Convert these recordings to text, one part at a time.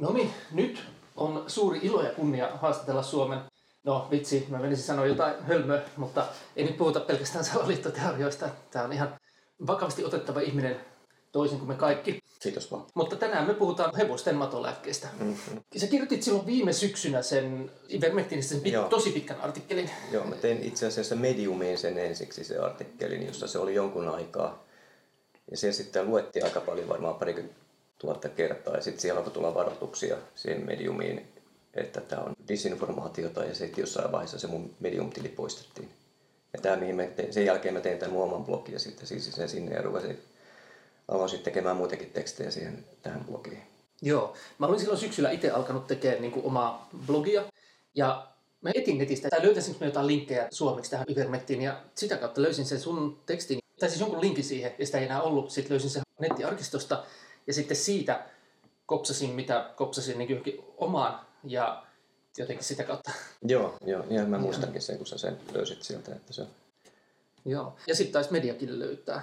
No niin, nyt on suuri ilo ja kunnia haastatella Suomen No vitsi, mä menisin sanoa jotain hölmöä, mutta ei nyt puhuta pelkästään salaliittoteorioista. Tämä on ihan vakavasti otettava ihminen toisin kuin me kaikki. Kiitos vaan. Mutta tänään me puhutaan hevosten matolääkkeistä. Mm-hmm. Sä kirjoitit silloin viime syksynä sen Ivermectinistä sen pit- tosi pitkän artikkelin. Joo, mä tein itse asiassa Mediumiin sen ensiksi se artikkelin, jossa se oli jonkun aikaa. Ja se sitten luettiin aika paljon, varmaan parikymmentä tuhatta kertaa. Ja sitten siellä alkoi tulla varoituksia siihen Mediumiin, että tämä on disinformaatiota ja sitten jossain vaiheessa se mun Medium-tili poistettiin. Ja tämä, mihin mä tein, sen jälkeen mä tein tämän mun oman ja sitten siis sen sinne ja ruvasin, aloin tekemään muitakin tekstejä siihen tähän blogiin. Joo, mä olin silloin syksyllä itse alkanut tekemään niin omaa blogia ja mä etin netistä, tai löytäisinkö mä jotain linkkejä suomeksi tähän Ivermectiin ja sitä kautta löysin sen sun tekstin, tai siis jonkun linkin siihen, ja sitä ei enää ollut. Sitten löysin sen nettiarkistosta ja sitten siitä kopsasin, mitä kopsasin niin johonkin omaan ja jotenkin sitä kautta. Joo, joo ja mä muistankin sen, kun sä sen löysit sieltä. Että se... Joo, ja sitten taisi mediakin löytää.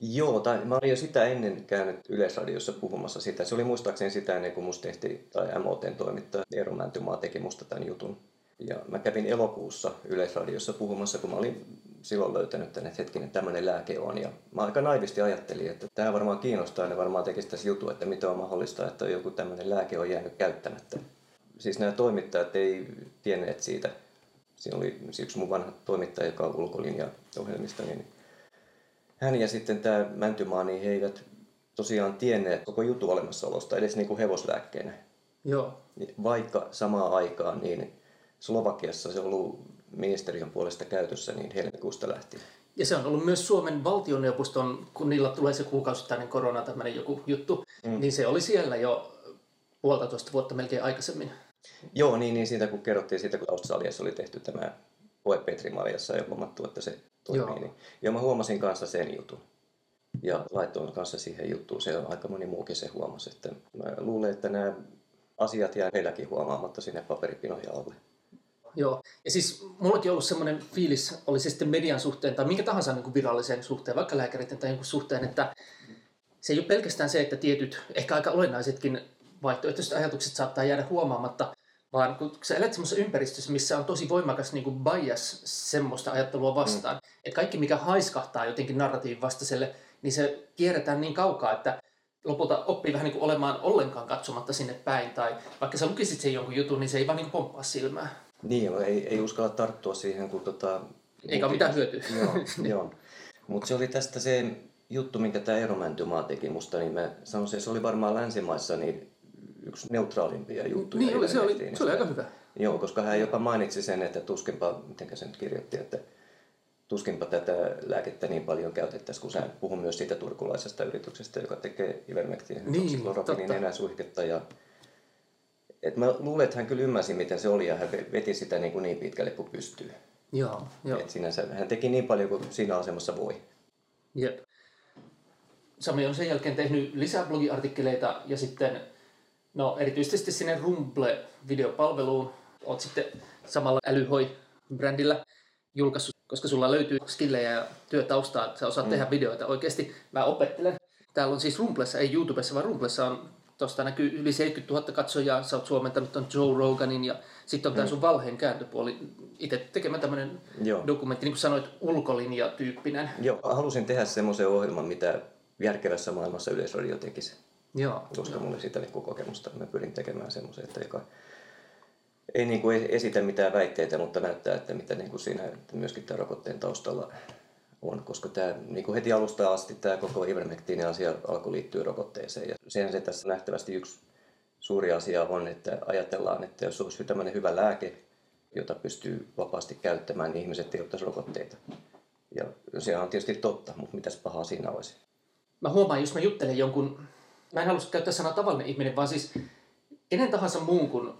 Joo, tai mä olin jo sitä ennen käynyt Yleisradiossa puhumassa sitä. Se oli muistaakseni sitä ennen kuin musta tehtiin, tai MOTn toimittaja Eero Mäntymaa teki musta tämän jutun. Ja mä kävin elokuussa Yleisradiossa puhumassa, kun mä olin silloin löytänyt tänne, että hetkinen, tämmöinen lääke on. Ja mä aika naivisti ajattelin, että tämä varmaan kiinnostaa ja ne varmaan tekisi tässä jutu, että mitä on mahdollista, että joku tämmöinen lääke on jäänyt käyttämättä. Siis nämä toimittajat ei tienneet siitä. Siinä oli yksi mun vanha toimittaja, joka on ulkolinja-ohjelmista, niin hän ja sitten tämä Mäntymaa, niin he eivät tosiaan tienneet koko jutu olemassaolosta edes niin kuin hevoslääkkeenä. Joo. Vaikka samaan aikaan niin Slovakiassa se on ollut ministeriön puolesta käytössä niin helmikuusta lähtien. Ja se on ollut myös Suomen valtioneuvoston, kun niillä tulee se kuukausittainen korona, tämmöinen joku juttu, mm. niin se oli siellä jo puolitoista vuotta melkein aikaisemmin. Joo, niin, niin siitä kun kerrottiin siitä, kun Australiassa oli tehty tämä koe Petrimaljassa ja huomattu, että se toimii. Joo. Niin, ja mä huomasin kanssa sen jutun. Ja laitoin kanssa siihen juttuun. Se on aika moni muukin se huomasi. Että mä luulen, että nämä asiat jää heilläkin huomaamatta sinne paperipinojen alle. Joo, ja siis mullakin on ollut semmoinen fiilis, oli se sitten median suhteen tai minkä tahansa niin kuin virallisen suhteen, vaikka lääkäreiden tai jonkun suhteen, että se ei ole pelkästään se, että tietyt, ehkä aika olennaisetkin vaihtoehtoiset ajatukset saattaa jäädä huomaamatta, vaan kun sä elät semmoisessa ympäristössä, missä on tosi voimakas niin kuin bias semmoista ajattelua vastaan, mm. että kaikki mikä haiskahtaa jotenkin narratiivin vastaiselle, niin se kierretään niin kaukaa, että lopulta oppii vähän niin kuin olemaan ollenkaan katsomatta sinne päin, tai vaikka sä lukisit sen jonkun jutun, niin se ei vaan niin kuin pomppaa silmää. Niin, ei, ei uskalla tarttua siihen, kun tota... Eikä ole mitään hyötyä. Joo, joo. Mutta se oli tästä se juttu, minkä tämä Eero Mäntymaa teki musta, niin mä sanoisin, että se oli varmaan länsimaissa niin yksi neutraalimpia juttuja. Niin oli, se oli, se oli aika hyvä. Joo, koska hän jopa mainitsi sen, että tuskinpa, miten se nyt kirjoitti, että tuskinpa tätä lääkettä niin paljon käytettäisiin, kun hän puhui myös siitä turkulaisesta yrityksestä, joka tekee Ivermectin, niin, nenäsuihketta ja et mä luulen, että hän kyllä ymmärsi, miten se oli ja hän veti sitä niin, kuin niin pitkälle kuin pystyy. Joo, joo. Et sinänsä, hän teki niin paljon kuin siinä asemassa voi. Jep. Sami on sen jälkeen tehnyt lisää blogiartikkeleita ja sitten no, erityisesti sinne Rumble-videopalveluun oot sitten samalla Älyhoi-brändillä julkaissut, koska sulla löytyy skillejä ja työtaustaa, että sä osaat mm. tehdä videoita oikeasti. Mä opettelen. Täällä on siis Rumblessa, ei YouTubessa, vaan Rumblessa on Tuosta näkyy yli 70 000 katsojaa, sä oot suomentanut ton Joe Roganin ja sitten on tämä mm. sun valheen kääntöpuoli. Itse tekemä tämmöinen dokumentti, niin kuin sanoit, ulkolinja-tyyppinen. Joo, halusin tehdä semmoisen ohjelman, mitä järkevässä maailmassa Yleisradio tekisi. Joo. Koska mulla siitä niin kokemusta. Mä pyrin tekemään semmoisen, että joka ei niin kuin esitä mitään väitteitä, mutta näyttää, että mitä niin kuin siinä että myöskin tämän rokotteen taustalla on, koska tämä niin kuin heti alusta asti tämä koko ivermectinin asia alkoi liittyä rokotteeseen. Ja sen se tässä nähtävästi yksi suuri asia on, että ajatellaan, että jos olisi tämmöinen hyvä lääke, jota pystyy vapaasti käyttämään, niin ihmiset ei ottaisi rokotteita. Ja se on tietysti totta, mutta mitäs pahaa siinä olisi? Mä huomaan, jos mä juttelen jonkun, mä en halua käyttää sanaa tavallinen ihminen, vaan siis kenen tahansa muun kuin,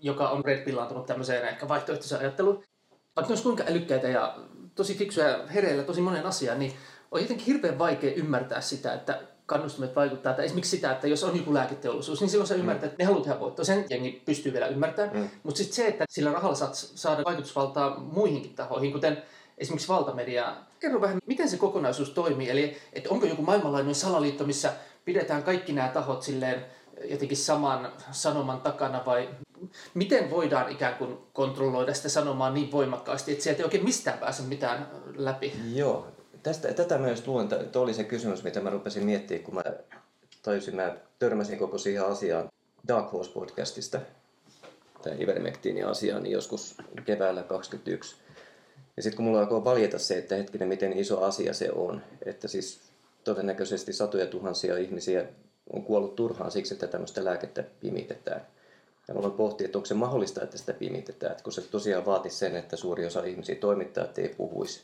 joka on red tämmöiseen ehkä vaihtoehtoiseen ajatteluun, vaikka ne olisi kuinka älykkäitä ja tosi fiksuja ja hereillä tosi monen asiaan, niin on jotenkin hirveän vaikea ymmärtää sitä, että kannustimet vaikuttaa. Että esimerkiksi sitä, että jos on joku lääketeollisuus, niin silloin sä ymmärtää, mm. että ne haluaa tehdä voittoa. Sen jengi pystyy vielä ymmärtämään. Mm. Mutta sitten se, että sillä rahalla saat saada vaikutusvaltaa muihinkin tahoihin, kuten esimerkiksi valtamedia. Kerro vähän, miten se kokonaisuus toimii. Eli että onko joku maailmanlaajuinen salaliitto, missä pidetään kaikki nämä tahot silleen jotenkin saman sanoman takana vai miten voidaan ikään kuin kontrolloida sitä sanomaa niin voimakkaasti, että sieltä ei oikein mistään pääse mitään läpi? Joo, Tästä, tätä myös luon. Tuo oli se kysymys, mitä mä rupesin miettimään, kun mä tajusin, mä törmäsin koko siihen asiaan Dark Horse podcastista, tämä ivermektiini asiaan, niin joskus keväällä 2021. Ja sitten kun mulla alkoi valjeta se, että hetkinen, miten iso asia se on, että siis todennäköisesti satoja tuhansia ihmisiä on kuollut turhaan siksi, että tämmöistä lääkettä pimitetään. Ja mä pohtia, että onko se mahdollista, että sitä pimitetään, että kun se tosiaan vaatisi sen, että suuri osa ihmisiä toimittaa, että ei puhuisi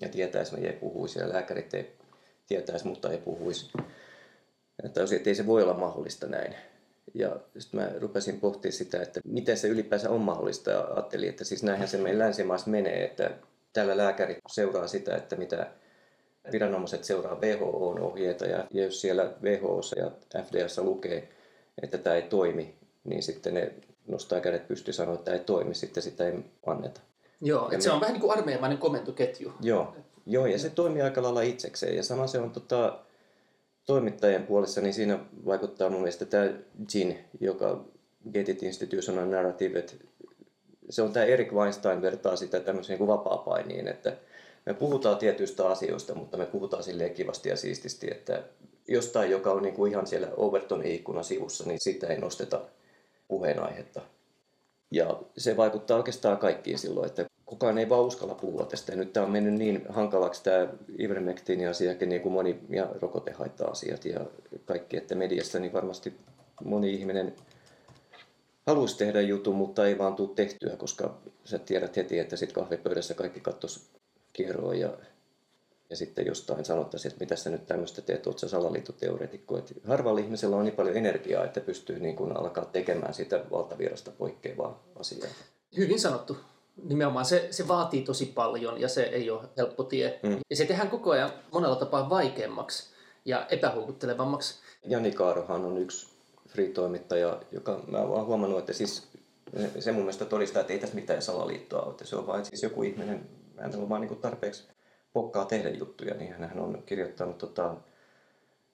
ja tietäisi, mutta ei puhuisi, ja lääkärit ei tietäisi, mutta ei puhuisi. Että ei se voi olla mahdollista näin. Ja sitten mä rupesin pohtimaan sitä, että miten se ylipäänsä on mahdollista. Ja ajattelin, että siis näinhän se meidän länsimaissa menee, että täällä lääkärit seuraa sitä, että mitä viranomaiset seuraa WHO-ohjeita. Ja jos siellä WHOssa ja FDAssa lukee, että tämä ei toimi, niin sitten ne nostaa kädet pystyy sanoa, että ei toimi, sitten sitä ei anneta. Joo, että me... se on vähän niin kuin armeijamainen komentoketju. Joo, Joo ja se toimii aika lailla itsekseen. Ja sama se on tota, toimittajien puolessa, niin siinä vaikuttaa mun mielestä tämä Jin, joka Get It Institutional Narrative, että se on tämä Erik Weinstein vertaa sitä tämmöiseen niin vapaa-painiin, että me puhutaan tietyistä asioista, mutta me puhutaan silleen kivasti ja siististi, että jostain, joka on niin kuin ihan siellä Overtonin ikkunan sivussa, niin siitä ei nosteta puheenaihetta. Ja se vaikuttaa oikeastaan kaikkiin silloin, että kukaan ei vaan uskalla puhua tästä. Ja nyt tämä on mennyt niin hankalaksi tämä ivermektiini-asiakin, niin kuin moni ja rokotehaitta-asiat ja kaikki, että mediassa niin varmasti moni ihminen haluaisi tehdä jutun, mutta ei vaan tule tehtyä, koska sä tiedät heti, että sitten kahvipöydässä kaikki katsoisi kierroa ja, ja sitten jostain sanottaisiin, että mitä sä nyt tämmöistä teet, oot sä salaliittoteoreetikko. Että harvalla ihmisellä on niin paljon energiaa, että pystyy niin kuin alkaa tekemään sitä valtavirrasta poikkeavaa asiaa. Hyvin sanottu nimenomaan se, se vaatii tosi paljon ja se ei ole helppo tie. Mm. Ja se tehdään koko ajan monella tapaa vaikeammaksi ja epähoukuttelevammaksi. Jani Kaarohan on yksi free-toimittaja, joka mä oon huomannut, että siis se mun mielestä todistaa, että ei tässä mitään salaliittoa ole. Se on vain siis joku ihminen, hänellä on vaan niin tarpeeksi pokkaa tehdä juttuja, niin hän on kirjoittanut tota,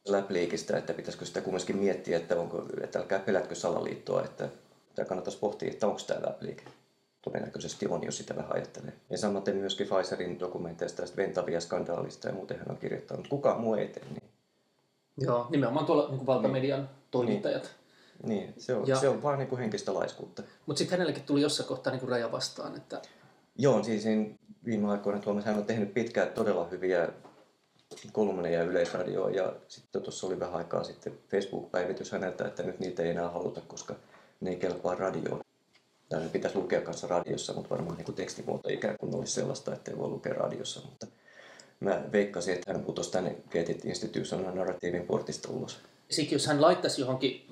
Läpliikistä, että pitäisikö sitä kumminkin miettiä, että, onko, että älkää pelätkö salaliittoa, että tämä kannattaisi pohtia, että onko tämä Läpliike todennäköisesti on, jos sitä vähän ajattelee. Ja samaten myöskin Pfizerin dokumenteista tästä Ventavia-skandaalista ja muuten hän on kirjoittanut. Kuka muu ei tee niin? Joo, nimenomaan tuolla niin valtamedian niin. toimittajat. Niin, niin se, on, ja, se on vaan niin kuin henkistä laiskuutta. Mutta sitten hänellekin tuli jossain kohtaa niin kuin raja vastaan. Että... Joo, siis viime aikoina Tuomas hän on tehnyt pitkään todella hyviä kolumneja yleisradioa ja sitten tuossa oli vähän aikaa sitten Facebook-päivitys häneltä, että nyt niitä ei enää haluta, koska ne ei kelpaa radioon. Tämä pitäisi lukea kanssa radiossa, mutta varmaan niin tekstimuoto ikään kuin olisi sellaista, että ei voi lukea radiossa. Mutta mä veikkasin, että hän putosi tänne Get Institutional Narratiivin portista ulos. Sitten jos hän laittaisi johonkin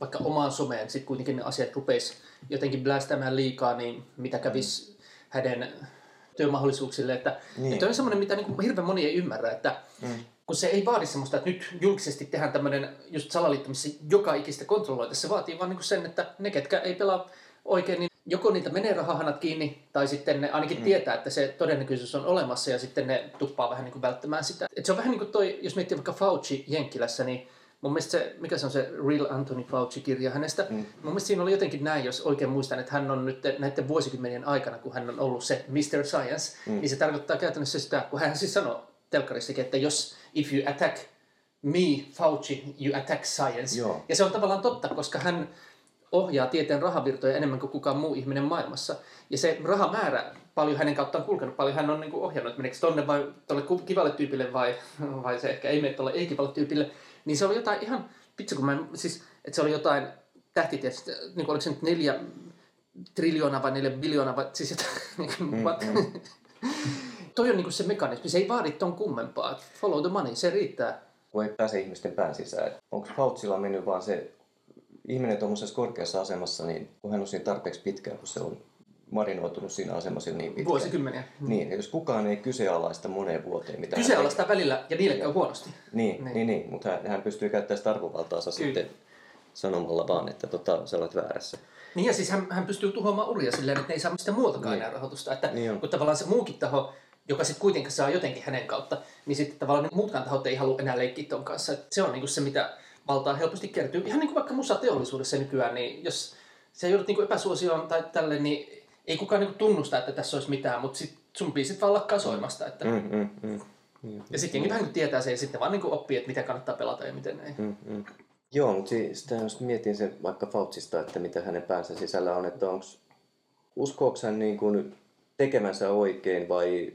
vaikka omaan someen, sitten kuitenkin ne asiat rupeisi jotenkin blästämään liikaa, niin mitä kävisi. Hänen työmahdollisuuksille. Että, niin. että on semmoinen, mitä niin hirveän moni ei ymmärrä, että mm. kun se ei vaadi semmoista, että nyt julkisesti tehdään tämmöinen just salaliitto, missä joka ikistä kontrolloita. Se vaatii vaan niin sen, että ne, ketkä ei pelaa oikein, niin joko niitä menee rahahanat kiinni, tai sitten ne ainakin mm. tietää, että se todennäköisyys on olemassa, ja sitten ne tuppaa vähän niin kuin välttämään sitä. Et se on vähän niin kuin toi, jos miettii vaikka Fauci Jenkkilässä, niin mun mielestä se, mikä se on se Real Anthony Fauci-kirja hänestä, mm. mun mielestä siinä oli jotenkin näin, jos oikein muistan, että hän on nyt näiden vuosikymmenien aikana, kun hän on ollut se Mr. Science, mm. niin se tarkoittaa käytännössä sitä, kun hän siis sanoi telkkarissakin, että jos if you attack me, Fauci, you attack science. Joo. Ja se on tavallaan totta, koska hän ohjaa tieteen rahavirtoja enemmän kuin kukaan muu ihminen maailmassa. Ja se rahamäärä, paljon hänen kauttaan kulkenut, paljon hän on niin kuin ohjannut, että meneekö tonne vai tuolle kivalle tyypille vai, vai se ehkä ei mene tuolle ei-kivalle tyypille. Niin se oli jotain ihan, vitsi kun mä siis, että se oli jotain tähtitieteestä, niin kuin oliko se nyt neljä triljoonaa vai neljä biljoonaa vai siis jotain, niin kuin, mm. Toi on niin kuin se mekanismi, se ei vaadi ton kummempaa. Follow the money, se riittää. Kun ei pääse ihmisten pään sisään. Onko Faucilla mennyt vaan se ihminen tuommoisessa korkeassa asemassa, niin kun hän on siinä tarpeeksi pitkään, kun se on marinoitunut siinä asemassa niin pitkään. Vuosikymmeniä. Niin, ja jos kukaan ei kyseenalaista moneen vuoteen. Mitä kyseenalaista välillä, ja niille käy huonosti. Niin, niin. niin, niin mutta hän, hän pystyy käyttämään sitä arvovaltaansa Kyllä. sitten sanomalla vaan, että tota, sä olet väärässä. Niin ja siis hän, hän pystyy tuhoamaan uria silleen, että ne ei saa mistään muutakaan niin. enää rahoitusta. Että niin kun tavallaan se muukin taho, joka sitten kuitenkin saa jotenkin hänen kautta, niin sitten tavallaan ne muutkaan tahot ei halua enää leikkiä ton kanssa. Että se on niinku se, mitä valtaa helposti kertyy. Ihan niin kuin vaikka musateollisuudessa nykyään, niin jos sä joudut niin kuin epäsuosioon tai tälle, niin ei kukaan niin kuin tunnusta, että tässä olisi mitään, mutta sit sun biisit vaan lakkaa soimasta. Että... Mm, mm, mm. Niin. Ja sitten jengi vähän niin kuin tietää sen ja sitten vaan niin kuin oppii, että miten kannattaa pelata ja miten ei. Mm, mm. Joo, mutta si- sitä jos mietin sen vaikka Fautsista, että mitä hänen päänsä sisällä on, että onko uskooko hän niin kuin tekemänsä oikein vai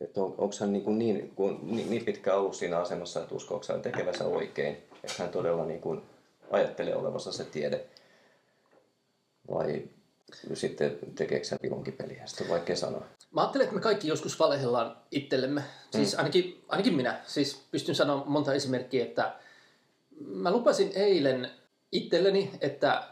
että on, onko hän niin, kuin niin, kun, niin, niin pitkään ollut siinä asemassa, että uskooko hän tekevänsä oikein, että hän todella niin kuin ajattelee olevansa se tiede vai sitten tekeekö hän pilonkipeliä, sitä on vaikea sanoa. Mä ajattelen, että me kaikki joskus valehellaan itsellemme. Siis ainakin, ainakin minä. Siis pystyn sanoa monta esimerkkiä, että mä lupasin eilen itselleni, että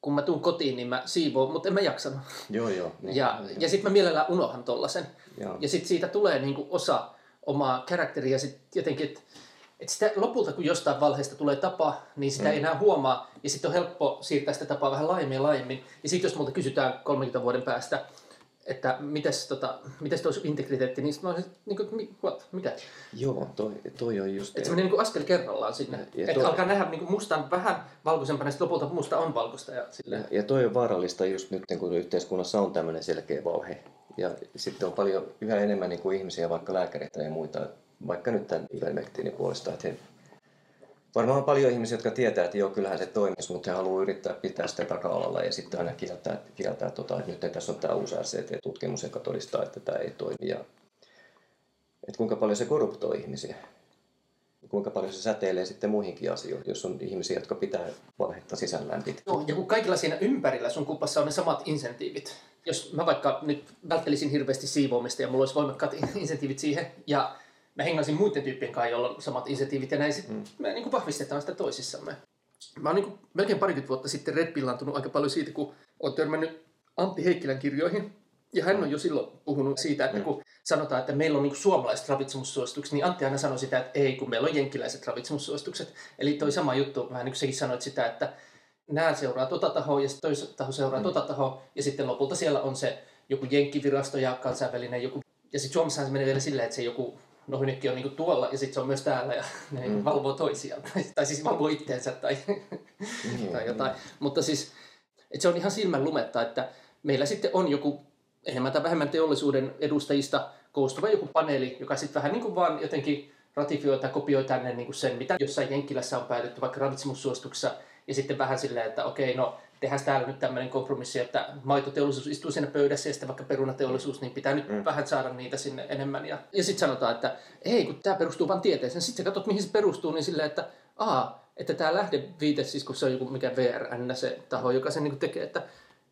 kun mä tuun kotiin, niin mä siivoon, mutta en mä jaksanut. Joo, joo. Niin, Ja, ja sitten mä mielellään unohan tollasen. Joo. Ja sitten siitä tulee niinku osa omaa karakteria sitten jotenkin, että et sitä lopulta kun jostain valheesta tulee tapa, niin sitä mm. ei enää huomaa. Ja sitten on helppo siirtää sitä tapaa vähän laajemmin ja laajemmin. Ja sitten jos multa kysytään 30 vuoden päästä, että mites, tota, mites sun integriteetti, niin sitten mä olisin, niin kuin, what, mikä? Joo, toi, toi on just... Että se menee niin askel kerrallaan sinne. Ja Että toi- alkaa nähdä niin kuin mustan vähän valkoisempana, ja lopulta musta on valkoista. Ja silleen. Ja toi on vaarallista just nyt, kun yhteiskunnassa on tämmöinen selkeä valhe. Ja sitten on paljon yhä enemmän niin kuin ihmisiä, vaikka lääkäreitä ja muita, vaikka nyt tämän ivermektiinin puolesta, että he, varmaan on paljon ihmisiä, jotka tietää, että joo, kyllähän se toimisi, mutta he haluaa yrittää pitää sitä taka-alalla ja sitten aina kieltää, kieltää tota, että nyt tässä on tämä uusi RCT-tutkimus, joka todistaa, että tämä ei toimi. Ja, että kuinka paljon se korruptoi ihmisiä. Kuinka paljon se säteilee sitten muihinkin asioihin, jos on ihmisiä, jotka pitää valhetta sisällään pitkään. Joo, ja kun kaikilla siinä ympärillä sun kupassa on ne samat insentiivit. Jos mä vaikka nyt välttelisin hirveästi siivoamista ja mulla olisi voimakkaat insentiivit siihen, ja mä hengaisin muiden tyyppien kanssa, joilla on samat insentiivit, ja näin sitten mm. me niin kuin vahvistetaan sitä toisissamme. Mä oon niin kuin melkein parikymmentä vuotta sitten redpillantunut aika paljon siitä, kun oon törmännyt Antti Heikkilän kirjoihin. Ja hän on jo silloin puhunut siitä, että kun sanotaan, että meillä on niin suomalaiset ravitsemussuositukset, niin Antti aina sanoi sitä, että ei, kun meillä on jenkkiläiset ravitsemussuositukset. Eli toi sama juttu, vähän niin kuin sekin sanoit sitä, että nämä seuraa tota tahoa ja sitten taho seuraa mm. tota tahoa. Ja sitten lopulta siellä on se joku jenkkivirasto ja kansainvälinen joku. Ja sitten Suomessahan se menee vielä silleen, että se joku nohynikki on niinku tuolla ja sitten se on myös täällä ja ne mm. valvoo toisiaan. Tai, tai siis valvoo itteensä tai, tai jotain. Mutta siis, että se on ihan silmän lumetta, että meillä sitten on joku enemmän tai vähemmän teollisuuden edustajista koostuva joku paneeli, joka sitten vähän niin kuin vaan jotenkin ratifioi tai kopioi tänne niin kuin sen, mitä jossain Jenkkilässä on päätetty vaikka ravitsemussuosituksessa, ja sitten vähän silleen, että okei, no tehdään täällä nyt tämmöinen kompromissi, että maitoteollisuus istuu siinä pöydässä ja sitten vaikka perunateollisuus, niin pitää nyt mm. vähän saada niitä sinne enemmän. Ja, ja sitten sanotaan, että ei, kun tämä perustuu vain tieteeseen. Sitten sä katsot, mihin se perustuu, niin silleen, että aa, että tämä lähdeviite, siis kun se on joku mikä VRN, se taho, joka sen niin tekee, että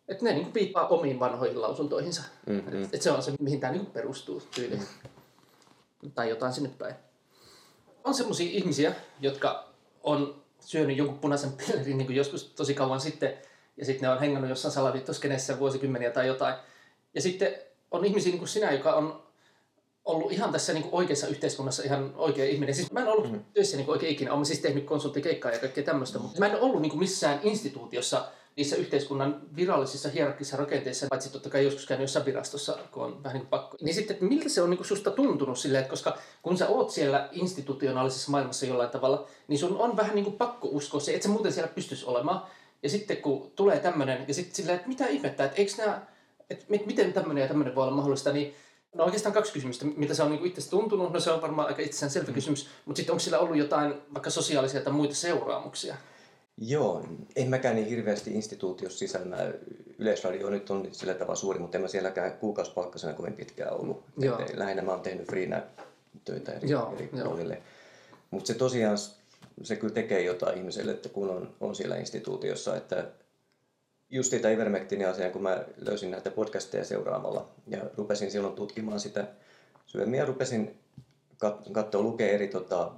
että ne niin viippaa omiin vanhoihin lausuntoihinsa. Mm-hmm. Että se on se, mihin tämä niin perustuu tyyli. Mm. Tai jotain sinne päin. On semmoisia ihmisiä, jotka on syönyt jonkun punaisen pillerin niin joskus tosi kauan sitten, ja sitten ne on hengannut jossain salaliittoskenessä vuosikymmeniä tai jotain. Ja sitten on ihmisiä niin kuin sinä, joka on ollut ihan tässä niin kuin oikeassa yhteiskunnassa ihan oikea ihminen. Siis mä en ollut mm. töissä niin kuin oikein ikinä. Olen siis tehnyt konsulttikeikkaa ja kaikkea tämmöistä, mutta mä en ollut niin kuin missään instituutiossa niissä yhteiskunnan virallisissa hierarkisissa rakenteissa, paitsi totta kai joskus käynyt jossain virastossa, kun on vähän niin kuin pakko. Niin sitten, että miltä se on niin kuin susta tuntunut silleen, että koska kun sä oot siellä institutionaalisessa maailmassa jollain tavalla, niin sun on vähän niin kuin pakko uskoa se, että sä muuten siellä pystyisi olemaan. Ja sitten kun tulee tämmöinen, ja sitten silleen, että mitä ihmettä, että eikö nämä, että miten tämmöinen ja tämmöinen voi olla mahdollista, niin No oikeastaan kaksi kysymystä. Mitä se on niin itse tuntunut? No se on varmaan aika itsessään selvä mm. kysymys. Mutta sitten onko sillä ollut jotain vaikka sosiaalisia tai muita seuraamuksia? Joo, en mäkään niin hirveästi instituutiossa sisällä. Yleisradio nyt on sillä tavalla suuri, mutta en mä sielläkään kuukausipalkkasena kovin pitkään ollut. Joo. Lähinnä mä oon tehnyt freena töitä eri, Joo, eri joo. roolille. Mutta se tosiaan, se kyllä tekee jotain ihmiselle, että kun on, on siellä instituutiossa, että just sitä ivermectinin asiaa, kun mä löysin näitä podcasteja seuraamalla ja rupesin silloin tutkimaan sitä syömiä, rupesin kat- katsoa, lukea eri tota,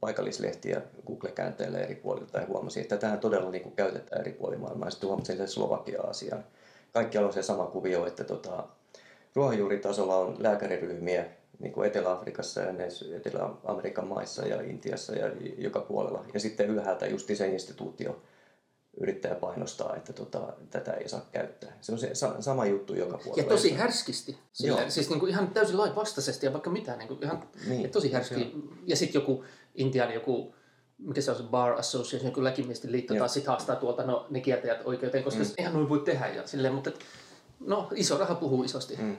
paikallislehtiä Google-käänteillä eri puolilta ja huomasin, että tähän todella niin kuin käytetään eri puolilla maailmaa. Sitten huomasin sen Slovakia-asian. Kaikkialla on se sama kuvio, että tota, ruohonjuuritasolla on lääkäriryhmiä niin kuin Etelä-Afrikassa ja Etelä-Amerikan maissa ja Intiassa ja joka puolella. Ja sitten ylhäältä justi se instituutio yrittää painostaa, että tota, tätä ei saa käyttää. Se on se sa- sama juttu joka puolella. Ja tosi härskisti. Joo. Silleen, siis niin kuin ihan täysin lain vastaisesti ja vaikka mitä. Niin kuin ihan, Niin, ja tosi härski. Ja sitten joku Intian joku mikä se on se Bar Association, joku läkimiesten liitto, Joo. taas sitten haastaa tuolta no, ne kiertäjät oikeuteen, koska Mm. eihän noin voi tehdä. Ja silleen, mutta et, no, iso raha puhuu isosti. Mm.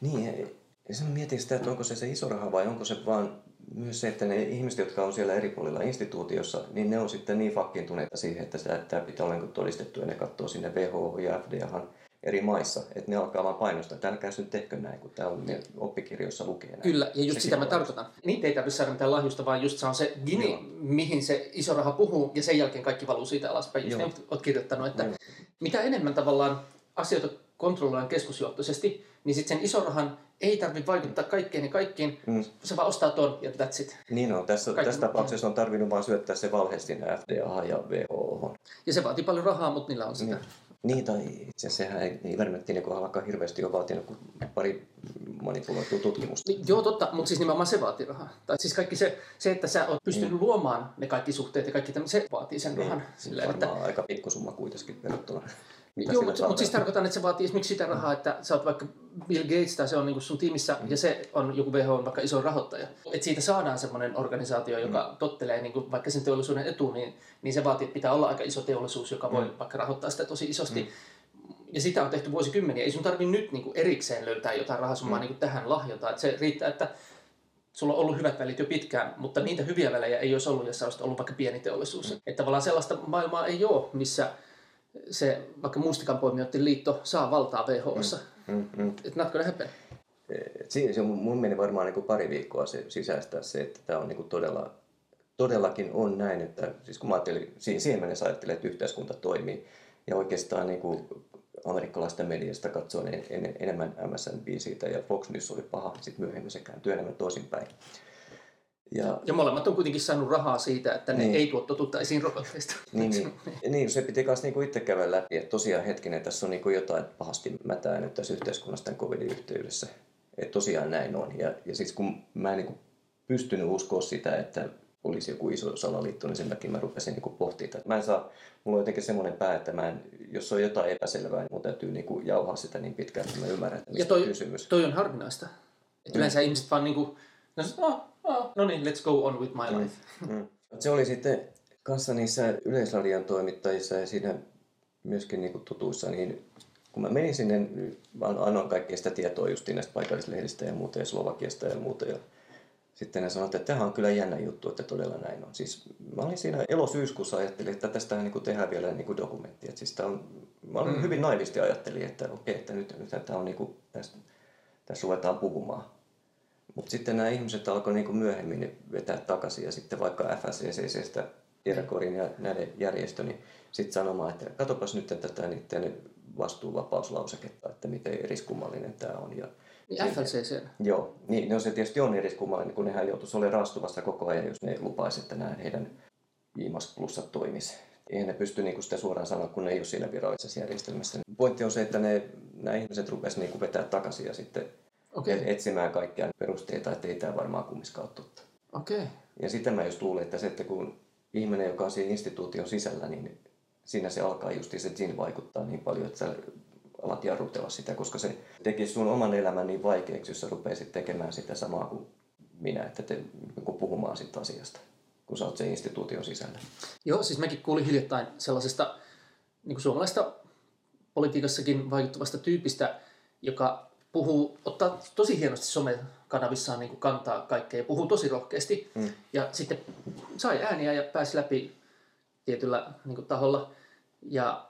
Niin, ja- sen mietin sitä, että onko se se iso raha vai onko se vaan myös se, että ne ihmiset, jotka on siellä eri puolilla instituutiossa, niin ne on sitten niin fakkiintuneita siihen, että sitä- tämä pitää olla niin todistettu ja ne katsoo sinne WHO ja FDAhan eri maissa, että ne alkaa vaan painostaa, että älkää nyt tehkö näin, kun tämä on oppikirjoissa lukee näin. Kyllä, ja just Sekin sitä mä tarkoitan. Niitä ei tarvitse saada mitään lahjusta, vaan just se on se gini, Joo. mihin se iso raha puhuu, ja sen jälkeen kaikki valuu siitä alaspäin. Just Joo. ne oot kirjoittanut, että Joo. mitä enemmän tavallaan asioita kontrolloidaan keskusjohtoisesti, niin sitten sen ison rahan ei tarvitse vaikuttaa kaikkeen ja kaikkiin. Mm. Se vaan ostaa ton ja that's it. Niin on, tässä, Kaikki- tässä tapauksessa on tarvinnut vaan syöttää se valhe sinne FDA ja WHO. Ja se vaatii paljon rahaa, mutta niillä on sitä. Niin. Niin, tai itse asiassa sehän ei, ei Ivermectinin kohdallakaan hirveästi ole vaatinut kuin pari manipuloitua tutkimusta. Niin, joo, totta, mutta siis nimenomaan se vaatii rahaa. Tai siis kaikki se, se että sä oot pystynyt luomaan ne kaikki suhteet ja kaikki tämmöinen, se vaatii sen rahan. Silleen, että, Varmaan aika pikkusumma kuitenkin verrattuna. Mitä joo, mutta, mutta siis tarkoitan, että se vaatii esimerkiksi sitä rahaa, että sä oot vaikka Bill Gates tai se on niin sun tiimissä ja se on joku WHO on vaikka iso rahoittaja. Että siitä saadaan semmoinen organisaatio, joka tottelee niin kuin vaikka sen teollisuuden etuun, niin, niin se vaatii, että pitää olla aika iso teollisuus, joka voi vaikka rahoittaa sitä tosi isosti. Ja sitä on tehty vuosikymmeniä. Ei sun tarvi nyt niin kuin erikseen löytää jotain rahasummaa niin kuin tähän lahjota. Että se riittää, että sulla on ollut hyvät välit jo pitkään, mutta niitä hyviä välejä ei olisi ollut, jos sä olisit ollut vaikka pieni teollisuus. Mm. Että tavallaan sellaista maailmaa ei ole, missä se vaikka mustikanpoimijoiden liitto saa valtaa WHOssa. Mm. Mm, mm. Että not gonna happen. Et Siinä se mun- mun meni varmaan niin kuin pari viikkoa se sisäistää se, että tämä on niin kuin todella, todellakin on näin, että siis kun mä ajattelin, siinä, siihen mennessä ajattelin, että yhteiskunta toimii ja oikeastaan niin kuin amerikkalaista mediasta katsoin en, en, enemmän MSNBCtä ja Fox News oli paha, sitten myöhemmin se kääntyy enemmän toisinpäin. Ja Ja molemmat on kuitenkin saanut rahaa siitä, että ne Niin. niin. ei tuo totuutta esiin rokotteista. Niin, niin. niin se piti myös niinku itse käydä läpi, että tosiaan hetkinen, tässä on niinku jotain pahasti mätää nyt tässä yhteiskunnassa tämän covidin yhteydessä. Että tosiaan näin on. Ja, ja siis kun mä en niinku pystynyt uskoa sitä, että olisi joku iso salaliitto, niin sen takia mä rupesin niinku pohtimaan tätä. Mä en saa, mulla on jotenkin semmoinen pää, että mä en, jos on jotain epäselvää, niin mun täytyy niinku jauhaa sitä niin pitkään, että mä ymmärrän, että Ja mistä toi, on kysymys. toi on harvinaista. Et yleensä Mm. ihmiset vaan niinku, ne sanoo, oh, no niin, let's go on with my life. Mm. Se oli sitten kanssa niissä Yleisradion toimittajissa ja siinä myöskin niin kuin tutuissa, niin kun mä menin sinne, mä annoin kaikkea sitä tietoa just näistä paikallislehdistä ja muuta ja Slovakiasta ja muuta. Ja sitten ne sanoivat, että tämä on kyllä jännä juttu, että todella näin on. Siis mä olin siinä elosyyskuussa ajattelin, että tästähän niin kuin tehdään vielä niin kuin dokumentti. Että siis on, mä olin Mm. hyvin naivisti ajattelin, että okei, että nyt, nyt tämä on niin kuin, tästä, tässä ruvetaan puhumaan. Mutta sitten nämä ihmiset alkoi niin myöhemmin vetää takaisin ja sitten vaikka FSCCstä, Tiedakorin ja näiden järjestö, niin sitten sanomaan, että katsopas nyt tätä niiden vastuuvapauslauseketta, että miten eriskummallinen tämä on. Ja, Niin FLCC. joo, niin no se tietysti on eriskummallinen, kun nehän joutuisi olemaan rastuvassa koko ajan, jos ne lupaisi, että nämä heidän IMAS plussat toimisi. Eihän ne pysty niin sitä suoraan sanoa, kun ne ei ole siinä virallisessa järjestelmässä. Pointti on se, että ne, nämä ihmiset rupesivat niin vetää takaisin ja sitten Okay. etsimään kaikkia perusteita, että ei tämä varmaan kumminkaan totta. okei. Ja sitä mä just luulen, että se, että kun ihminen, joka on siinä instituution sisällä, niin siinä se alkaa just se siinä vaikuttaa niin paljon, että sä alat jarrutella sitä, koska se tekisi sun oman elämän niin vaikeaksi, jos sä rupeisit tekemään sitä samaa kuin minä, että te niin puhumaan siitä asiasta, kun sä oot sen instituution sisällä. Joo, siis mäkin kuulin hiljattain sellaisesta niin kuin suomalaista politiikassakin vaikuttavasta tyypistä, joka puhuu, ottaa tosi hienosti somekanavissaan niin kuin kantaa kaikkea ja puhuu tosi rohkeasti. Mm. Ja sitten sai ääniä ja pääsi läpi tietyllä niin kuin, taholla. Ja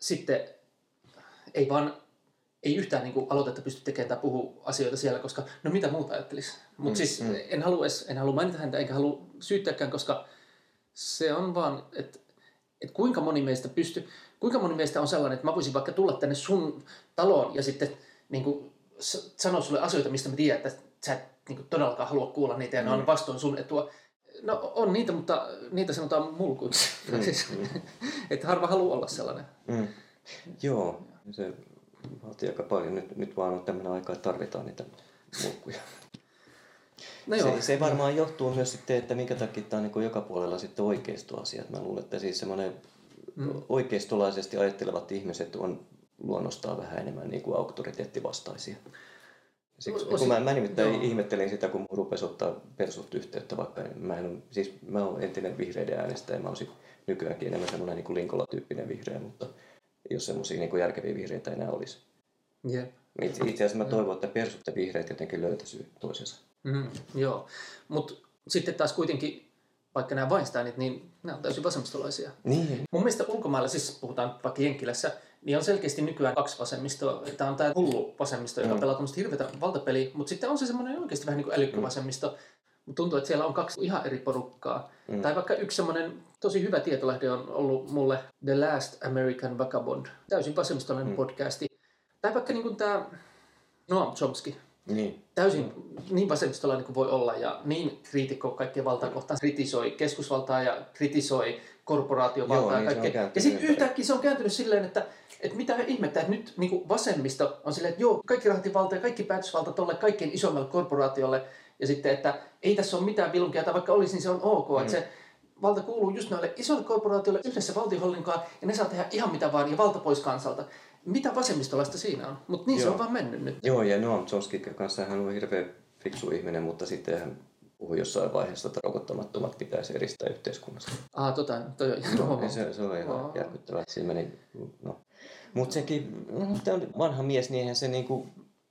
sitten ei vaan ei yhtään niin kuin, aloitetta pysty tekemään tai puhua asioita siellä, koska no mitä muuta ajattelisi. Mutta Mm, siis mm. en halua, edes, en halua mainita häntä enkä halua syyttääkään, koska se on vaan, että et kuinka moni meistä pystyy, kuinka moni meistä on sellainen, että mä voisin vaikka tulla tänne sun taloon ja sitten niin kuin, sanoa sulle asioita, mistä mä tiedän, että sä et niin kuin, todellakaan halua kuulla niitä ja ne Mm. on vastoin sun etua. No on niitä, mutta niitä sanotaan mulkuiksi. Mm, siis, mm. että harva haluaa olla sellainen. Mm. Joo, se vaatii aika paljon. Nyt, nyt vaan on tämmöinen aika, että tarvitaan niitä mulkkuja. No joo. Se, se varmaan johtuu myös sitten, että minkä takia tämä on niin joka puolella sitten oikeistoasiat. Mä luulen, että siis semmoinen Mm. oikeistolaisesti ajattelevat ihmiset on luonnostaan vähän enemmän niin kuin auktoriteettivastaisia. Siksi, kun mä, mä nimittäin joo. ihmettelin sitä, kun mun rupesi ottaa persut yhteyttä, vaikka mä en siis mä olen entinen vihreiden äänestäjä, mä olisin nykyäänkin enemmän semmoinen niin Linkola-tyyppinen vihreä, mutta jos semmoisia niin järkeviä vihreitä enää olisi. Jep. Itse, itse asiassa mä toivon, että persut ja vihreät jotenkin löytäisivät toisensa. Mm, joo, mutta sitten taas kuitenkin, vaikka nämä Weinsteinit, niin nämä on täysin vasemmistolaisia. Niin. Mun mielestä ulkomailla, siis puhutaan vaikka Jenkkilässä, niin on selkeästi nykyään kaksi vasemmistoa. Tämä on tämä hullu vasemmisto, joka Mm. pelaa tämmöistä hirveätä valtapeliä, mutta sitten on se semmoinen oikeasti vähän niin kuin älykkövasemmisto. Mut tuntuu, että siellä on kaksi ihan eri porukkaa. Mm. Tai vaikka yksi semmoinen tosi hyvä tietolehde on ollut mulle The Last American Vagabond. Täysin vasemmistolainen Mm. podcasti. Tai vaikka niin kuin tämä Noam Chomsky. Niin. Täysin niin vasemmistolainen kuin voi olla ja niin kriitikko kaikkea valtaa kohtaan. Kritisoi keskusvaltaa ja kritisoi korporaatiovaltaa Joo, ja niin se kaikkea. Ja sitten yhtäkkiä se on kääntynyt silleen, että, että mitä ihmettä, että nyt niin kuin vasemmisto on silleen, että joo, kaikki rahoitusvalta ja kaikki päätösvalta tuolle kaikkein isommalle korporaatiolle. Ja sitten, että ei tässä ole mitään vilunkia, tai vaikka olisi, niin se on ok. Mm. Että se valta kuuluu just noille isoille korporaatioille yhdessä valtionhallinkaan, ja ne saa tehdä ihan mitä vaan, ja valta pois kansalta. Mitä vasemmistolaista siinä on? Mutta niin se Joo. on vaan mennyt nyt. Joo, ja Noam Chomsky kanssa hän on hirveän fiksu ihminen, mutta sitten hän puhui jossain vaiheessa, että rokottamattomat pitäisi eristää yhteiskunnasta. Ah, tota, toi on No, niin se, se on ihan järkyttävää. Siinä meni, no. Mutta sekin, no, tämä on vanha mies, niin eihän se niinku,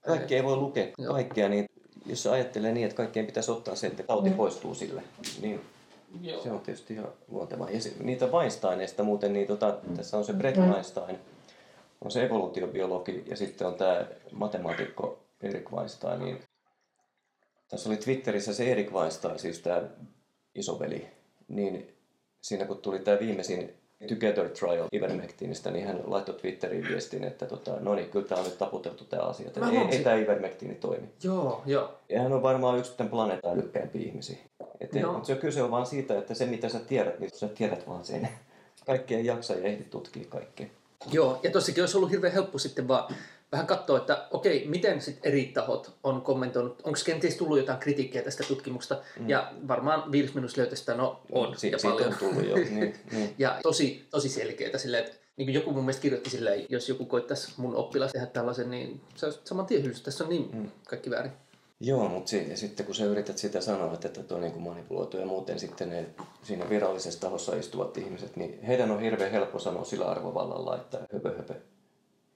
kaikki ei voi lukea Joo. kaikkea, niin jos se ajattelee niin, että kaikkien pitäisi ottaa se, että tauti poistuu sille, niin Joo. se on tietysti ihan luontevaa. Ja se, niitä Weinsteineista muuten, niin tota, tässä on se Brett Weinstein, on se evoluutiobiologi ja sitten on tämä matemaatikko Erik Weinstein. Niin tässä oli Twitterissä se Erik Weinstein, siis tämä isoveli, niin siinä kun tuli tämä viimeisin Together Trial Ivermectinistä, niin hän laittoi Twitteriin viestin, että tota, no niin, kyllä tämä on nyt taputeltu tämä asia, että ei, ei tämä Ivermectini toimi. Joo, joo. Ja hän on varmaan yksi tämän planeetan älykkäimpiä ihmisiä. Et Joo. no. se kyse on vaan siitä, että se mitä sä tiedät, niin sä tiedät vaan sen. Kaikkea ei jaksa ja ehdi tutkia kaikkea. Joo, ja tossakin olisi ollut hirveän helppo sitten vaan vähän katsoa, että okei, miten sitten eri tahot on kommentoinut, onko kenties tullut jotain kritiikkiä tästä tutkimuksesta, mm. ja varmaan viides minuutissa löytäisi, että no on, Si- ja siitä paljon. on tullut jo. Niin, niin. Ja tosi, tosi selkeää silleen, että niin kuin joku mun mielestä kirjoitti silleen, jos joku koittaisi mun oppilas tehdä tällaisen, niin se olisi saman tien hylsy. Tässä on niin mm. kaikki väärin. Joo, mutta si- ja sitten kun sä yrität sitä sanoa, että tuo on niin kuin manipuloitu ja muuten sitten ne siinä virallisessa tahossa istuvat ihmiset, niin heidän on hirveän helppo sanoa sillä arvovallalla, että höpö höpö.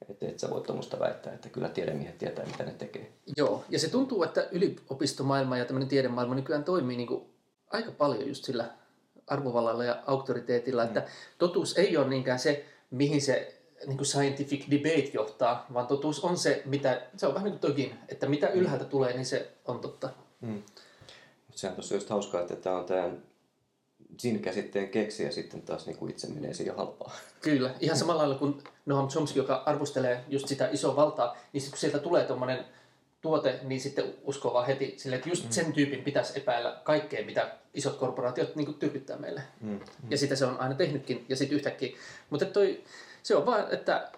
Että et sä voi tuommoista väittää, että kyllä tiedemiehet tietää, mitä ne tekee. Joo, ja se tuntuu, että yliopistomaailma ja tämmöinen tiedemaailma nykyään toimii niin kuin aika paljon just sillä arvovallalla ja auktoriteetilla, mm. että totuus ei ole niinkään se, mihin se niin kuin scientific debate johtaa, vaan totuus on se, mitä, se on vähän niin kuin togin, että mitä ylhäältä tulee, niin se on totta. Mm. Sehän tuossa just hauskaa, että tämä on tämä Zin-käsitteen keksiä sitten taas niin kuin itse menee siihen halpaa. Kyllä, ihan samalla lailla kuin Noam Chomsky, joka arvostelee just sitä isoa valtaa, niin sitten kun sieltä tulee tuommoinen tuote, niin sitten uskoo vaan heti sille, että just sen tyypin pitäisi epäillä kaikkea, mitä isot korporaatiot niin tyrkyttää meille. Mm. Ja sitä se on aina tehnytkin, ja sitten yhtäkkiä. Mutta toi, se on vaan, että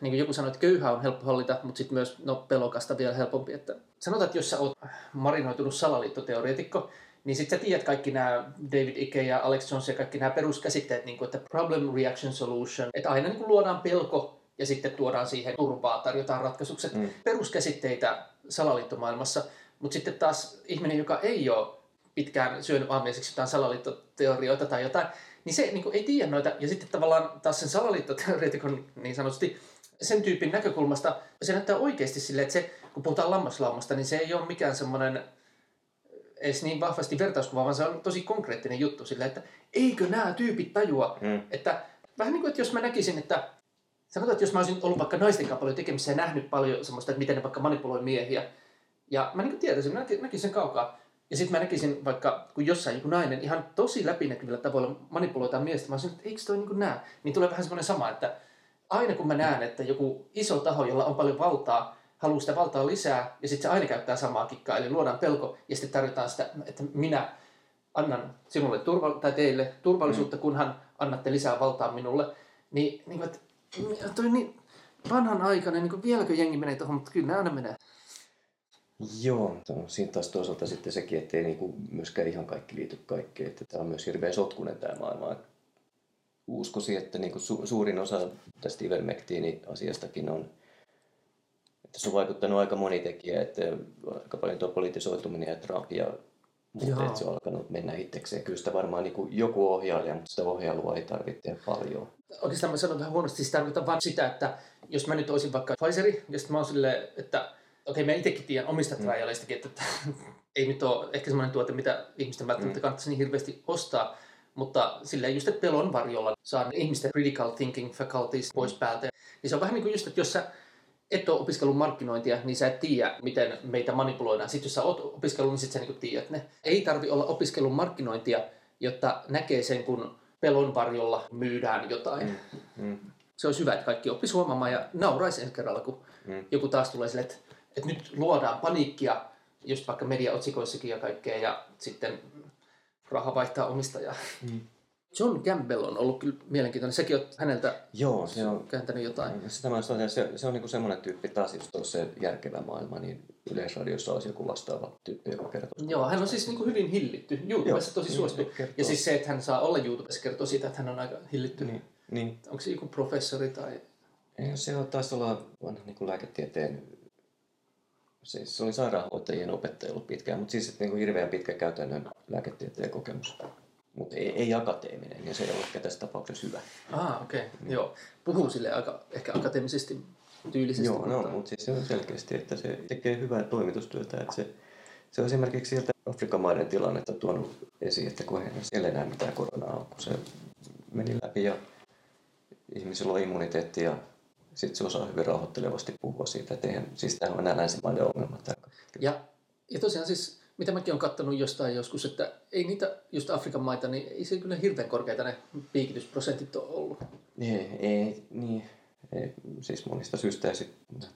niin kuin joku sanoi, että köyhä on helppo hallita, mutta sitten myös no, pelokasta vielä helpompi. Että sanotaan, että jos sä oot marinoitunut salaliittoteoreetikko, niin sitten sä tiedät kaikki nämä David Icke ja Alex Jones ja kaikki nämä peruskäsitteet, niin kuin, että problem, reaction, solution, että aina niin kuin luodaan pelko ja sitten tuodaan siihen turvaa, tarjotaan ratkaisukset, Mm. peruskäsitteitä salaliittomaailmassa, mutta sitten taas ihminen, joka ei ole pitkään syönyt aamiaiseksi jotain salaliittoteorioita tai jotain, niin se niin kuin, ei tiedä noita. Ja sitten tavallaan taas sen salaliittoteoreetikon niin sanotusti sen tyypin näkökulmasta se näyttää oikeasti silleen, että se, kun puhutaan lammaslaumasta, niin se ei ole mikään semmoinen edes niin vahvasti vertauskuva, vaan se on tosi konkreettinen juttu silleen, että eikö nämä tyypit tajua, Mm. että vähän niin kuin, että jos mä näkisin, että sanotaan, että jos mä olisin ollut vaikka naisten kanssa paljon tekemisissä ja nähnyt paljon semmoista, että miten ne vaikka manipuloi miehiä, ja mä niin tietäisin, mä näkisin, sen kaukaa, ja sitten mä näkisin vaikka, kun jossain joku nainen ihan tosi läpinäkyvillä tavoilla manipuloitaan miestä, mä olisin, että eikö toi niin kuin näe? Niin tulee vähän semmoinen sama, että aina kun mä näen, että joku iso taho, jolla on paljon valtaa, haluaa sitä valtaa lisää, ja sitten se aina käyttää samaa kikkaa, eli luodaan pelko, ja sitten tarjotaan sitä, että minä annan sinulle turva- tai teille turvallisuutta, kunhan annatte lisää valtaa minulle, niin, niin että toi niin vanhan aikainen, niin vieläkö jengi menee tuohon, mutta kyllä nämä aina menee. Joo, no, siinä taas toisaalta sitten sekin, että ei niinku myöskään ihan kaikki liity kaikkeen. Että tämä on myös hirveän sotkunen tämä maailma. Uskoisin, että niinku su- suurin osa tästä Ivermectini-asiastakin on, Tässä on vaikuttanut aika moni tekijä, että aika paljon tuo politisoituminen ja Trump ja mutta että se on alkanut mennä itsekseen. Kyllä sitä varmaan niin kuin joku ohjaaja, mutta sitä ohjailua ei tarvitse paljon. Oikeastaan mä sanon vähän huonosti, siis tarkoitan vaan sitä, että jos mä nyt olisin vaikka Pfizeri, ja sitten mä oon silleen, että okei, okay, mä itsekin tiedän omista mm. trialeistakin, että, että ei nyt ole ehkä semmoinen tuote, mitä ihmisten välttämättä mm. kannattaisi niin hirveästi ostaa, mutta sillä just, että pelon varjolla saa ihmisten critical thinking faculties pois mm. päältä. Niin se on vähän niin kuin just, että jos sä et ole opiskellut markkinointia, niin sä et tiedä, miten meitä manipuloidaan. Sitten jos sä oot opiskellut, niin sitten sä niin tiedät ne. Ei tarvi olla opiskellut markkinointia, jotta näkee sen, kun pelon varjolla myydään jotain. Mm. Mm. Se olisi hyvä, että kaikki oppisi huomaamaan ja nauraisi ensi kerralla, kun mm. joku taas tulee sille, että, että nyt luodaan paniikkia, just vaikka mediaotsikoissakin ja kaikkea, ja sitten raha vaihtaa omistajaa. Mm. John Campbell on ollut kyllä mielenkiintoinen. Sekin on häneltä Joo, se on, kääntänyt jotain. Sitä mä sanon, se, se on niin semmoinen tyyppi taas, jos tuossa se järkevä maailma, niin Yleisradiossa olisi joku vastaava tyyppi, joka kertoo. Joo, hän on siis niin kuin hyvin hillitty. YouTubessa tosi suosittu. Ja siis se, että hän saa olla YouTubessa, kertoo siitä, että hän on aika hillitty. Niin, niin. Onko se joku professori tai... Ei, se on, taisi olla vanha niin kuin lääketieteen Siis se oli sairaanhoitajien opettaja ollut pitkään, mutta siis niin kuin hirveän pitkä käytännön lääketieteen kokemus mutta ei, ei akateeminen, ja se ei ole tässä tapauksessa hyvä. Ah, okei. Okay. Mm. Joo. Puhuu sille aika ehkä akateemisesti tyylisesti. Joo, no, mutta... mutta siis se on selkeästi, että se tekee hyvää toimitustyötä, että se, se on esimerkiksi sieltä Afrikan maiden tilannetta tuonut esiin, että kun siellä enää mitään koronaa on, kun se meni läpi ja ihmisillä on immuniteetti ja sitten se osaa hyvin rauhoittelevasti puhua siitä, että eihän, siis tämä on enää länsimaiden ongelma. Ja, ja tosiaan siis mitä mäkin olen katsonut jostain joskus, että ei niitä just Afrikan maita, niin ei se kyllä hirveän korkeita ne piikitysprosentit ole ollut. Ei, ei, niin. Ei, siis monista syistä ja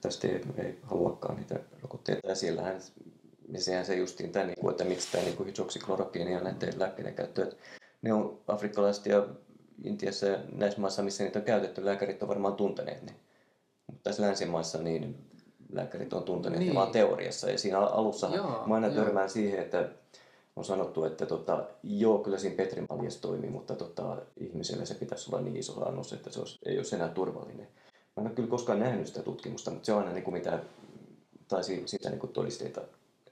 tästä ei, ei haluakaan niitä rokotteita. Ja siellähän, ja sehän se justiin tämä, niin että miksi tämä niin hydroksiklorokiini ja näiden lääkkeiden käyttö, että ne on afrikkalaiset ja Intiassa ja näissä maissa, missä niitä on käytetty, lääkärit on varmaan tunteneet ne. Mutta tässä länsimaissa niin lääkärit on tunteneet niin. vaan teoriassa. Ja siinä alussa mä aina törmään siihen, että on sanottu, että tota, joo, kyllä siinä Petri Maljes toimii, mutta tota, ihmiselle se pitäisi olla niin iso annos, että se olisi, ei olisi enää turvallinen. Mä en ole kyllä koskaan nähnyt sitä tutkimusta, mutta se on aina niin kuin mitä, tai siitä niin kuin todisteita,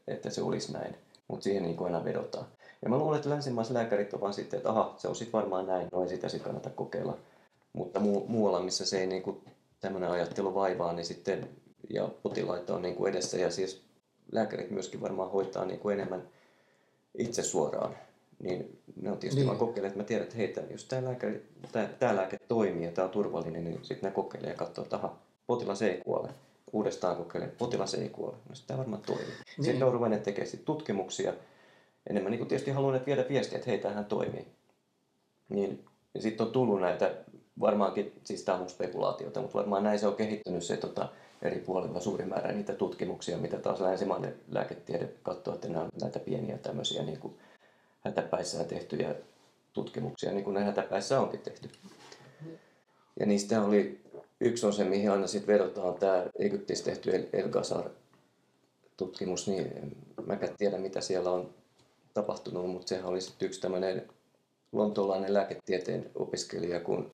että se olisi näin. Mutta siihen niin kuin aina vedotaan. Ja mä luulen, että länsimaiset lääkärit on vaan sitten, että aha, se on sitten varmaan näin, no ei sitä sitten kannata kokeilla. Mutta mu- muualla, missä se ei niin kuin tämmöinen ajattelu vaivaa, niin sitten ja potilaita on niin kuin edessä ja siis lääkärit myöskin varmaan hoitaa niin kuin enemmän itse suoraan. Niin ne on tietysti niin. vaan kokeilemaan, että mä tiedän, että hei, jos tämä, lääkäri, tämä, tämä lääke toimii ja tämä on turvallinen, niin sitten ne kokeilee ja katsoo, että aha, potilas ei kuole. Uudestaan kokeilee, potilas ei kuole. No sitten tämä varmaan toimii. Niin. Sitten on ruvennut tekemään tutkimuksia. Enemmän niin kuin tietysti haluan viedä viestiä, että hei, tämähän toimii. Niin sitten on tullut näitä, varmaankin, siis tämä on mun spekulaatiota, mutta varmaan näin se on kehittynyt se tota, eri puolilla suuri määrä niitä tutkimuksia, mitä taas länsimainen lääketiede katsoo, että nämä on näitä pieniä tämmöisiä niin kuin hätäpäissään tehtyjä tutkimuksia, niin kuin ne hätäpäissä onkin tehty. Ja niistä oli, yksi on se, mihin aina sitten vedotaan, tämä Egyptissä tehty El- Elgasar-tutkimus, niin mä en tiedä mitä siellä on tapahtunut, mutta sehän oli sitten yksi tämmöinen lontoolainen lääketieteen opiskelija kuin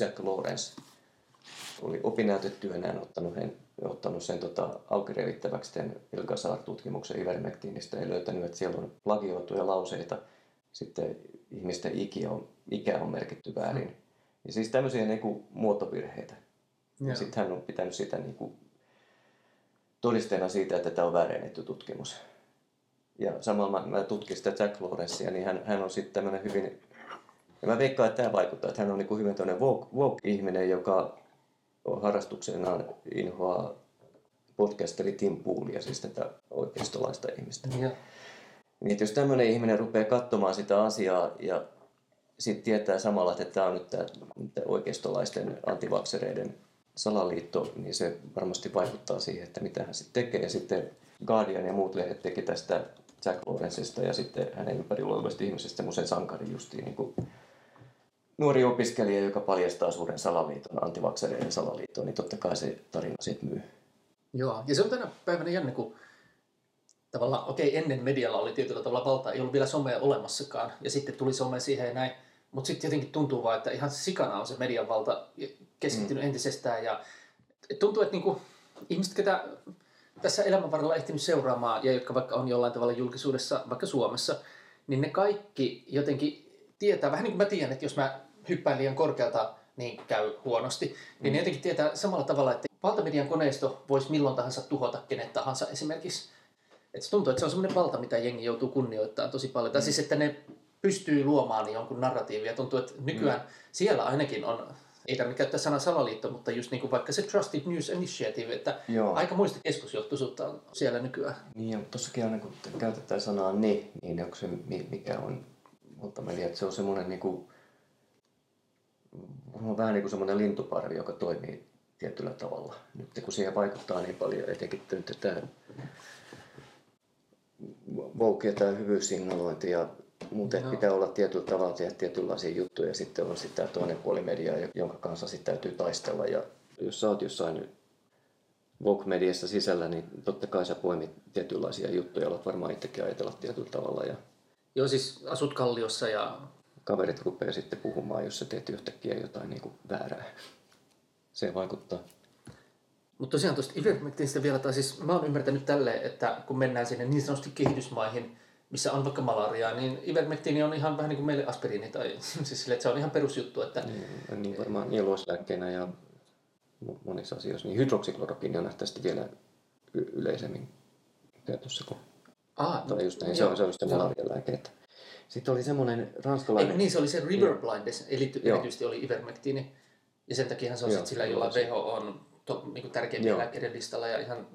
Jack Lawrence, oli opinnäytetyönään ottanut, hen, ottanut sen tota, auki revittäväksi tämän Ilgasar-tutkimuksen Ivermectinistä ja löytänyt, että siellä on plagioituja lauseita. Sitten ihmisten ikä on, ikä on merkitty väärin. Hmm. Ja siis tämmöisiä niin kuin, muotovirheitä. Ja sitten hän on pitänyt sitä niin kuin, todisteena siitä, että tämä on väärennetty tutkimus. Ja samalla mä, mä tutkin sitä Jack Lawrencea, niin hän, hän on sitten tämmöinen hyvin... Ja mä veikkaan, että tämä vaikuttaa, että hän on niin kuin hyvin tämmöinen woke-ihminen, joka harrastuksenaan inhoaa podcasteri Tim Poolia, siis tätä oikeistolaista ihmistä. Ja. Niin, jos tämmöinen ihminen rupeaa katsomaan sitä asiaa ja sitten tietää samalla, että tämä on nyt tämä oikeistolaisten antivaksereiden salaliitto, niin se varmasti vaikuttaa siihen, että mitä hän sitten tekee. Ja sitten Guardian ja muut lehdet teki tästä Jack Lawrencesta ja sitten hänen ympärillä olevasta ihmisestä semmoisen sankarin justiin niin kuin nuori opiskelija, joka paljastaa suuren salaliiton, antivaksereiden salaliiton, niin totta kai se tarina sitten myy. Joo, ja se on tänä päivänä jännä, kun tavallaan, okei, okay, ennen medialla oli tietyllä tavalla valta, ei ollut vielä somea olemassakaan, ja sitten tuli some siihen ja näin, mutta sitten jotenkin tuntuu vaan, että ihan sikana on se median valta keskittynyt mm. entisestään, ja tuntuu, että niinku, ihmiset, ketä tässä elämän varrella ehtinyt seuraamaan ja jotka vaikka on jollain tavalla julkisuudessa, vaikka Suomessa, niin ne kaikki jotenkin tietää, vähän niin kuin mä tiedän, että jos mä hyppään liian korkealta, niin käy huonosti, niin mm. ne jotenkin tietää samalla tavalla, että valtamedian koneisto voisi milloin tahansa tuhota kenet tahansa esimerkiksi. Että se tuntuu, että se on semmoinen valta, mitä jengi joutuu kunnioittamaan tosi paljon. Mm. Tai siis, että ne pystyy luomaan jonkun narratiivia. Tuntuu, että nykyään mm. siellä ainakin on ei tarvitse käyttää sanaa salaliitto, mutta just niin kuin vaikka se Trusted News Initiative, että Joo. aika muista keskusjohtoisuutta on siellä nykyään. Niin ja tossakin aina kun käytetään sanaa ne, niin onko se mikä on multamedia, että se on semmoinen niin kuin, on vähän niin kuin semmoinen lintuparvi, joka toimii tietyllä tavalla. Nyt kun siihen vaikuttaa niin paljon, etenkin nyt tämä Vogue ja tämä hyvyyssignalointi ja Muuten no. pitää olla tietyllä tavalla tehdä tietynlaisia juttuja ja sitten on sitten tämä toinen puoli mediaa, jonka kanssa sitten täytyy taistella. Ja jos sä oot jossain Vogue-mediassa sisällä, niin totta kai sä poimit tietynlaisia juttuja, alat varmaan itsekin ajatella tietyllä tavalla. Ja Joo, siis asut Kalliossa ja... Kaverit rupeaa sitten puhumaan, jos sä teet yhtäkkiä jotain niin kuin väärää. Se vaikuttaa. Mutta tosiaan tuosta Ivermectinistä vielä, tai siis mä oon ymmärtänyt tälleen, että kun mennään sinne niin sanotusti kehitysmaihin, missä on vaikka malariaa, niin ivermektiini on ihan vähän niin kuin meille aspiriini tai siis sille, että se on ihan perusjuttu. Että... Niin, niin varmaan nieluoslääkkeenä ja monissa asioissa. Niin hydroksiklorokiini on nähtävästi vielä y- yleisemmin käytössä kuin Ah, tai just näin, se on, se on sitä malarialääke. Sitten oli semmoinen ranskalainen... Ei, niin, se oli se River Blindness, eli erityisesti oli ivermektiini. Ja sen takia se on joo, sillä, jolla WHO on to, niin kuin tärkeimpien lääkkeiden listalla ja ihan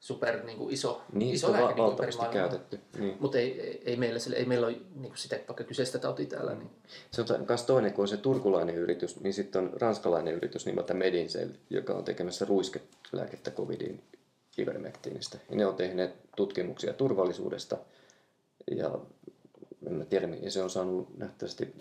super niin kuin iso, niin, iso lääke niin ympäri käytetty. Niin. Mutta ei, ei, ei, meillä, ei meillä ole niin kuin sitä vaikka kyseistä tautia täällä. Niin. Se on myös toinen, kun on se turkulainen yritys, niin sitten on ranskalainen yritys nimeltä Medincell, joka on tekemässä ruiskelääkettä covidin ivermektiinistä. Ja ne on tehneet tutkimuksia turvallisuudesta ja en mä tiedä, ja se on saanut nähtävästi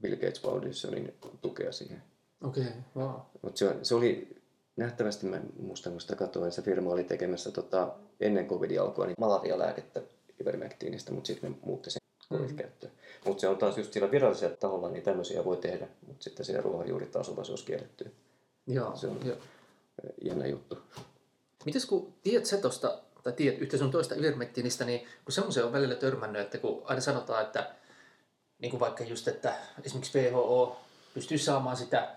Bill Gates Foundationin tukea siihen. Okei, okay, wow. Mutta se, se oli nähtävästi, mä muistan kun sitä katsoin, se firma oli tekemässä tota, ennen covid alkua niin malarialääkettä ivermektiinistä, mutta sitten ne muutti sen covid-käyttöön. Mm-hmm. Mutta se on taas just sillä virallisella taholla, niin tämmöisiä voi tehdä, mutta sitten siellä ruohonjuuritasolla se olisi kielletty. Joo, se on jo. jännä juttu. Mites kun tiedät sä tosta, tai tiedät yhtä sun toista ivermektiinistä, niin kun semmoisen on välillä törmännyt, että kun aina sanotaan, että niin kuin vaikka just, että esimerkiksi WHO pystyy saamaan sitä,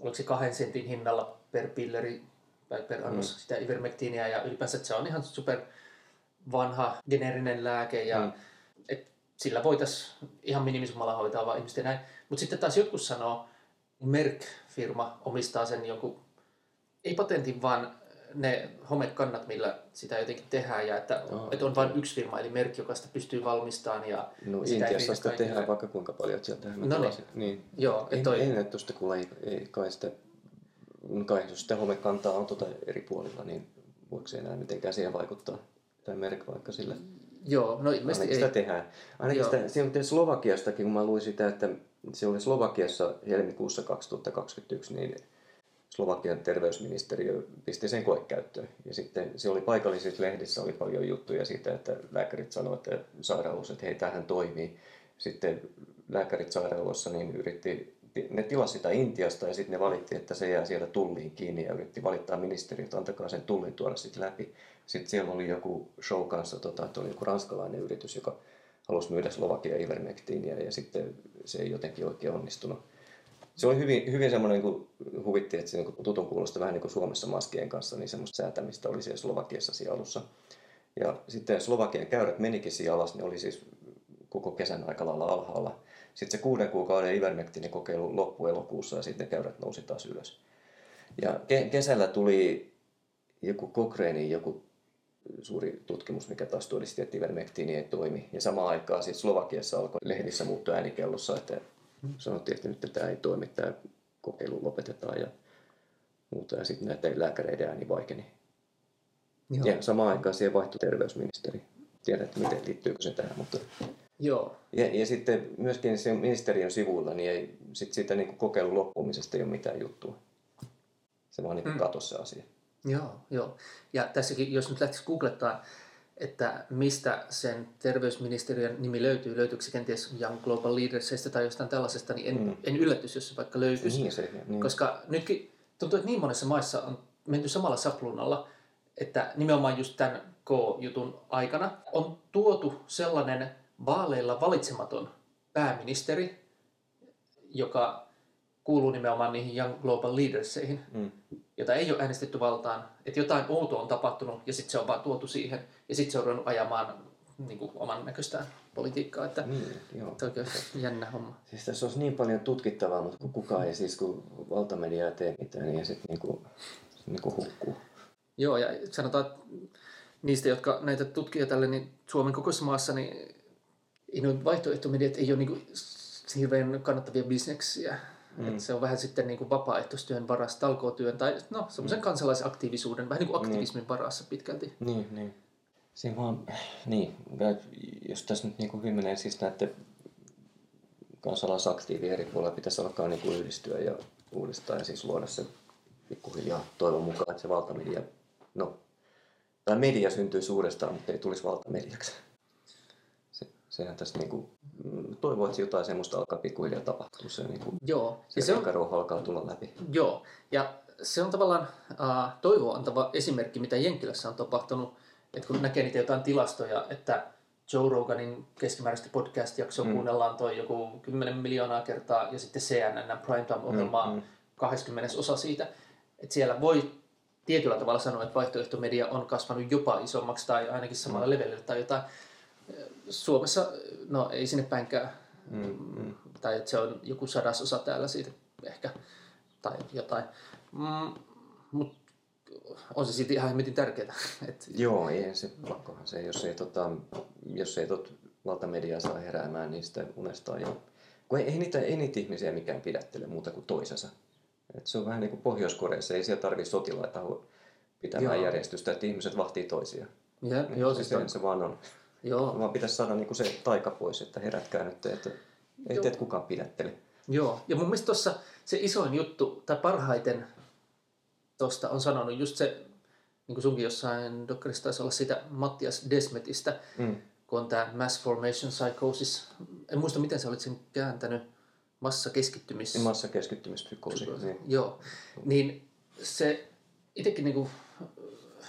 oliko se kahden sentin hinnalla per pilleri tai per annos mm. sitä ivermektiiniä ja ylipäänsä että se on ihan super vanha geneerinen lääke ja mm. et sillä voitaisiin ihan minimisummalla hoitaa vaan ihmisten näin. Mutta sitten taas jotkut sanoo, Merck-firma omistaa sen jonkun, ei patentin, vaan ne homekannat, millä sitä jotenkin tehdään ja että, oh, että on vain yksi firma, eli Merck, joka sitä pystyy valmistamaan. Ja no sitä Intiassa sitä tehdään vaikka kuinka paljon, että sieltä no niin. niin. Joo, ei, toi... ei, ei tuosta kuule, ei, ei kai sitä kai jos sitä homekantaa on tuota eri puolilla, niin voiko se enää mitenkään siihen vaikuttaa? Tai merk vaikka sille? Joo, no ilmeisesti Ainakin sitä tehdään. Ainakin Joo. sitä, se on Slovakiastakin, kun mä luin sitä, että se oli Slovakiassa helmikuussa 2021, niin Slovakian terveysministeriö pisti sen koekäyttöön. Ja sitten se oli paikallisissa lehdissä oli paljon juttuja siitä, että lääkärit sanoivat, että sairaalassa, että hei, tähän toimii. Sitten lääkärit sairaalassa niin yritti ne tilasi sitä Intiasta ja sitten ne valitti, että se jää siellä tulliin kiinni ja yritti valittaa ministeriötä, antakaa sen tullin tuoda sitten läpi. Sitten siellä oli joku show kanssa, tota, että oli joku ranskalainen yritys, joka halusi myydä Slovakia Ivermectinia ja sitten se ei jotenkin oikein onnistunut. Se oli hyvin, hyvin semmoinen, kun huvitti, että se niin tutun kuulosta vähän niin kuin Suomessa maskien kanssa, niin semmoista säätämistä oli siellä Slovakiassa siellä alussa. Ja sitten Slovakian käyrät menikin siellä alas, niin oli siis koko kesän aika lailla alhaalla. Sitten se kuuden kuukauden ivermektiinikokeilu loppui elokuussa ja sitten käyrät nousi taas ylös. Ja ke- kesällä tuli joku Cochranein joku suuri tutkimus, mikä taas todisti, että ivermektiini ei toimi. Ja samaan aikaan siis Slovakiassa alkoi lehdissä muuttua äänikellossa, että sanottiin, että nyt tämä ei toimi, tämä kokeilu lopetetaan ja muuta. Ja sitten näiden lääkäreiden ääni vaikeni. Joo. Ja samaan aikaan siihen vaihtui terveysministeri. Tiedän, että miten liittyykö se tähän, mutta Joo. Ja, ja sitten myöskin se ministeriön sivuilla, niin ei, sit siitä niin kuin kokeilun loppumisesta ei ole mitään juttua. Se vaan niin mm. katosi se asia. Joo, joo. Ja tässäkin, jos nyt lähtisi googlettaa, että mistä sen terveysministeriön nimi löytyy, löytyykö se kenties Young Global Leadersista tai jostain tällaisesta, niin en, mm. en yllätys, jos se vaikka löytyisi. Niin se, niin. Koska nytkin tuntuu, että niin monessa maissa on menty samalla sapluunalla, että nimenomaan just tämän K-jutun aikana on tuotu sellainen vaaleilla valitsematon pääministeri, joka kuuluu nimenomaan niihin Young Global Leaderseihin, Mm. jota ei ole äänestetty valtaan. Että jotain outoa on tapahtunut ja sitten se on vaan tuotu siihen. Ja sitten se on ruvennut ajamaan niin kuin, oman näköistään politiikkaa. Että Niin, joo. Oikein jännä homma. Siis tässä olisi niin paljon tutkittavaa, mutta kun kukaan ei siis, kun valtamedia ei tee mitään, niin sitten niinku, se niinku hukkuu. Joo, ja sanotaan, että niistä, jotka näitä tutkii tälle, niin Suomen kokoisessa maassa, niin ei nuo vaihtoehtomediat ei ole niin kuin hirveän kannattavia bisneksiä. Mm. Et se on vähän sitten niin kuin vapaaehtoistyön varassa, talkootyön tai no, semmoisen mm. kansalaisaktiivisuuden, vähän niin kuin aktivismin mm. varassa pitkälti. Niin, niin. Siinä vaan, niin, jos tässä nyt niin hyvin menee siis näiden kansalaisaktiivien eri puolilla pitäisi alkaa niin kuin yhdistyä ja uudistaa ja siis luoda se pikkuhiljaa toivon mukaan, että se valtamedia, no, tai media syntyisi uudestaan, mutta ei tulisi valtamediaksi. Se, sehän tässä niin kuin, toivoo, että jotain semmoista alkaa pikkuhiljaa tapahtua. Se, niin kuin, Joo, se, se on, alkaa tulla läpi. joo, ja se on tavallaan uh, toivoa antava esimerkki, mitä Jenkkilässä on tapahtunut, että kun näkee niitä jotain tilastoja, että Joe Roganin keskimääräistä podcast-jaksoa mm. kuunnellaan toi joku 10 miljoonaa kertaa ja sitten CNN primetime-ohjelmaa mm, mm. 20 osa siitä. Että siellä voi tietyllä tavalla sanoa, että vaihtoehtomedia on kasvanut jopa isommaksi tai ainakin samalla mm. levelillä tai jotain. Suomessa, no ei sinne päinkään, mm, mm. tai että se on joku sadasosa täällä siitä ehkä tai jotain. Mm, Mutta on se silti ihan hemmetin tärkeää. Et... Joo, ei se pakkohan se, jos ei, tota, jos ei tot valtamediaa saa heräämään, niin sitä unestaan jo. Kun ei, ei, niitä, ei niitä ihmisiä mikään pidättele muuta kuin toisensa. Et se on vähän niin kuin Pohjois-Koreassa, ei siellä tarvitse sotilaita pitämään joo. järjestystä, että ihmiset vahtii toisia. Ja, niin, joo, siis se, on... se vaan on. Joo. Vaan pitäisi saada niin kuin se taika pois, että herätkää nyt, että ei teet kukaan pidättele. Joo, ja mun mielestä tuossa se isoin juttu, tai parhaiten tuosta on sanonut just se, niin kuin sunkin jossain dokkarissa taisi olla sitä Mattias Desmetistä, mm. kun on tämä Mass Formation Psychosis. En muista, miten sä olit sen kääntänyt. Massakeskittymis... Massakeskittymispsykoosi. Niin. Joo. Niin se itsekin niin kuin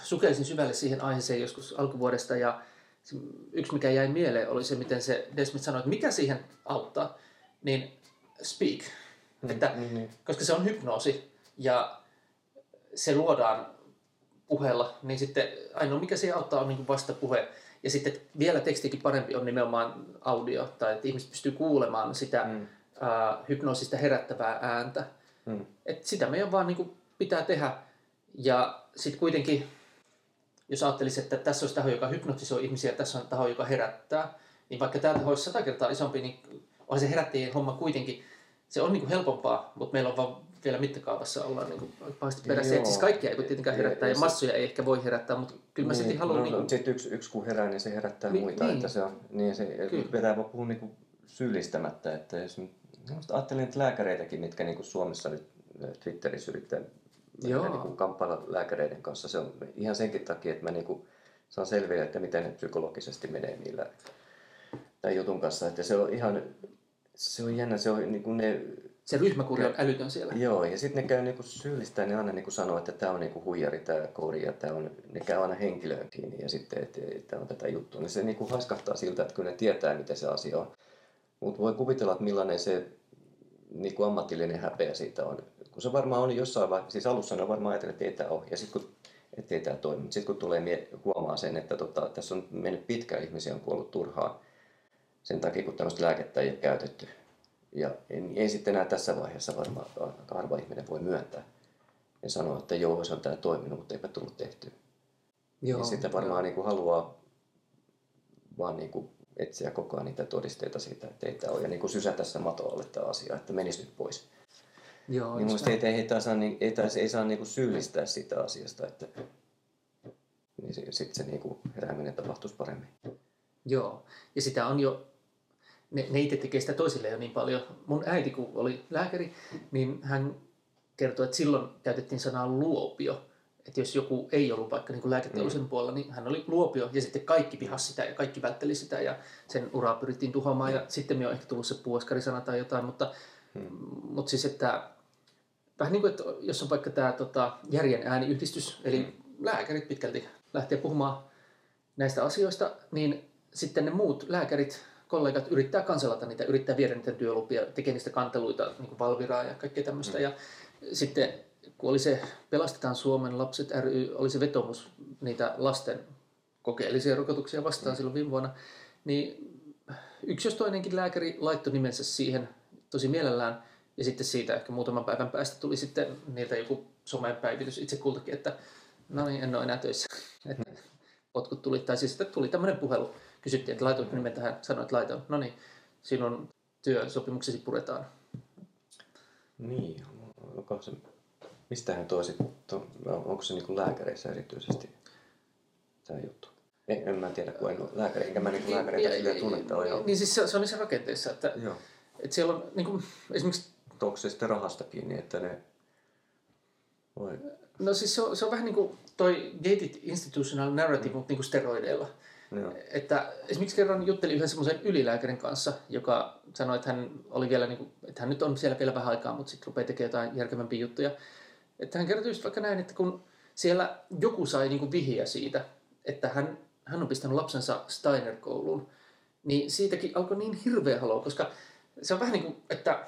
sukelsin syvälle siihen aiheeseen joskus alkuvuodesta ja yksi mikä jäi mieleen oli se, miten se Desmet sanoi, että mikä siihen auttaa, niin speak. Mm, että, mm, mm. Koska se on hypnoosi ja se luodaan puheella, niin sitten ainoa mikä siihen auttaa on niin vastapuhe. Ja sitten vielä tekstikin parempi on nimenomaan audio, tai että ihmiset pystyy kuulemaan sitä mm. uh, hypnoosista herättävää ääntä. Mm. Et sitä meidän vaan niin pitää tehdä. Ja sitten kuitenkin, jos ajattelisi, että tässä olisi taho, joka hypnotisoi ihmisiä, tässä on taho, joka herättää, niin vaikka tämä taho olisi sata kertaa isompi, niin onhan se herättäjien homma kuitenkin, se on niin kuin helpompaa, mutta meillä on vaan vielä mittakaavassa ollaan niin pahasti perässä. Joo. Siis kaikkia ei voi tietenkään herättää ja, ja massoja ei ehkä voi herättää, mutta kyllä mä niin, silti haluan... No, niin kuin... Sitten yksi, yksi kun herää, niin se herättää niin, muita. Niin. Että se on, niin se kyllä. pitää vaan puhua niin kuin syyllistämättä. Että jos ajattelen että lääkäreitäkin, mitkä niin kuin Suomessa nyt Twitterissä yrittää Joo. Niin kuin kamppailla lääkäreiden kanssa. Se on ihan senkin takia, että mä niin kuin saan selviä, että miten ne psykologisesti menee niillä tämän jutun kanssa. Että se on ihan, se on jännä, se on niin kuin ne se ryhmäkuri on älytön siellä. Joo, ja sitten ne käy niinku syyllistää, ne aina niinku sanoo, että tämä on niinku huijari tämä koodi ja tää on, ne käy aina henkilöön kiinni ja sitten, että tämä on tätä juttua. Niin se niinku haiskahtaa siltä, että kyllä ne tietää, miten se asia on. Mutta voi kuvitella, että millainen se niinku ammatillinen häpeä siitä on. Kun se varmaan on jossain vaiheessa, siis alussa on varmaan ajatellut, että ei tämä ole. Ja sitten kun ettei tämä toimi. Sitten kun tulee mie- huomaa sen, että tota, tässä on mennyt pitkä ihmisiä on kuollut turhaan sen takia, kun tämmöistä lääkettä ei ole käytetty ja en, ei sitten enää tässä vaiheessa varmaan harva ihminen voi myöntää. Ja sanoa, että joo, se on tämä toiminut, mutta eipä tullut tehtyä. Joo, ja sitten varmaan niin kuin haluaa vaan niin kuin etsiä koko ajan niitä todisteita siitä, että ei tämä ole. Ja niin kuin sysätä se mato alle tämä asia, että menisi nyt pois. Joo, niin musta ei, ei, saa, niin, ei, ei saa niin kuin syyllistää sitä asiasta, että niin sitten se niin kuin herääminen tapahtuisi paremmin. Joo, ja sitä on jo ne, ne itse tekee sitä toisille jo niin paljon. Mun äiti, kun oli lääkäri, niin hän kertoi, että silloin käytettiin sanaa luopio. Että jos joku ei ollut vaikka niin lääketeollisen mm. puolella, niin hän oli luopio ja sitten kaikki pihas sitä ja kaikki vältteli sitä ja sen uraa pyrittiin tuhoamaan. Ja sitten me on ehkä tullut se puoskarisana tai jotain, mutta, mm. mutta siis että vähän niin kuin, että jos on vaikka tämä tota, järjen ääniyhdistys, eli mm. lääkärit pitkälti lähtee puhumaan näistä asioista, niin sitten ne muut lääkärit, kollegat yrittää kanselata niitä, yrittää viedä niitä työlupia, tekee niistä kanteluita, niin kuin Valviraa ja kaikkea tämmöistä. Mm. Ja sitten kun oli se Pelastetaan Suomen lapset ry, oli se vetomus niitä lasten kokeellisia rokotuksia vastaan mm. silloin viime vuonna, niin yksi jos toinenkin lääkäri laittoi nimensä siihen tosi mielellään, ja sitten siitä ehkä muutaman päivän päästä tuli sitten niiltä joku somen päivitys itse kultakin, että no niin, en ole enää töissä. Että potkut tuli, tai siis tuli tämmöinen puhelu. Kysyttiin, että laitoinko nimen tähän, sanoin, että laitoin. No niin, sinun työsopimuksesi puretaan. Niin, onko se, mistä hän toisi, onko se niin lääkäreissä erityisesti tämä juttu? En, en mä tiedä, kun en ole lääkäri, enkä mä niin lääkäreitä silleen tunne, että on Niin siis se, se on niissä rakenteissa, että, Joo. että siellä on niin kuin, esimerkiksi... Onko se sitten rahasta kiinni, että ne vai? No siis se on, se on vähän niin kuin toi gated institutional narrative, mm. mutta niin kuin steroideilla. Joo. Että esimerkiksi kerran juttelin yhden semmoisen ylilääkärin kanssa, joka sanoi, että hän oli vielä, niin kuin, että hän nyt on siellä vielä vähän aikaa, mutta sitten rupeaa tekemään jotain järkevämpiä juttuja. Että hän kertoi just vaikka näin, että kun siellä joku sai niin kuin vihiä siitä, että hän, hän on pistänyt lapsensa Steiner-kouluun, niin siitäkin alkoi niin hirveä halo, koska se on vähän niin kuin, että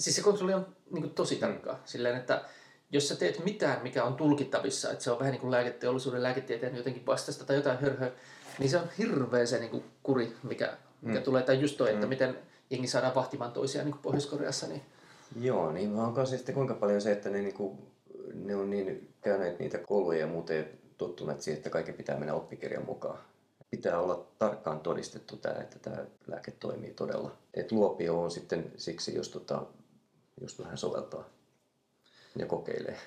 siis se kontrolli on niin kuin tosi tarkkaa. Mm. Silleen, että jos sä teet mitään, mikä on tulkittavissa, että se on vähän niin kuin lääketeollisuuden lääketieteen jotenkin vastasta tai jotain hörhöä, niin se on hirveä se niin kuin kuri, mikä, mikä mm. tulee. Tai just toi, että mm. miten jengi saadaan vahtimaan toisiaan niin kuin Pohjois-Koreassa. Niin... Joo, niin se sitten kuinka paljon se, että ne, niin kuin, ne on niin käyneet niitä kouluja ja muuten tottuneet siihen, että kaikki pitää mennä oppikirjan mukaan. Pitää olla tarkkaan todistettu tämä, että tämä lääke toimii todella. Et luopio on sitten siksi, jos, tota, jos vähän soveltaa ja kokeilee.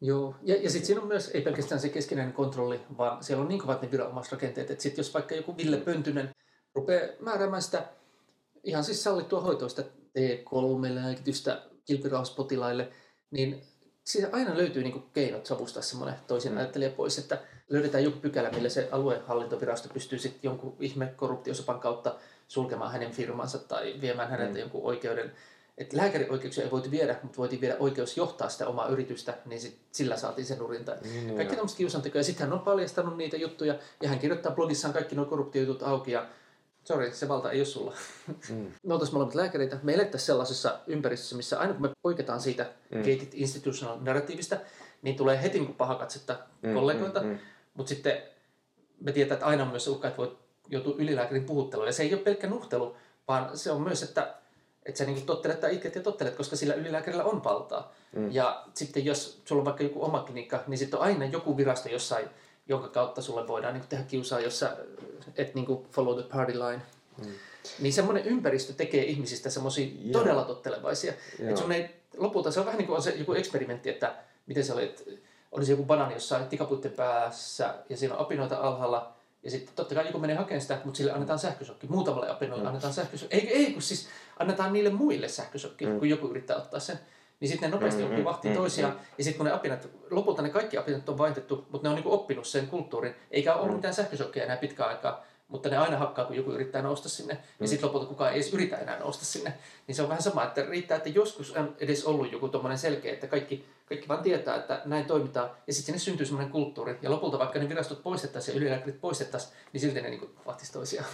Joo, ja, ja sitten siinä on myös, ei pelkästään se keskinäinen kontrolli, vaan siellä on niin kovat ne viranomaisrakenteet, että sitten jos vaikka joku Ville Pöntynen rupeaa määräämään sitä ihan siis sallittua hoitoista T3-lääkitystä kilpirauhaspotilaille, niin siitä aina löytyy niin keinot savustaa semmoinen toisen mm. ajattelija pois, että löydetään joku pykälä, millä se aluehallintovirasto pystyy sitten jonkun ihme korruptiosopan kautta sulkemaan hänen firmansa tai viemään häneltä mm. jonkun oikeuden että lääkärioikeuksia ei voitu viedä, mutta voitiin viedä oikeus johtaa sitä omaa yritystä, niin sit sillä saatiin sen nurinta. Mm, kaikki tämmöiset kiusantekoja. Sitten hän on paljastanut niitä juttuja ja hän kirjoittaa blogissaan kaikki nuo korruptiojutut auki ja Sori, se valta ei ole sulla. Mm. me oltaisiin molemmat lääkäreitä. Me elettäisiin sellaisessa ympäristössä, missä aina kun me poiketaan siitä mm. gated institutional narratiivista, niin tulee heti niin paha katsetta mm, kollegoilta. Mm, mm. Mutta sitten me tiedetään, että aina on myös uhka, että voit joutua ylilääkärin puhutteluun. Ja se ei ole pelkkä nuhtelu, vaan se on myös, että että sä niin tottelet tai itket ja tottelet, koska sillä ylilääkärillä on valtaa. Mm. Ja sitten jos sulla on vaikka joku oma klinikka, niin sitten on aina joku virasto jossain, jonka kautta sulle voidaan niin tehdä kiusaa, jos sä et niin follow the party line. Mm. Niin semmoinen ympäristö tekee ihmisistä semmoisia todella tottelevaisia. Että sun ei, lopulta se on vähän niin kuin on se joku eksperimentti, että miten se oli, että olisi joku banaani jossain tikapuitten päässä ja siinä on apinoita alhaalla, ja sitten totta kai joku menee hakemaan sitä, mutta sille annetaan sähkösokki. Muutamalle apinoille mm. annetaan sähkösokki. Ei, ei, kun siis annetaan niille muille sähkösokki, mm. kun joku yrittää ottaa sen. Niin sitten ne nopeasti mm, oppii vahtiin mm, toisiaan. Mm. Ja sitten kun ne apinat, lopulta ne kaikki apinat on vaihdettu, mutta ne on niinku oppinut sen kulttuurin. Eikä ole ollut mm. mitään sähkösokkeja enää pitkään aikaa mutta ne aina hakkaa, kun joku yrittää nousta sinne, mm. ja sitten lopulta kukaan ei edes yritä enää nousta sinne. Niin se on vähän sama, että riittää, että joskus on edes ollut joku tuommoinen selkeä, että kaikki, kaikki vaan tietää, että näin toimitaan, ja sitten sinne syntyy semmoinen kulttuuri, ja lopulta vaikka ne virastot poistettaisiin ja ylilääkärit poistettaisiin, niin silti ne niin vahtisi toisiaan.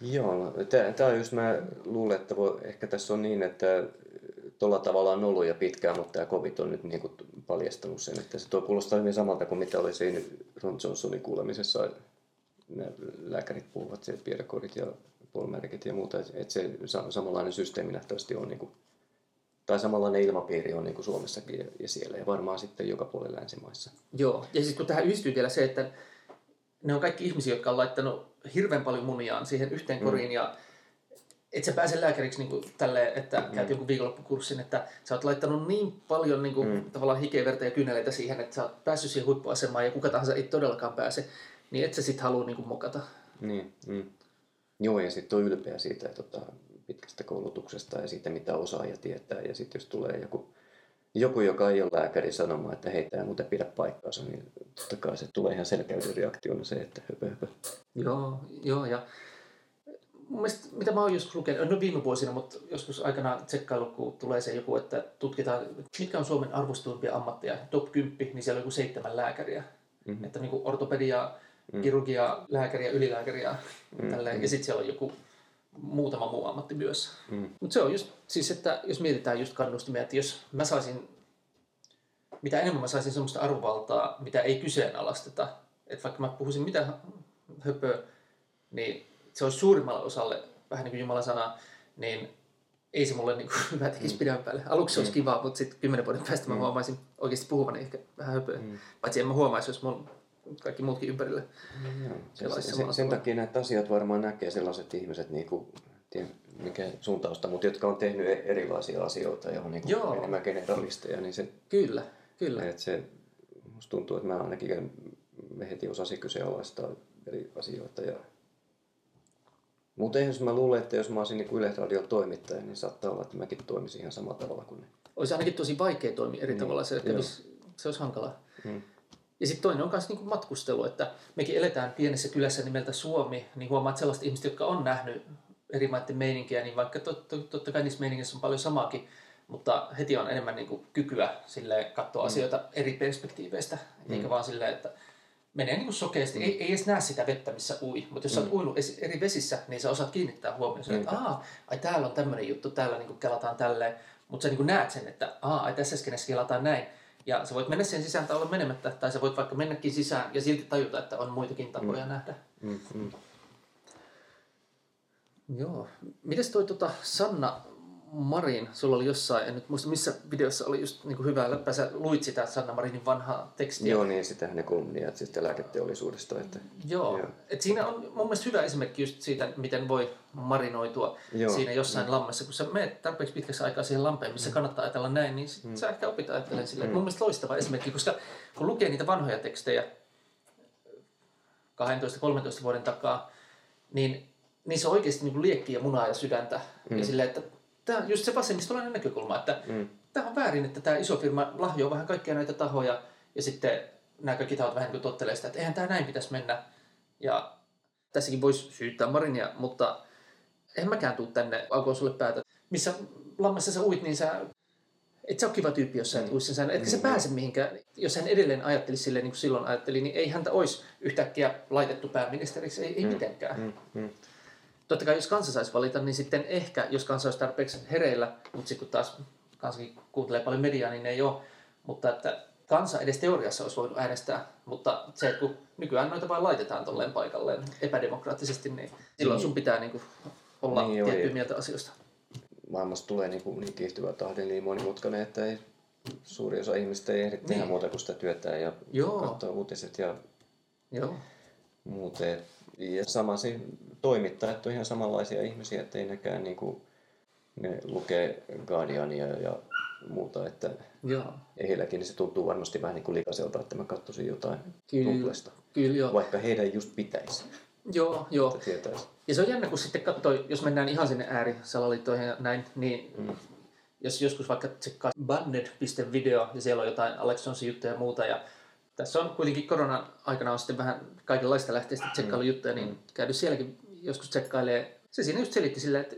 Joo, tämä on just, mä luulen, että voi, ehkä tässä on niin, että tuolla tavalla on ollut jo pitkään, mutta tämä COVID on nyt niin kuin paljastanut sen, että se tuo kuulostaa hyvin samalta kuin mitä oli siinä Ron Johnsonin kuulemisessa lääkärit puhuvat, se piirrekodit ja polmerkit ja muuta, että se samanlainen systeemi nähtävästi on, niin kuin, tai samanlainen ilmapiiri on niin kuin Suomessakin ja, siellä ja varmaan sitten joka puolella länsimaissa. Joo, ja sitten kun tähän yhdistyy vielä se, että ne on kaikki ihmisiä, jotka on laittanut hirveän paljon muniaan siihen yhteen mm. koriin mm. ja et sä pääse lääkäriksi niin kuin tälle, että mm. käyt jonkun viikonloppukurssin, että sä oot laittanut niin paljon niin kuin, mm. tavallaan hikeä, verta ja kyyneleitä siihen, että sä oot päässyt siihen huippuasemaan ja kuka tahansa ei todellakaan pääse niin et sä sit halua niinku mokata. Niin, mm. Joo, ja sitten on ylpeä siitä tota, pitkästä koulutuksesta ja siitä, mitä osaaja tietää. Ja sitten jos tulee joku, joku, joka ei ole lääkäri sanomaan, että hei, tämä muuten pidä paikkaansa, niin totta kai se tulee ihan selkäyden reaktiona se, että höpö, höpö. Joo, joo, ja mun mielestä, mitä mä oon joskus lukenut, no viime vuosina, mutta joskus aikana tsekkailu, kun tulee se joku, että tutkitaan, mitkä on Suomen arvostuimpia ammatteja, top 10, niin siellä on joku seitsemän lääkäriä. Mm-hmm. Että niin kuin ortopedia, mm. kirurgia, lääkäriä, ylilääkäriä, mm. tälleen. ja sitten siellä on joku muutama muu ammatti myös. Mm. Mutta se on just, siis että jos mietitään just kannustimia, että jos mä saisin, mitä enemmän mä saisin semmoista arvovaltaa, mitä ei kyseenalaisteta, että vaikka mä puhuisin mitä höpöä, niin se olisi suurimmalle osalle, vähän niin kuin Jumalan sana, niin ei se mulle niin kuin hyvä tekisi mm. pidemmän päälle. Aluksi se olisi mm. kiva, mutta sitten kymmenen vuoden päästä mä mm. huomaisin oikeasti puhuvani ehkä vähän höpöä. Mm. Paitsi en mä huomaisi, jos mulla kaikki muutkin ympärille. Mm. Se, se, sen, sen takia näitä asiat varmaan näkee sellaiset ihmiset, niin kuin, tiedä, mikä suuntausta, mutta jotka on tehnyt e- erilaisia asioita ja on niin kuin enemmän generalisteja. Niin se, kyllä, kyllä. Että se, musta tuntuu, että mä ainakin heti osasin kyseenalaistaa eri asioita ja mutta jos mä luulen, että jos mä olisin niin Yleisradion toimittaja, niin saattaa olla, että mäkin toimisin ihan samalla tavalla kuin ne. Olisi ainakin tosi vaikea toimia eri niin. tavalla, se, kävisi, se olisi hankalaa. Hmm. Ja sitten toinen on myös niin matkustelu, että mekin eletään pienessä kylässä nimeltä Suomi, niin huomaat sellaiset ihmiset, jotka on nähnyt eri maiden meininkiä, niin vaikka tot, tot, totta kai niissä meiningissä on paljon samaakin, mutta heti on enemmän niin kuin kykyä sille katsoa hmm. asioita eri perspektiiveistä, hmm. eikä vaan silleen, että menee niin kuin sokeasti, mm. ei, ei edes näe sitä vettä, missä ui. Mutta jos mm. sä oot mm. uinut eri vesissä, niin sä osaat kiinnittää huomioon, että Aa, ai täällä on tämmöinen juttu, täällä niin kuin kelataan tälleen. Mutta sä niin kuin näet sen, että Aa, ai tässä skenessä kelataan näin. Ja sä voit mennä sen sisään tai olla menemättä, tai sä voit vaikka mennäkin sisään ja silti tajuta, että on muitakin tapoja mm. nähdä. Mm. Mm. Joo. Mites toi tota Sanna Marin, sulla oli jossain, en nyt muista missä videossa oli just niin kuin hyvä läppä, sä luit sitä Sanna Marinin vanhaa tekstiä. Joo, niin sitä ne kunniat sitten lääketeollisuudesta. Että, joo, joo. Et siinä on mun mielestä hyvä esimerkki just siitä, miten voi marinoitua joo. siinä jossain mm. lammessa. Kun sä menet tarpeeksi pitkäksi aikaa siihen lampeen, missä mm. kannattaa ajatella näin, niin sit mm. sä ehkä opit ajattelemaan silleen. Mm. Mun mielestä loistava esimerkki, koska kun lukee niitä vanhoja tekstejä 12-13 vuoden takaa, niin niissä on oikeasti niin liekkiä munaa ja sydäntä. Mm. Ja silleen, että tämä on just se vasemmistolainen näkökulma, että mm. tämä on väärin, että tämä iso firma lahjoaa vähän kaikkia näitä tahoja ja sitten nämä kaikki tahot vähän niin tottelee sitä, että eihän tämä näin pitäisi mennä. Ja tässäkin voisi syyttää Marinia, mutta en mäkään tuu tänne alkoon sulle päätä. Missä lammassa sä uit, niin sä et sä ole kiva tyyppi, jos sä et mm. sen Etkä mm. sä pääse mihinkään. Jos hän edelleen ajattelisi silleen, niin kuin silloin ajatteli, niin ei häntä olisi yhtäkkiä laitettu pääministeriksi. Ei, ei mm. mitenkään. Mm. Mm. Totta kai jos kansa saisi valita, niin sitten ehkä, jos kansa olisi tarpeeksi hereillä, mutta sitten kun taas kansakin kuuntelee paljon mediaa, niin ne ei ole. Mutta että kansa edes teoriassa olisi voinut äänestää, mutta se, että kun nykyään noita vain laitetaan tolleen paikalleen epädemokraattisesti, niin silloin sun pitää niin kuin olla niin, tiettyä mieltä asioista. Maailmasta tulee niin, kuin niin kiihtyvä tahdin niin monimutkainen, että ei, suuri osa ihmistä ei ehdi niin. tehdä muuta kuin sitä työtä ja Joo. katsoa uutiset ja Joo. muuten. Ja sama se toimittajat on ihan samanlaisia ihmisiä, että ei nekään niin kuin, ne lukee Guardiania ja muuta, että joo. heilläkin niin se tuntuu varmasti vähän niin kuin likaiselta, että mä katsoisin jotain kyllä, Kyllä, joo. Vaikka heidän just pitäisi. Joo, joo. Ja se on jännä, kun sitten katsoo, jos mennään ihan sinne äärisalaliittoihin ja näin, niin mm. jos joskus vaikka tsekkaa banned.video ja siellä on jotain Alexonsin juttuja ja muuta ja tässä on kuitenkin koronan aikana on sitten vähän kaikenlaista lähteistä tsekkailu juttuja, niin mm. käydy sielläkin joskus tsekkailee. Se siinä just selitti silleen, että,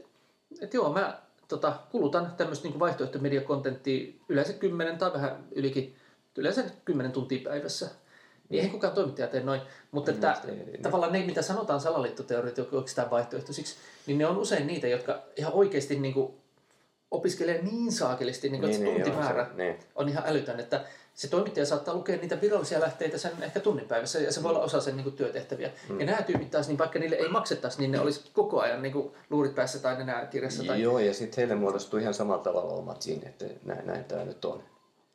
että joo, mä tota, kulutan tämmöistä niin vaihtoehtomediakontenttia yleensä 10 tai vähän ylikin, yleensä 10 tuntia päivässä. Niin eihän kukaan toimittaja tee noin. Mutta että, ei, niin. tavallaan ne, mitä sanotaan salaliittoteoriat oikeastaan vaihtoehtoisiksi, niin ne on usein niitä, jotka ihan oikeasti niin kuin, opiskelee niin saakelisti, niin, niin, että se tuntimäärä niin, on, se, niin. on ihan älytön, että se toimittaja saattaa lukea niitä virallisia lähteitä sen ehkä tunnin päivässä ja se voi olla osa sen niin kuin, työtehtäviä. Mm. Ja nämä tyypit taas, niin vaikka niille ei maksettaisi, niin ne olisi koko ajan niin kuin, luurit päässä tai nenää kirjassa. Tai... Joo, ja sitten heille muodostuu ihan samalla tavalla omat siinä, että näin, näin tämä nyt on.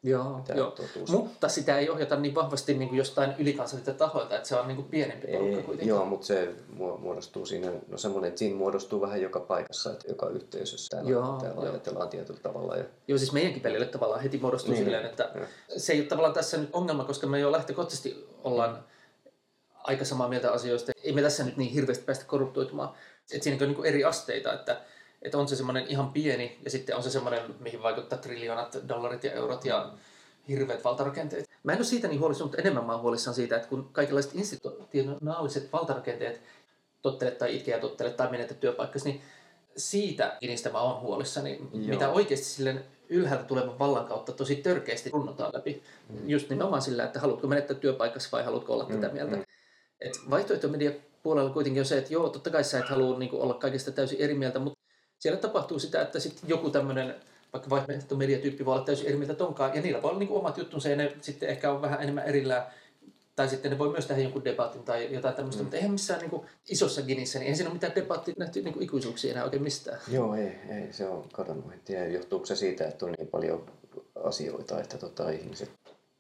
Joo, joo. mutta sitä ei ohjata niin vahvasti niin kuin jostain ylikansallisilta tahoilta, että se on niin kuin pienempi porukka kuitenkin. Joo, mutta se muodostuu siinä, no semmoinen, että siinä muodostuu vähän joka paikassa, että joka yhteisössä täällä, joo, täällä joo. ajatellaan tietyllä tavalla. Ja... Joo, siis meidänkin pelille tavallaan heti muodostuu niin, silleen, että ja. se ei ole tavallaan tässä nyt ongelma, koska me jo lähtökohtaisesti ollaan aika samaa mieltä asioista. Ei me tässä nyt niin hirveästi päästä korruptoitumaan. Että siinä on niin kuin eri asteita, että että on se semmoinen ihan pieni ja sitten on se semmoinen, mihin vaikuttaa triljoonat dollarit ja eurot ja hirveät valtarakenteet. Mä en ole siitä niin huolissaan, mutta enemmän mä oon huolissaan siitä, että kun kaikenlaiset institutionaaliset valtarakenteet tottele tai itke ja tottele tai menetä työpaikkasi, niin siitä niistä mä oon huolissani, Joo. mitä oikeasti silleen ylhäältä tulevan vallan kautta tosi törkeästi runnotaan läpi. Mm. Just nimenomaan sillä, että haluatko menettää työpaikassa vai haluatko olla tätä mieltä. mm. Et vaihtoehtomedia puolella kuitenkin on se, että joo, totta kai sä et halua niin olla kaikista täysin eri mieltä, mutta siellä tapahtuu sitä, että sit joku tämmöinen vaikka vaihtoehtomediatyyppi voi olla täysin eri mieltä tonkaan, ja niillä voi olla niin omat juttunsa, ja ne sitten ehkä on vähän enemmän erillään tai sitten ne voi myös tehdä jonkun debatin tai jotain tämmöistä, mm. mutta eihän missään niin kuin, isossa ginissä, niin eihän siinä ole mitään debattia nähty niin kuin ikuisuuksia enää oikein mistään. Joo, ei, ei se on kadonnut. En tiedä, johtuuko se siitä, että on niin paljon asioita, että tota, ihmiset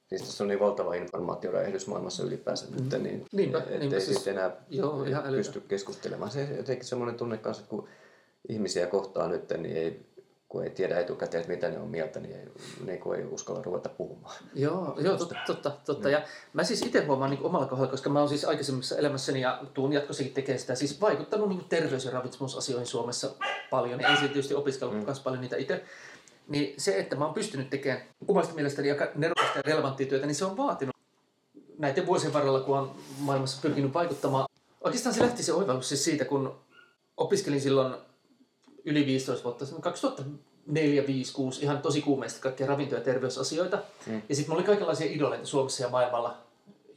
Siis tässä on niin valtava informaatioräjähdys maailmassa ylipäänsä mm. nyt, niin Niinpä, ettei niinpä siis, siis- enää joo, ihan pysty keskustelemaan. Se jotenkin semmoinen tunne kanssa, että kun ihmisiä kohtaa nyt, niin ei, kun ei tiedä etukäteen, että mitä ne on mieltä, niin ei, ne kun ei uskalla ruveta puhumaan. Joo, joo totta, totta. totta. Ja mä siis itse huomaan niin omalla kohdalla, koska mä oon siis aikaisemmassa elämässäni ja tuun jatkossakin tekemään sitä, siis vaikuttanut niin terveys- ja ravitsemusasioihin Suomessa paljon. Ja ensin tietysti opiskellut mm. myös paljon niitä itse. Niin se, että mä oon pystynyt tekemään omasta mielestäni aika nerokasta ja relevanttia työtä, niin se on vaatinut näiden vuosien varrella, kun on maailmassa pyrkinyt vaikuttamaan. Oikeastaan se lähti se oivallus siis siitä, kun opiskelin silloin yli 15 vuotta, se on 2004, 5, 6, ihan tosi kuumeista kaikkia ravinto- ja terveysasioita. Mm. Ja sitten mulla oli kaikenlaisia idoleita Suomessa ja maailmalla.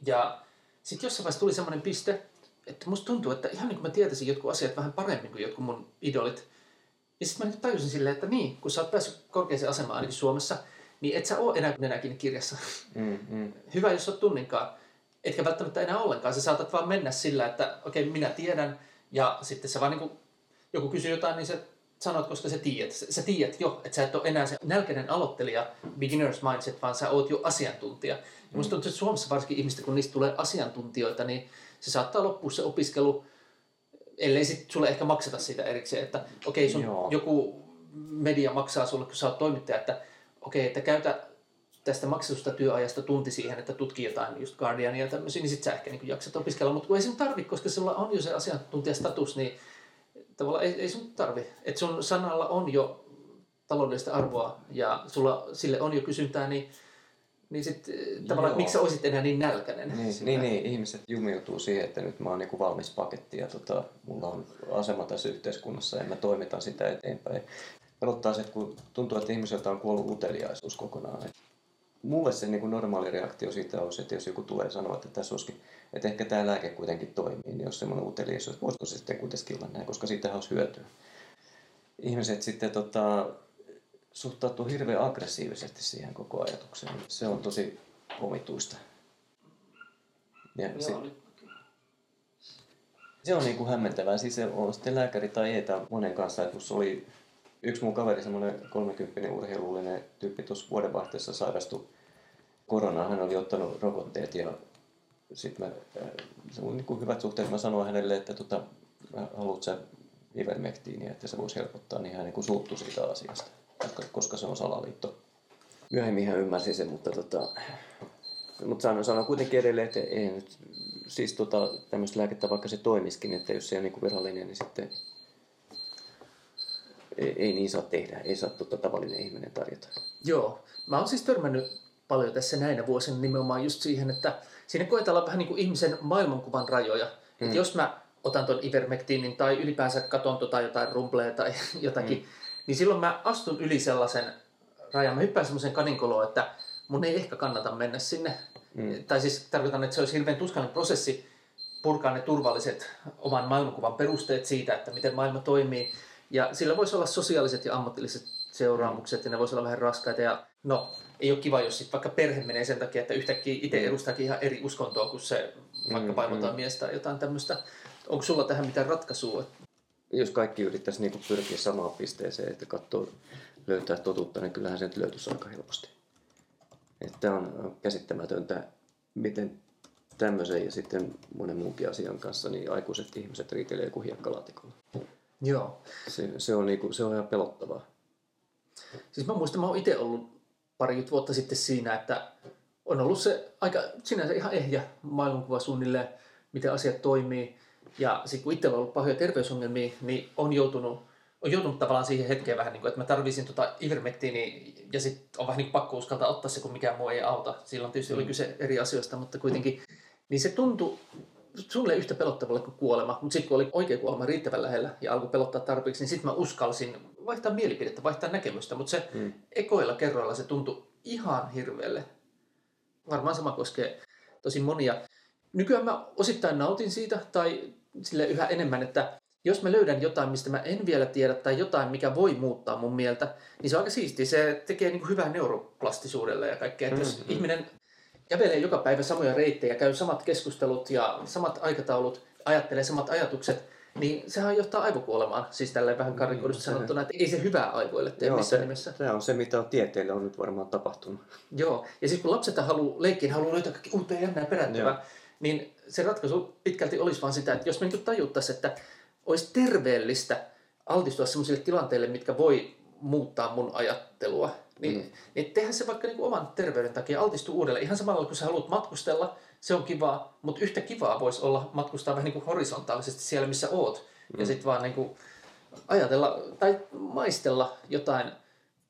Ja sitten jossain vaiheessa tuli semmoinen piste, että musta tuntuu, että ihan niin kuin mä tietäisin jotkut asiat vähän paremmin kuin jotkut mun idolit. Ja sitten mä nyt tajusin silleen, että niin, kun sä oot päässyt korkeaseen asemaan ainakin Suomessa, niin et sä oo enää nenäkin kirjassa. Mm, mm. Hyvä, jos oot tunninkaan. Etkä välttämättä enää ollenkaan. Sä saatat vaan mennä sillä, että okei, okay, minä tiedän. Ja sitten sä vaan niin kuin, joku kysyy jotain, niin sä sanot, koska sä tiedät. Sä, tiedät jo, että sä et ole enää se nälkäinen aloittelija, beginner's mindset, vaan sä oot jo asiantuntija. Ja musta tuntuu, että Suomessa varsinkin ihmistä, kun niistä tulee asiantuntijoita, niin se saattaa loppua se opiskelu, ellei sit sulle ehkä makseta sitä erikseen, että okei, okay, sun Joo. joku media maksaa sulle, kun sä oot toimittaja, että okei, okay, että käytä tästä maksetusta työajasta tunti siihen, että tutkii jotain just Guardiania ja tämmöisiä, niin sit sä ehkä niin jaksat opiskella. Mutta kun ei sun tarvi, koska sulla on jo se asiantuntijastatus, niin tavallaan ei, ei sun tarvi. Että sun sanalla on jo taloudellista arvoa ja sulla sille on jo kysyntää, niin, niin sit eh, tavallaan, Joo. miksi sä olisit enää niin nälkäinen? Niin, Sitä- niin, niin, ihmiset jumiutuu siihen, että nyt mä oon niinku valmis paketti ja tota, mulla on asema tässä yhteiskunnassa ja mä toimitan sitä eteenpäin. Pelottaa se, että kun tuntuu, että ihmiseltä on kuollut uteliaisuus kokonaan. Mulle se niinku normaali reaktio siitä on se, että jos joku tulee sanoa, että tässä olisikin, että ehkä tämä lääke kuitenkin toimii, niin jos semmoinen uteliaisuus, voisiko se sitten kuitenkin olla näin, koska siitähän olisi hyötyä. Ihmiset sitten tota, suhtautuu hirveän aggressiivisesti siihen koko ajatukseen. Se on tosi omituista. Ja Joo, se, nyt- se on niin kuin hämmentävää. Siis se on sitten lääkäri tai ei monen kanssa. Että oli yksi mun kaveri, semmoinen 30 urheilullinen tyyppi tuossa vuodenvaihteessa sairastui koronaan. Hän oli ottanut rokotteet ja sitten mä, äh, se on niin hyvät suhteet. Mä sanoin hänelle, että tota, mä haluat sä ivermektiiniä, että se voisi helpottaa, niin hän niin suuttui siitä asiasta, koska, koska se on salaliitto. Myöhemmin hän ymmärsi sen, mutta tota, mutta sanon, sanon kuitenkin edelleen, että ei nyt, siis tota, tämmöistä lääkettä, vaikka se toimiskin, että jos se on niin virallinen, niin sitten ei, ei niin saa tehdä. Ei saa tota, tavallinen ihminen tarjota. Joo. Mä oon siis törmännyt paljon tässä näinä vuosina nimenomaan just siihen, että siinä koetellaan vähän niin kuin ihmisen maailmankuvan rajoja. Mm. Että jos mä otan ton ivermektiinin tai ylipäänsä katon tota jotain rumpleja tai jotakin, mm. niin silloin mä astun yli sellaisen rajan. Mä hyppään semmoisen kaninkoloon, että mun ei ehkä kannata mennä sinne. Mm. Tai siis tarkoitan, että se olisi hirveän tuskallinen prosessi purkaa ne turvalliset oman maailmankuvan perusteet siitä, että miten maailma toimii. Ja sillä voisi olla sosiaaliset ja ammatilliset seuraamukset, ja ne voisi olla vähän raskaita. Ja no, ei ole kiva, jos sit vaikka perhe menee sen takia, että yhtäkkiä itse edustaakin ihan eri uskontoa kuin se vaikka Mm, vaimo tai mies tai jotain tämmöistä. Onko sulla tähän mitään ratkaisua? Jos kaikki yrittäisi niin pyrkiä samaan pisteeseen, että katsoo löytää totuutta, niin kyllähän se nyt löytyisi aika helposti. Tämä on käsittämätöntä, miten tämmöisen ja sitten monen muunkin asian kanssa niin aikuiset ihmiset riitelee kuin hiekkalaatikolla. Joo. Se, se, on, niinku, se on ihan pelottavaa. Siis mä muistan, mä oon itse ollut parikymmentä vuotta sitten siinä, että on ollut se aika sinänsä ihan ehjä maailmankuva suunnilleen, miten asiat toimii. Ja sitten kun itsellä on ollut pahoja terveysongelmia, niin on joutunut, on joutunut tavallaan siihen hetkeen vähän niin kuin, että mä tarvisin tota ivermektiiniä ja sitten on vähän niin pakko uskaltaa ottaa se, kun mikään muu ei auta. Silloin tietysti oli kyse eri asioista, mutta kuitenkin, niin se tuntui suunnilleen yhtä pelottavalle kuin kuolema, mutta sitten kun oli oikea kuolema riittävän lähellä ja alkoi pelottaa tarpeeksi, niin sitten mä uskalsin vaihtaa mielipidettä, vaihtaa näkemystä, mutta se mm. ekoilla kerroilla se tuntui ihan hirveelle. Varmaan sama koskee tosi monia. Nykyään mä osittain nautin siitä, tai sille yhä enemmän, että jos mä löydän jotain, mistä mä en vielä tiedä, tai jotain, mikä voi muuttaa mun mieltä, niin se on aika siisti. Se tekee niin kuin hyvää neuroplastisuudelle ja kaikkea. Mm-hmm. jos ihminen kävelee joka päivä samoja reittejä, käy samat keskustelut ja samat aikataulut, ajattelee samat ajatukset, niin sehän johtaa aivokuolemaan, siis tälleen vähän karikoidusti mm, sanottuna, että ei se hyvää aivoille tee Joo, missään se, nimessä. Se on se, mitä on tieteelle on nyt varmaan tapahtunut. Joo, ja siis kun lapset haluaa leikkiä, haluaa löytää kaikki uutta ja jännää perättävää, niin se ratkaisu pitkälti olisi vaan sitä, että jos me nyt tajuttaisiin, että olisi terveellistä altistua sellaisille tilanteille, mitkä voi muuttaa mun ajattelua, niin, mm. niin tehdä se vaikka niin kuin oman terveyden takia, altistua uudelleen. Ihan samalla kun sä haluat matkustella, se on kivaa, mutta yhtä kivaa voisi olla matkustaa vähän niin kuin horisontaalisesti siellä, missä oot. Mm. Ja sitten vaan niin kuin ajatella tai maistella jotain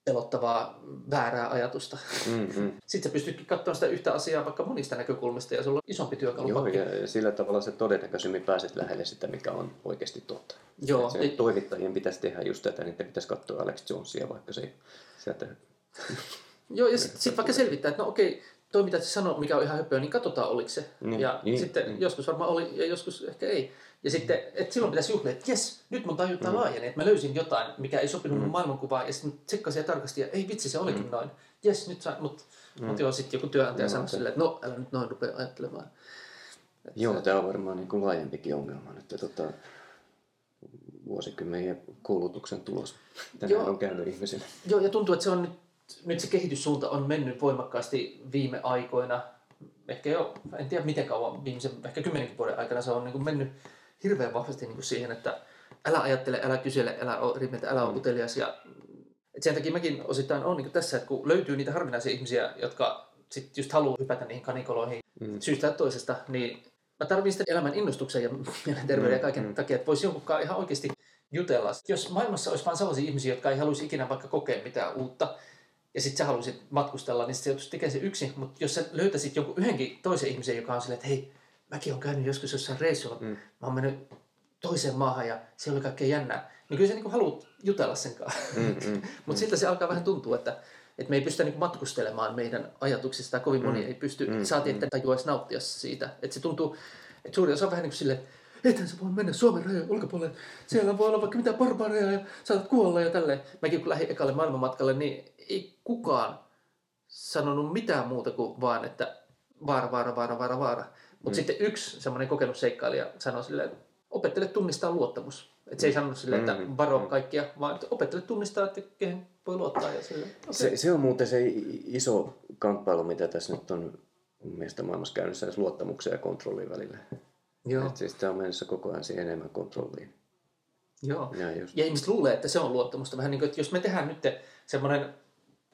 pelottavaa väärää ajatusta. Mm-hmm. Sitten sä pystytkin katsomaan sitä yhtä asiaa vaikka monista näkökulmista ja sulla on isompi työkalu. Joo, ja, ja sillä tavalla se todennäköisemmin pääset lähelle sitä, mikä on oikeasti totta. Joo. Se, ei... Toimittajien pitäisi tehdä just tätä, niin pitäisi katsoa Alex Jonesia, vaikka se sieltä... Joo, ja sitten sit vaikka selvittää, että no okei, toi mitä se sanoo, mikä on ihan höpöä, niin katsotaan oliko se. Niin, ja niin, sitten niin. joskus varmaan oli ja joskus ehkä ei. Ja sitten, että silloin pitäisi juhlia, että jes, nyt mun tajunta mm. laajeni, että mä löysin jotain, mikä ei sopinut mm. mun maailmankuvaan, ja sitten tsekkasin ja tarkastin, ja ei vitsi, se olikin mm. noin. Jes, nyt saa, mutta mm. mut joo, sitten joku työnantaja no, sanoi silleen, että no, älä nyt noin rupea ajattelemaan. Että joo, tämä on varmaan niin kuin laajempikin ongelma, että tota, vuosikymmeniä koulutuksen tulos. Tänään on käynyt ihmisille. Joo, ja tuntuu, että se on nyt, nyt se kehityssuunta on mennyt voimakkaasti viime aikoina. Ehkä jo, en tiedä miten kauan, viimeisen, ehkä kymmenenkin vuoden aikana se on niin kuin mennyt hirveän vahvasti niin kuin siihen, että älä ajattele, älä kysele, älä ole rimmeltä, älä ole mm. utelias. Ja, et sen takia mäkin osittain on niin tässä, että kun löytyy niitä harvinaisia ihmisiä, jotka sit just haluaa hypätä niihin kanikoloihin mm. syystä tai toisesta, niin mä tarvitsen sitä elämän innostuksen ja mielenterveyden mm. ja kaiken mm. takia, että voisi jonkunkaan ihan oikeasti jutella. Jos maailmassa olisi vain sellaisia ihmisiä, jotka ei haluaisi ikinä vaikka kokea mitään uutta, ja sitten sä haluaisit matkustella, niin se joutuisi tekemään se yksin. Mutta jos sä löytäisit jonkun yhdenkin toisen ihmisen, joka on silleen, että hei, mäkin olen käynyt joskus jossain reissulla, mm. mä oon mennyt toiseen maahan ja siellä oli kaikkea jännää, niin kyllä sä niin haluat jutella sen kanssa. Mm, mm, Mutta mm. siltä se alkaa vähän tuntua, että, että me ei pystytä niin matkustelemaan meidän ajatuksista, kovin moni mm. ei pysty, mm, saati että mm. tajuaisi nauttia siitä. Että se tuntuu, että suuri osa on vähän niin kuin silleen, ethän sä voi mennä Suomen rajojen ulkopuolelle. Siellä voi olla vaikka mitä barbaareja ja saatat kuolla ja tälleen. Mäkin kun lähdin ekalle maailmanmatkalle, niin ei kukaan sanonut mitään muuta kuin vaan, että vaara, vaara, vaara, vaara, vaara. Mutta mm. sitten yksi semmoinen kokenut seikkailija sanoi silleen, että opettele tunnistaa luottamus. Et se ei sanonut silleen, että mm. varo mm. kaikkia, vaan opettele tunnistaa, että kehen voi luottaa. Ja sille, okay. se, se, on muuten se iso kamppailu, mitä tässä nyt on mielestäni maailmassa käynnissä luottamuksen ja kontrollin välillä. Joo. Et siis tämä on menossa koko ajan siihen enemmän kontrolliin. Joo. Ja, just. ja ihmiset luulee, että se on luottamusta. Vähän niin kuin, että jos me tehdään nyt semmoinen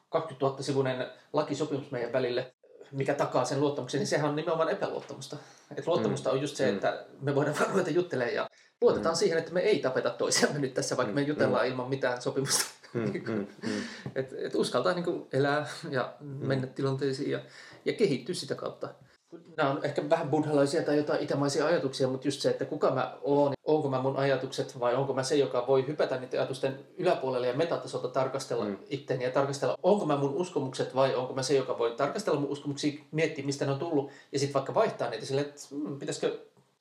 20 000 sivuinen lakisopimus meidän välille, mikä takaa sen luottamuksen, niin sehän on nimenomaan epäluottamusta. Et luottamusta mm. on just se, mm. että me voidaan vaan ruveta juttelemaan ja luotetaan mm. siihen, että me ei tapeta toisiamme nyt tässä, vaikka me mm. jutellaan mm. ilman mitään sopimusta. Mm. mm. mm. et, et uskaltaa niin kuin elää ja mm. mennä tilanteisiin ja, ja kehittyä sitä kautta nämä on ehkä vähän buddhalaisia tai jotain itämaisia ajatuksia, mutta just se, että kuka mä oon, onko mä mun ajatukset vai onko mä se, joka voi hypätä niiden ajatusten yläpuolelle ja metatasolta tarkastella mm. itteni ja tarkastella, onko mä mun uskomukset vai onko mä se, joka voi tarkastella mun uskomuksia, miettiä mistä ne on tullut ja sitten vaikka vaihtaa niitä sille, että hmm, pitäisikö,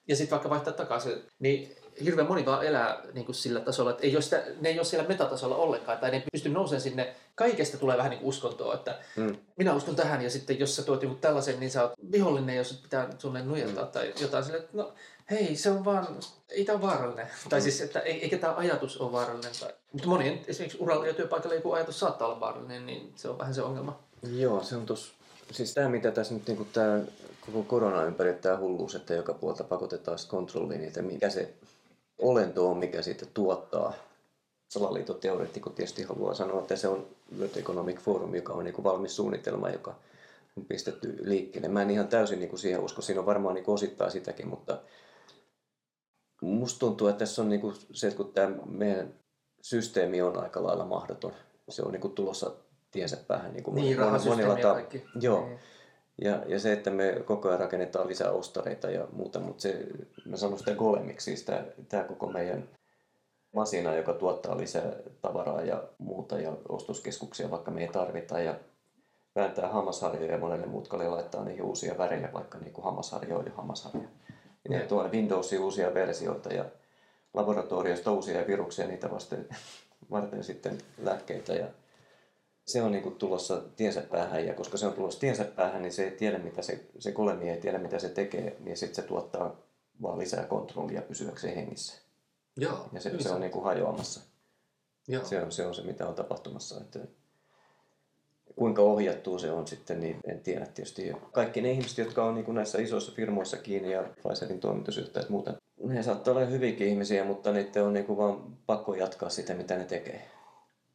ja sitten vaikka vaihtaa takaisin. Niin hirveän moni vaan elää niin kuin sillä tasolla, että ei ole sitä, ne ei ole siellä metatasolla ollenkaan, tai ne pysty nousemaan sinne. Kaikesta tulee vähän niin kuin uskontoa, että mm. minä uskon tähän, ja sitten jos sä tuot joku tällaisen, niin sä oot vihollinen, jos pitää sunne nujeltaa mm. tai jotain sille, että no hei, se on vaan, ei tämä vaarallinen. Mm. Tai siis, että eikä tämä ajatus ole vaarallinen. Tai, mutta monien esimerkiksi uralla ja työpaikalla joku ajatus saattaa olla vaarallinen, niin se on vähän se ongelma. Joo, se on tos, siis tämä mitä tässä nyt niin tämä koko korona ympäri, tämä hulluus, että joka puolta pakotetaan kontrolliin, että mikä se olento on, mikä sitten tuottaa. Salaliittoteoreettikko tietysti haluaa sanoa, että se on World Economic Forum, joka on niin valmis suunnitelma, joka on pistetty liikkeelle. Mä en ihan täysin niin kuin siihen usko, siinä on varmaan niin osittain sitäkin, mutta musta tuntuu, että tässä on niin kuin se, että kun tämä meidän systeemi on aika lailla mahdoton, se on niin kuin tulossa tiensä päähän. Niin, kuin niin monilla ta- Joo. Niin. Ja, ja se, että me koko ajan rakennetaan lisää ostareita ja muuta, mutta se, mä sanon sitä golemiksi, siis tämä, tämä koko meidän masina, joka tuottaa lisää tavaraa ja muuta ja ostoskeskuksia, vaikka me ei tarvita ja vääntää hammasharjoja ja monelle mutkalle laittaa niihin uusia värejä, vaikka niin kuin hammasharjo ja hammasharja. Ja tuo Windowsiin uusia versioita ja laboratorioista uusia viruksia niitä vasten, varten sitten lääkkeitä ja se on niin kuin tulossa tiensä päähän ja koska se on tulossa tiensä päähän, niin se ei tiedä mitä se, se kolemi ei tiedä mitä se tekee, niin sitten se tuottaa vaan lisää kontrollia pysyäkseen hengissä. Joo, Ja se, se on niin kuin hajoamassa. Joo. Se on, se on se, mitä on tapahtumassa. Että kuinka ohjattua se on sitten, niin en tiedä tietysti. Kaikki ne ihmiset, jotka on niin näissä isoissa firmoissa kiinni ja Pfizerin toimitusjohtajat muuten, ne saattaa olla hyvinkin ihmisiä, mutta niiden on niin kuin vaan pakko jatkaa sitä, mitä ne tekee.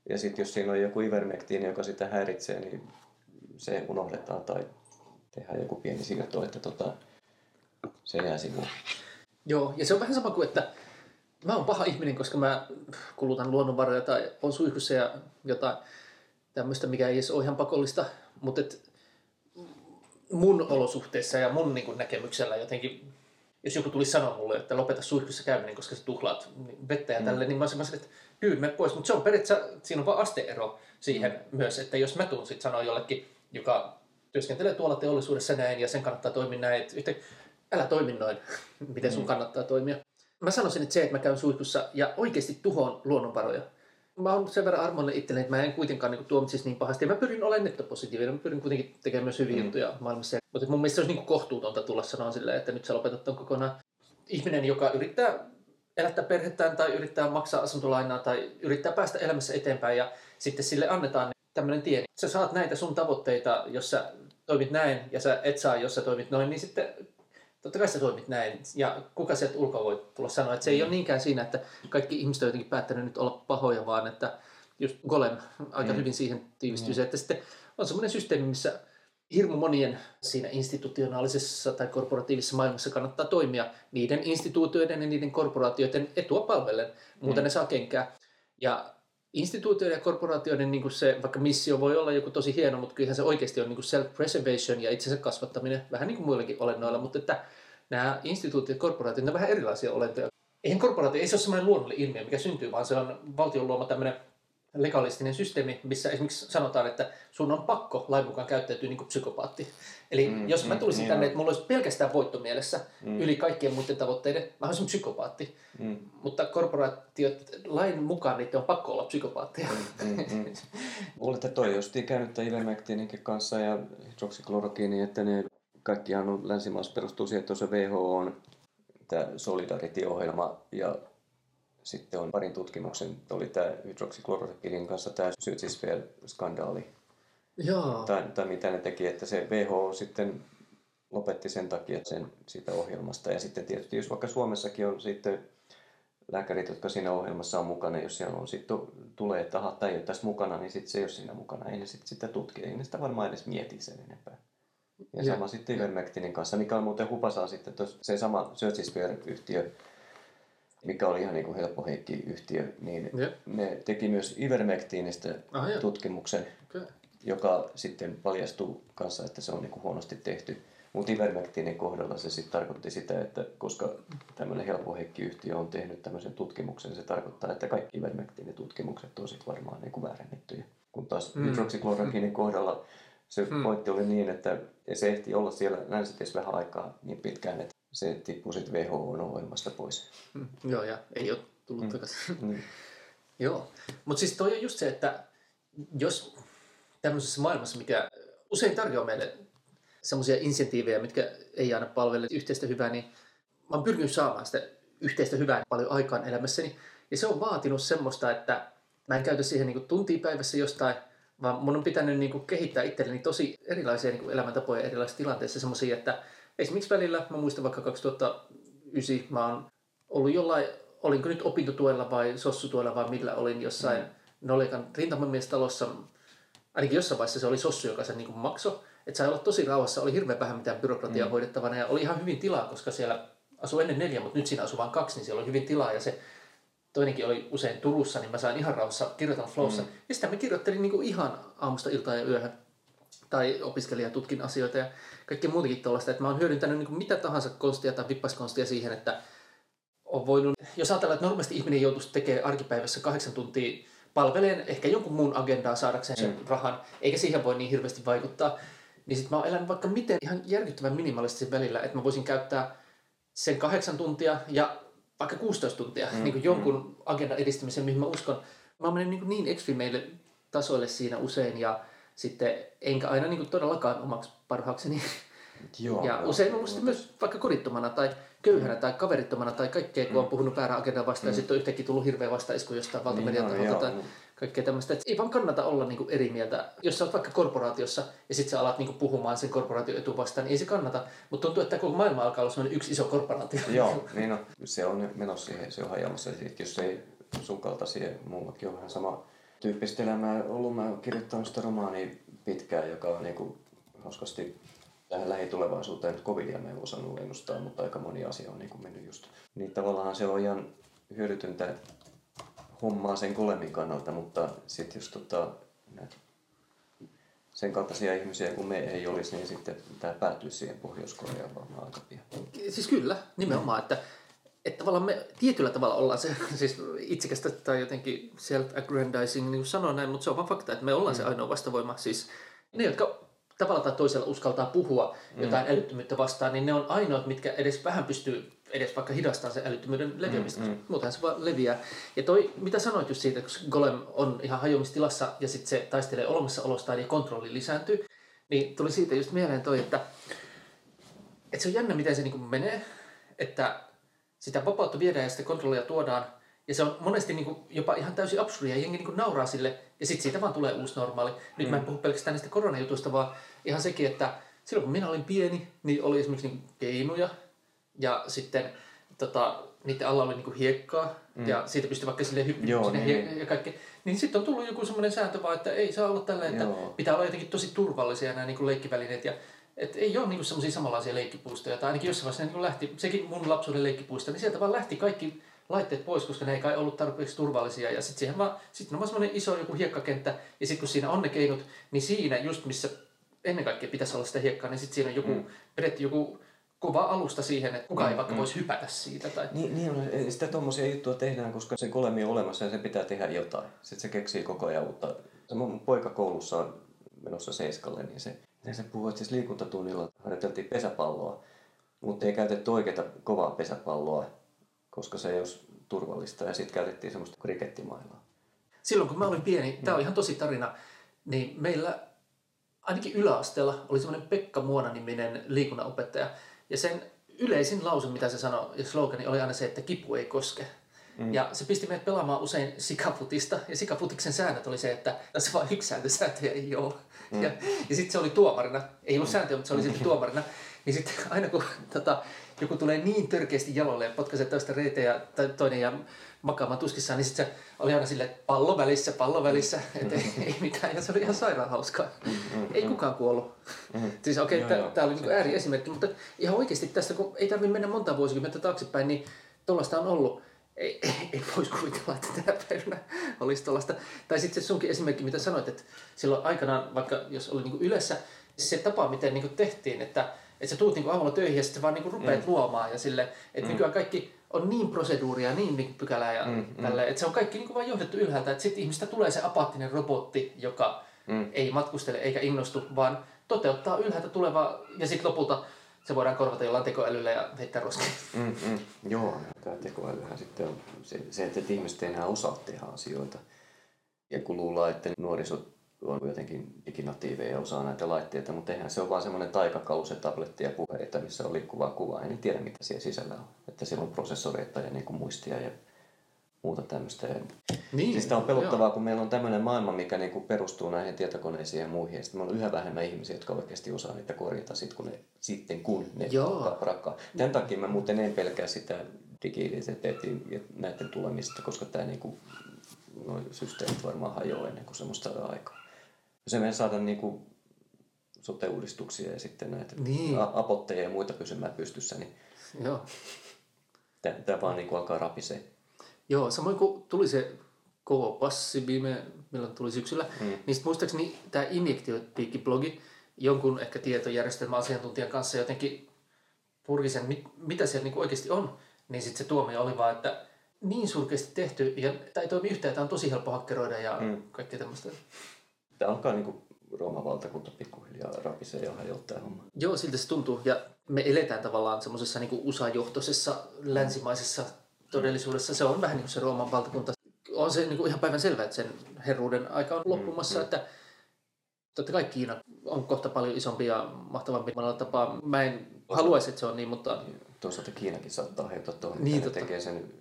Ja sitten jos siinä on joku ivermektiini, joka sitä häiritsee, niin se unohdetaan tai tehdään joku pieni siirto, että tota, se jää sivuun. Joo, ja se on vähän sama kuin, että mä oon paha ihminen, koska mä kulutan luonnonvaroja tai on suihkussa ja jotain tämmöistä, mikä ei edes ole ihan pakollista, mutta et mun olosuhteissa ja mun niin näkemyksellä jotenkin, jos joku tulisi sanoa mulle, että lopeta suihkussa käyminen, koska sä tuhlaat vettä ja mm. tälle, niin mä olisin että kyllä, me pois. Mutta se on periaatteessa, siinä on vaan asteero siihen mm. myös, että jos mä tuun sitten sanoa jollekin, joka työskentelee tuolla teollisuudessa näin ja sen kannattaa toimia näin, että yhtä, älä toimi noin, miten sun kannattaa toimia. Mä sanoisin, että se, että mä käyn suihkussa ja oikeasti tuhoon luonnonvaroja. Mä oon sen verran armollinen itselleni, että mä en kuitenkaan niin tuomitsisi niin pahasti. Ja mä pyrin olemaan nettopositiivinen, mä pyrin kuitenkin tekemään myös hyviä mm. juttuja maailmassa. Mutta mun mielestä se olisi niin kohtuutonta tulla sanoa silleen, että nyt sä lopetat ton kokonaan. Ihminen, joka yrittää elättää perhettään tai yrittää maksaa asuntolainaa tai yrittää päästä elämässä eteenpäin ja sitten sille annetaan tämmöinen tie. Sä saat näitä sun tavoitteita, jos sä toimit näin ja sä et saa, jos sä toimit noin, niin sitten totta kai sä toimit näin. Ja kuka sieltä ulkoa voi tulla sanoa, että se ei ole niinkään siinä, että kaikki ihmiset on jotenkin päättänyt nyt olla pahoja, vaan että just Golem aika mm. hyvin siihen tiivistyy mm. se, että sitten on semmoinen systeemi, missä hirmu monien siinä institutionaalisessa tai korporatiivisessa maailmassa kannattaa toimia niiden instituutioiden ja niiden korporaatioiden etua palvellen. Muuten mm. ne saa kenkää. Ja instituutioiden ja korporaatioiden niin kuin se, vaikka missio voi olla joku tosi hieno, mutta kyllähän se oikeasti on niin kuin self-preservation ja itsensä kasvattaminen, vähän niin kuin muillakin olennoilla, mutta että nämä instituutiot ja korporaatiot, ne on vähän erilaisia olentoja. Eihän korporaatio, ei se ole semmoinen luonnollinen ilmiö, mikä syntyy, vaan se on valtion luoma tämmöinen legalistinen systeemi, missä esimerkiksi sanotaan, että sun on pakko lain mukaan käyttäytyä niin kuin psykopaatti. Eli mm, jos mä mm, tulisin mm, tänne, että mulla olisi pelkästään voitto mielessä mm. yli kaikkien muiden tavoitteiden, mä olisin psykopaatti. Mm. Mutta korporaatiot, lain mukaan niiden on pakko olla psykopaatteja. Mm, mm, mm. Että toi justiin käynyt ivermectininkin kanssa ja hydroksiklorokiini, että ne kaikkihan on länsimaassa perustuu siihen, että se WHO on tämä Solidarity-ohjelma ja sitten on parin tutkimuksen, oli tämä hydroksiklorokiinin kanssa tämä Syrtisfeld-skandaali. Joo. Tai, tai mitä ne teki, että se WHO sitten lopetti sen takia sen siitä ohjelmasta. Ja sitten tietysti, jos vaikka Suomessakin on sitten lääkärit, jotka siinä ohjelmassa on mukana, jos siellä on sitten tulee, että aha, tämä ei ole tässä mukana, niin sitten se ei ole siinä mukana. Ei ne sitten sitä tutki, ei ne sitä varmaan edes mieti sen enempää. Ja, ja. sama sitten Ivermectinin kanssa, mikä on muuten hupasaa sitten, tos, se sama Searchisphere-yhtiö, mikä oli ihan niin kuin helppo Heikki-yhtiö, niin ja. ne teki myös Ivermectinistä ah, tutkimuksen, okay. joka sitten paljastuu kanssa, että se on niin kuin huonosti tehty. Mutta Ivermectinin kohdalla se sitten tarkoitti sitä, että koska tämmöinen helppo Heikki-yhtiö on tehnyt tämmöisen tutkimuksen, se tarkoittaa, että kaikki Ivermectinin tutkimukset on sitten varmaan niin kuin väärennettyjä. Kun taas mm. hydroksiklorokiinin kohdalla se mm. pointti oli niin, että se ehti olla siellä länsitessä vähän aikaa niin pitkään, että se tippui sitten WHO-ohjelmasta pois. Mm, joo, ja ei ole tullut mm. takaisin. Mm. joo, mutta siis toi on just se, että jos tämmöisessä maailmassa, mikä usein tarjoaa meille semmoisia insentiivejä, mitkä ei aina palvele yhteistä hyvää, niin mä oon pyrkinyt saamaan sitä yhteistä hyvää paljon aikaan elämässäni. Ja se on vaatinut semmoista, että mä en käytä siihen niin tuntia päivässä jostain, vaan mun on pitänyt niin kehittää itselleni tosi erilaisia niin elämäntapoja erilaisissa tilanteissa semmoisia, että esimerkiksi välillä, mä muistan vaikka 2009, mä oon ollut jollain, olinko nyt opintotuella vai sossutuella vai millä olin jossain mm. Nolekan rintamamiestalossa, ainakin jossain vaiheessa se oli sossu, joka sen niin maksoi, että sai olla tosi rauhassa, oli hirveän vähän mitään byrokratiaa mm. hoidettavana ja oli ihan hyvin tilaa, koska siellä asui ennen neljä, mutta nyt siinä asui vain kaksi, niin siellä oli hyvin tilaa ja se toinenkin oli usein Turussa, niin mä sain ihan rauhassa kirjoitan Flowssa. Mm. Ja sitä mä kirjoittelin niin kuin ihan aamusta iltaan ja yöhön tai opiskelijatutkin asioita ja kaikkea muutakin tuollaista. Että mä oon hyödyntänyt niin kuin mitä tahansa konstia tai vippaskonstia siihen, että on voinut, jos ajatellaan, että normaalisti ihminen joutuisi tekemään arkipäivässä kahdeksan tuntia palveleen ehkä jonkun muun agendaa saadakseen sen mm. rahan, eikä siihen voi niin hirveästi vaikuttaa, niin sitten mä oon elänyt vaikka miten ihan järkyttävän minimalistisen välillä, että mä voisin käyttää sen kahdeksan tuntia ja vaikka 16 tuntia mm. niin kuin jonkun mm. agendan edistämiseen, mihin mä uskon. Mä menen niin, niin extremeille tasoille siinä usein ja sitten enkä aina niin kuin todellakaan omaksi parhaakseni. Joo, ja joo, usein on myös vaikka kodittomana tai köyhänä tai kaverittomana tai kaikkea, kun on mm. puhunut väärän agendan vastaan mm. ja sitten on yhtäkkiä tullut hirveä vastaisku jostain valtamedian niin, taholta tai kaikkea tämmöistä. Että ei vaan kannata olla niinku eri mieltä. Jos sä oot vaikka korporaatiossa ja sitten sä alat niinku puhumaan sen korporaation etu vastaan, niin ei se kannata. Mutta tuntuu, että koko maailma alkaa olla yksi iso korporaatio. Joo, niin no, se on menossa siihen, se on hajaamassa. Jos ei sun kaltaisia, mullakin on vähän sama tyyppistä elämää ollut. Mä kirjoittanut sitä romaania pitkään, joka on niinku hauskasti tähän lähitulevaisuuteen covidia me ei osannut ennustaa, mutta aika moni asia on niin kuin mennyt just. Niin tavallaan se on ihan hyödytöntä hommaa sen kolemin kannalta, mutta sitten jos tota, sen kaltaisia ihmisiä kun me ei olisi, niin sitten tämä päätyy siihen Pohjois-Koreaan varmaan aika pian. Siis kyllä, nimenomaan, että, että tavallaan me tietyllä tavalla ollaan se, siis itsekästä tai jotenkin self-aggrandizing, niin kuin sanoin näin, mutta se on vaan fakta, että me ollaan mm. se ainoa vastavoima. Siis ne, jotka tavalla tai toisella uskaltaa puhua jotain mm. älyttömyyttä vastaan, niin ne on ainoat, mitkä edes vähän pystyy edes vaikka hidastaa sen älyttömyyden leviämistä. Mm, mm. Muutenhan se vaan leviää. Ja toi, mitä sanoit just siitä, kun Golem on ihan hajoamistilassa ja sitten se taistelee olemassaolostaan ja kontrolli lisääntyy, niin tuli siitä just mieleen toi, että, että se on jännä, miten se niin menee, että sitä vapautta viedään ja sitä kontrollia tuodaan, ja se on monesti niin kuin jopa ihan täysin absurdia. Jengi niin kuin nauraa sille ja sitten siitä vaan tulee uusi normaali. Nyt mm. mä en mm. puhu pelkästään näistä koronajutuista, vaan ihan sekin, että silloin kun minä olin pieni, niin oli esimerkiksi niin keinuja ja sitten tota, niiden alla oli niin kuin hiekkaa mm. ja siitä pystyi vaikka sille hyppimään sinne niin, niin. ja kaikki. Niin sitten on tullut joku semmoinen sääntö vaan, että ei saa olla tällä, että Joo. pitää olla jotenkin tosi turvallisia nämä niin kuin leikkivälineet ja et ei ole niinku semmoisia samanlaisia leikkipuistoja, tai ainakin jossain vaiheessa ne niin lähti, sekin mun lapsuuden leikkipuisto, niin sieltä vaan lähti kaikki laitteet pois, koska ne ei kai ollut tarpeeksi turvallisia. Ja sitten siihen vaan, sit on vaan semmoinen iso joku hiekkakenttä, ja sitten kun siinä on ne keinot, niin siinä just missä ennen kaikkea pitäisi olla sitä hiekkaa, niin sitten siinä on joku, mm. pidetty joku kova alusta siihen, että kukaan mm, ei vaikka mm. voisi hypätä siitä. Tai... Niin, niin on, sitä tuommoisia juttuja tehdään, koska se kolemi on olemassa ja se pitää tehdä jotain. Sitten se keksii koko ajan uutta. Se mun poika koulussa on menossa seiskalle, niin se, niin se puhuu, että siis liikuntatunnilla harjoiteltiin pesäpalloa, mutta ei käytetty oikeaa kovaa pesäpalloa, koska se ei olisi turvallista. Ja sitten käytettiin semmoista krikettimailaa. Silloin kun mä olin pieni, tämä on ihan tosi tarina, niin meillä ainakin yläasteella oli semmoinen Pekka Muona-niminen liikunnanopettaja. Ja sen yleisin lause, mitä se sanoi, ja slogani oli aina se, että kipu ei koske. Mm. Ja se pisti meidät pelaamaan usein sikafutista. Ja sikafutiksen säännöt oli se, että tässä vain yksi sääntö, sääntöjä ei ole. Mm. Ja, ja sitten se oli tuomarina. Ei ollut sääntöjä, mutta se oli sitten tuomarina. Niin sitten aina kun tota, joku tulee niin törkeästi jalolle ja potkaisee toista reitä ja toinen ja makaamaan tuskissaan, niin sitten se oli aina silleen, että pallo välissä, pallo välissä, että ei, ei mitään. Ja se oli ihan sairaan hauskaa. Ei kukaan kuollut. Siis okei, okay, tämä oli niinku ääriesimerkki, mutta ihan oikeasti tästä, kun ei tarvitse mennä monta vuosikymmentä taaksepäin, niin tuollaista on ollut. Ei, ei, voisi kuvitella, että tänä päivänä olisi tuollaista. Tai sitten se sunkin esimerkki, mitä sanoit, että silloin aikanaan, vaikka jos oli niin ylessä, se tapa, miten niin tehtiin, että että sä tuut niinku aamulla töihin ja sitten vaan niinku rupeat mm. luomaan ja sille, että mm. nykyään kaikki on niin proseduuria, niin niinku pykälää ja mm. mm. että se on kaikki niinku vaan johdettu ylhäältä, että sitten ihmistä tulee se apaattinen robotti, joka mm. ei matkustele eikä innostu, vaan toteuttaa ylhäältä tulevaa ja sitten lopulta se voidaan korvata jollain tekoälyllä ja heittää roskiin. Mm, mm. Joo, tämä tekoälyhän sitten on se, se, että ihmiset ei enää osaa tehdä asioita. Ja kun luullaan, että nuorisot on jotenkin diginatiiveja ja osaa näitä laitteita, mutta eihän se ole vaan semmoinen taikakalu, se tabletti ja puheita, missä on liikkuvaa kuvaa. En tiedä, mitä siellä sisällä on. Että siellä on prosessoreita ja niin kuin muistia ja muuta tämmöistä. Niin, siis tämä on pelottavaa, joo. kun meillä on tämmöinen maailma, mikä niin kuin perustuu näihin tietokoneisiin ja muihin. Ja sitten on yhä vähemmän ihmisiä, jotka oikeasti osaa niitä korjata sit, kun ne, sitten, kun ne joo. prakkaa. Tämän takia mä muuten en pelkää sitä digidentiteetin ja näiden tulemista, koska tämä niin kuin, systeemit varmaan hajoaa ennen kuin semmoista aikaa jos me saada niin kuin sote-uudistuksia ja sitten näitä niin. apotteja ja muita pysymään pystyssä, niin Joo. tämä vaan niin kuin alkaa rapisee. Joo, samoin kuin tuli se kova passi viime, milloin tuli syksyllä, mm. niin sitten muistaakseni tämä injektiopiikki-blogi, jonkun ehkä tietojärjestelmäasiantuntijan kanssa jotenkin purki sen, mit, mitä siellä niin oikeasti on, niin sitten se tuomio oli vaan, että niin surkeasti tehty ja tämä ei toimi yhtään, tämä on tosi helppo hakkeroida ja mm. kaikkea tämmöistä. Tämä alkaa niin kuin Rooman valtakunta pikkuhiljaa rapisee ja hajottaa homma. Joo, siltä se tuntuu. Ja me eletään tavallaan semmoisessa niin USA-johtoisessa länsimaisessa todellisuudessa. Se on vähän niin kuin se Rooman valtakunta. On se niin kuin ihan päivän selvä, että sen herruuden aika on loppumassa, mm, että totta kai Kiina on kohta paljon isompi ja mahtavampi monella tapaa. Mä en haluaisi, että se on niin, mutta... Toisaalta Kiinakin saattaa hajota tuohon, niin, ne tekee sen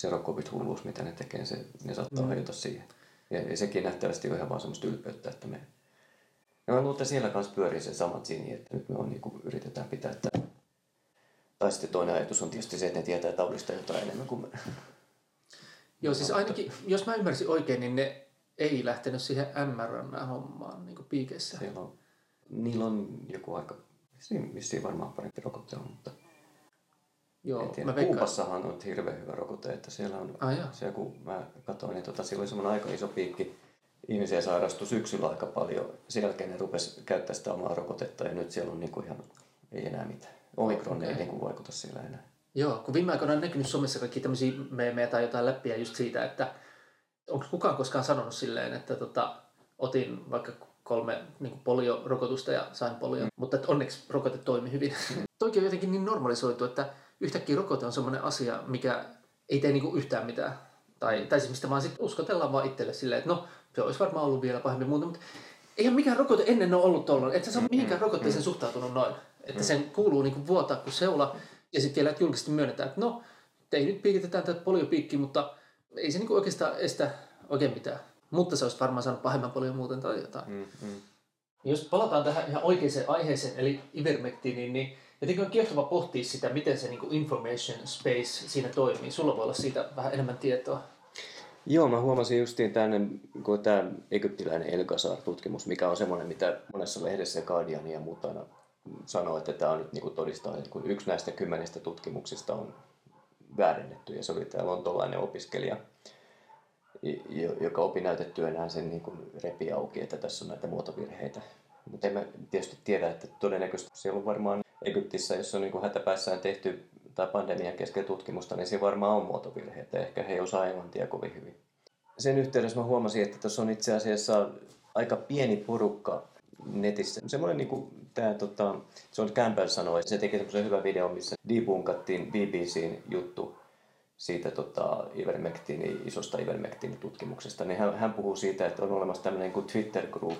zero covid hulluus, mitä ne tekee, se, ne saattaa mm. hajota siihen. Ja, ja sekin nähtävästi on ihan vaan semmoista ylpeyttä, että me... Ja mä luulen, että siellä kanssa pyörii se samat sini, että nyt me on, niin kuin, yritetään pitää tämä... Tai sitten toinen ajatus on tietysti se, että ne tietää taudista jotain enemmän kuin me. Joo, siis ainakin, jos mä ymmärsin oikein, niin ne ei lähtenyt siihen mRNA-hommaan niin piikeissä. Siellä on, niillä on joku aika, vissiin, vissiin varmaan parempi rokote on, mutta Joo, en tiedä. Mä Kuupassahan on hirveän hyvä rokote, että siellä on, ah, siellä kun mä katsoin, niin tota, siellä oli semmoinen aika iso piikki, ihmisiä sairastui syksyllä aika paljon, sen jälkeen ne rupesi käyttää sitä omaa rokotetta ja nyt siellä on niin kuin ihan, ei enää mitään. Omikron okay. ei niin kuin vaikuta siellä enää. Joo, kun viime aikoina on näkynyt somessa kaikki tämmöisiä meemejä tai jotain läppiä just siitä, että onko kukaan koskaan sanonut silleen, että tota, otin vaikka kolme niin poliorokotusta ja sain polio, mm. mutta että onneksi rokote toimi hyvin. Mm. Toikin on jotenkin niin normalisoitu, että yhtäkkiä rokote on semmoinen asia, mikä ei tee niin yhtään mitään. Tai, tai siis mistä vaan sitten uskotellaan vaan itselle silleen, että no, se olisi varmaan ollut vielä pahemmin muuta, mutta eihän mikään rokote ennen ole ollut tuollainen. Että sä on mihinkään rokotteeseen mm. suhtautunut noin. Että sen kuuluu niin vuotaa kuin seula. Ja sitten vielä julkisesti myönnetään, että no, ei nyt piikitetään tätä poliopiikki, mutta ei se niin oikeastaan estä oikein mitään. Mutta se olisi varmaan saanut pahemman paljon muuten tai jotain. Mm, mm. Jos palataan tähän ihan oikeaan aiheeseen, eli ivermektiiniin, niin jotenkin on kiehtova pohtia sitä, miten se niin information space siinä toimii. Sulla voi olla siitä vähän enemmän tietoa. Joo, mä huomasin justiin tänne, kun tämä egyptiläinen Elgasar-tutkimus, mikä on semmoinen, mitä monessa lehdessä Guardian ja muut aina sanoo, että tämä on nyt niin todistaa, että kun yksi näistä kymmenestä tutkimuksista on väärennetty, ja se oli tämä lontolainen opiskelija, joka opi näytetyönään sen niin kuin repi auki, että tässä on näitä muotovirheitä. Mutta emme tietysti tiedä, että todennäköisesti siellä on varmaan Egyptissä, jos on niin kuin hätäpäissään tehty tai pandemian kesken tutkimusta, niin siinä varmaan on muotovirheitä. Ehkä he ei osaa englantia kovin hyvin. Sen yhteydessä mä huomasin, että tuossa on itse asiassa aika pieni porukka netissä. Semmoinen niin kuin tämä, tota, John Campbell sanoi, se teki semmoisen hyvän videon, missä debunkattiin BBCn juttu siitä tota, ivermectin, isosta tutkimuksesta, niin hän, hän puhuu siitä, että on olemassa tämmöinen kuin Twitter Group,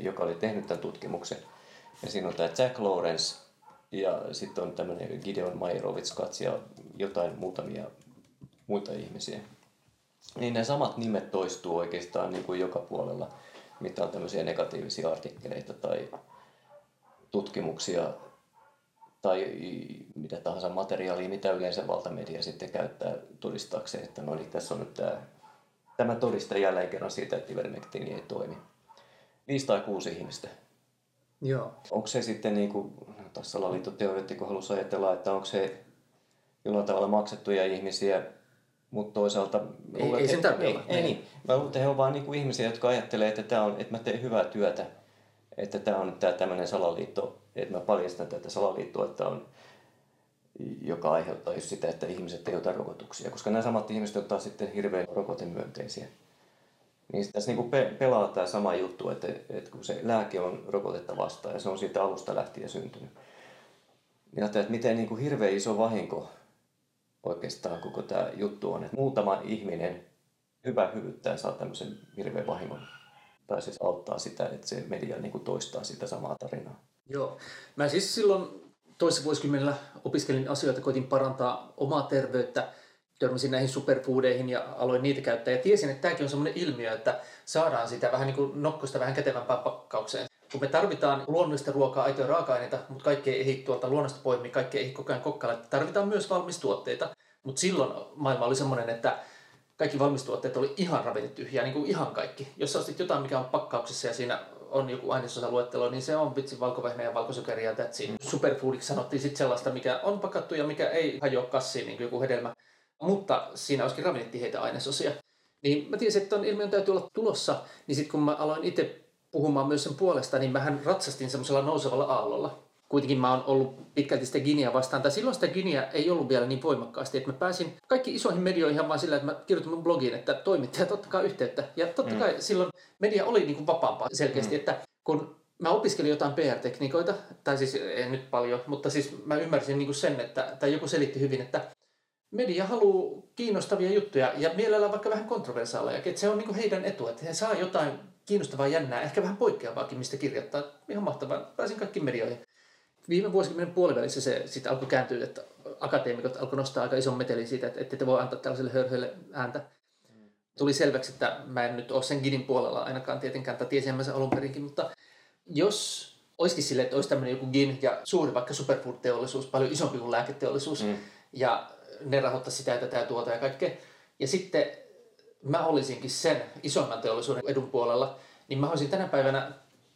joka oli tehnyt tämän tutkimuksen. Ja siinä on tämä Jack Lawrence ja sitten on tämmöinen Gideon Mayerovits ja jotain muutamia muita ihmisiä. Niin ne samat nimet toistuu oikeastaan niin kuin joka puolella, mitä on tämmöisiä negatiivisia artikkeleita tai tutkimuksia tai mitä tahansa materiaalia, mitä yleensä valtamedia sitten käyttää todistaakseen, että no niin, tässä on nyt tämä, tämä todiste jälleen kerran siitä, että ivermektiini ei toimi. Viisi tai kuusi ihmistä. Joo. Onko se sitten, niin kuin tässä salaliittoteoreetikko halusi ajatella, että onko se jollain tavalla maksettuja ihmisiä, mutta toisaalta... Ei, luulen, ei sen tarvitse olla. Ei, ei, niin. Mä luulen, että he ovat vain niin kuin ihmisiä, jotka ajattelee, että, tämä on, että mä teen hyvää työtä, että tämä on nyt tämä tämmöinen salaliitto, että mä paljastan tätä salaliittoa, että on, joka aiheuttaa just sitä, että ihmiset ei ota rokotuksia, koska nämä samat ihmiset ovat taas sitten hirveän rokotemyönteisiä. Niin tässä niin pe- pelaa tämä sama juttu, että, että kun se lääke on rokotetta vastaan ja se on siitä alusta lähtien syntynyt, niin ajattelee, että miten niin kuin hirveän iso vahinko oikeastaan koko tämä juttu on, että muutama ihminen hyvä hyvyyttää saa tämmöisen hirveän vahingon tai siis auttaa sitä, että se media niin kuin toistaa sitä samaa tarinaa. Joo. Mä siis silloin toisessa vuosikymmenellä opiskelin asioita, koitin parantaa omaa terveyttä, törmäsin näihin superfoodeihin ja aloin niitä käyttää. Ja tiesin, että tämäkin on sellainen ilmiö, että saadaan sitä vähän niin kuin nokkosta vähän kätevämpään pakkaukseen. Kun me tarvitaan luonnollista ruokaa, aitoja raaka-aineita, mutta kaikki ei tuolta luonnosta poimia, kaikki ei koko ajan kokkailla. Tarvitaan myös valmistuotteita. Mutta silloin maailma oli semmoinen, että kaikki valmistuotteet oli ihan ravinnetyhjää, niin kuin ihan kaikki. Jos sä ostit jotain, mikä on pakkauksessa ja siinä on joku ainesosaluettelo, niin se on vitsi valkovehnä ja valkosokeri ja that's it. Superfoodiksi sanottiin sitten sellaista, mikä on pakattu ja mikä ei hajoa kassiin, niin kuin joku hedelmä. Mutta siinä olisikin ravinnettiheitä ainesosia. Niin mä tiesin, että ton ilmiön täytyy olla tulossa, niin sitten kun mä aloin itse puhumaan myös sen puolesta, niin mähän ratsastin semmoisella nousevalla aallolla. Kuitenkin mä oon ollut pitkälti sitä Ginia vastaan, tai silloin sitä Ginia ei ollut vielä niin voimakkaasti, että mä pääsin kaikki isoihin medioihin ihan vaan sillä, että mä kirjoitin mun blogiin, että toimittajat ottakaa yhteyttä. Ja totta mm. kai silloin media oli niin kuin vapaampaa selkeästi, mm. että kun mä opiskelin jotain PR-tekniikoita, tai siis en nyt paljon, mutta siis mä ymmärsin niin kuin sen, että, tai joku selitti hyvin, että media haluaa kiinnostavia juttuja ja mielellään vaikka vähän kontroversaaleja, että se on niin heidän etu, että he saa jotain kiinnostavaa, jännää, ehkä vähän poikkeavaakin, mistä kirjoittaa. Ihan mahtavaa. Pääsin kaikkiin medioihin. Viime vuosikymmenen puolivälissä se sitten alkoi kääntyä, että akateemikot alkoi nostaa aika ison metelin siitä, että ette te voi antaa tällaiselle hörhölle ääntä. Tuli selväksi, että mä en nyt ole sen Ginin puolella ainakaan tietenkään, tai tiesin mä sen alun perinkin, mutta jos olisikin sille, että olisi tämmöinen joku Gin ja suuri vaikka superfood-teollisuus, paljon isompi kuin lääketeollisuus, mm. ja ne rahoittaa sitä ja tätä ja tuota ja kaikkea. Ja sitten mä olisinkin sen isomman teollisuuden edun puolella, niin mä olisin tänä päivänä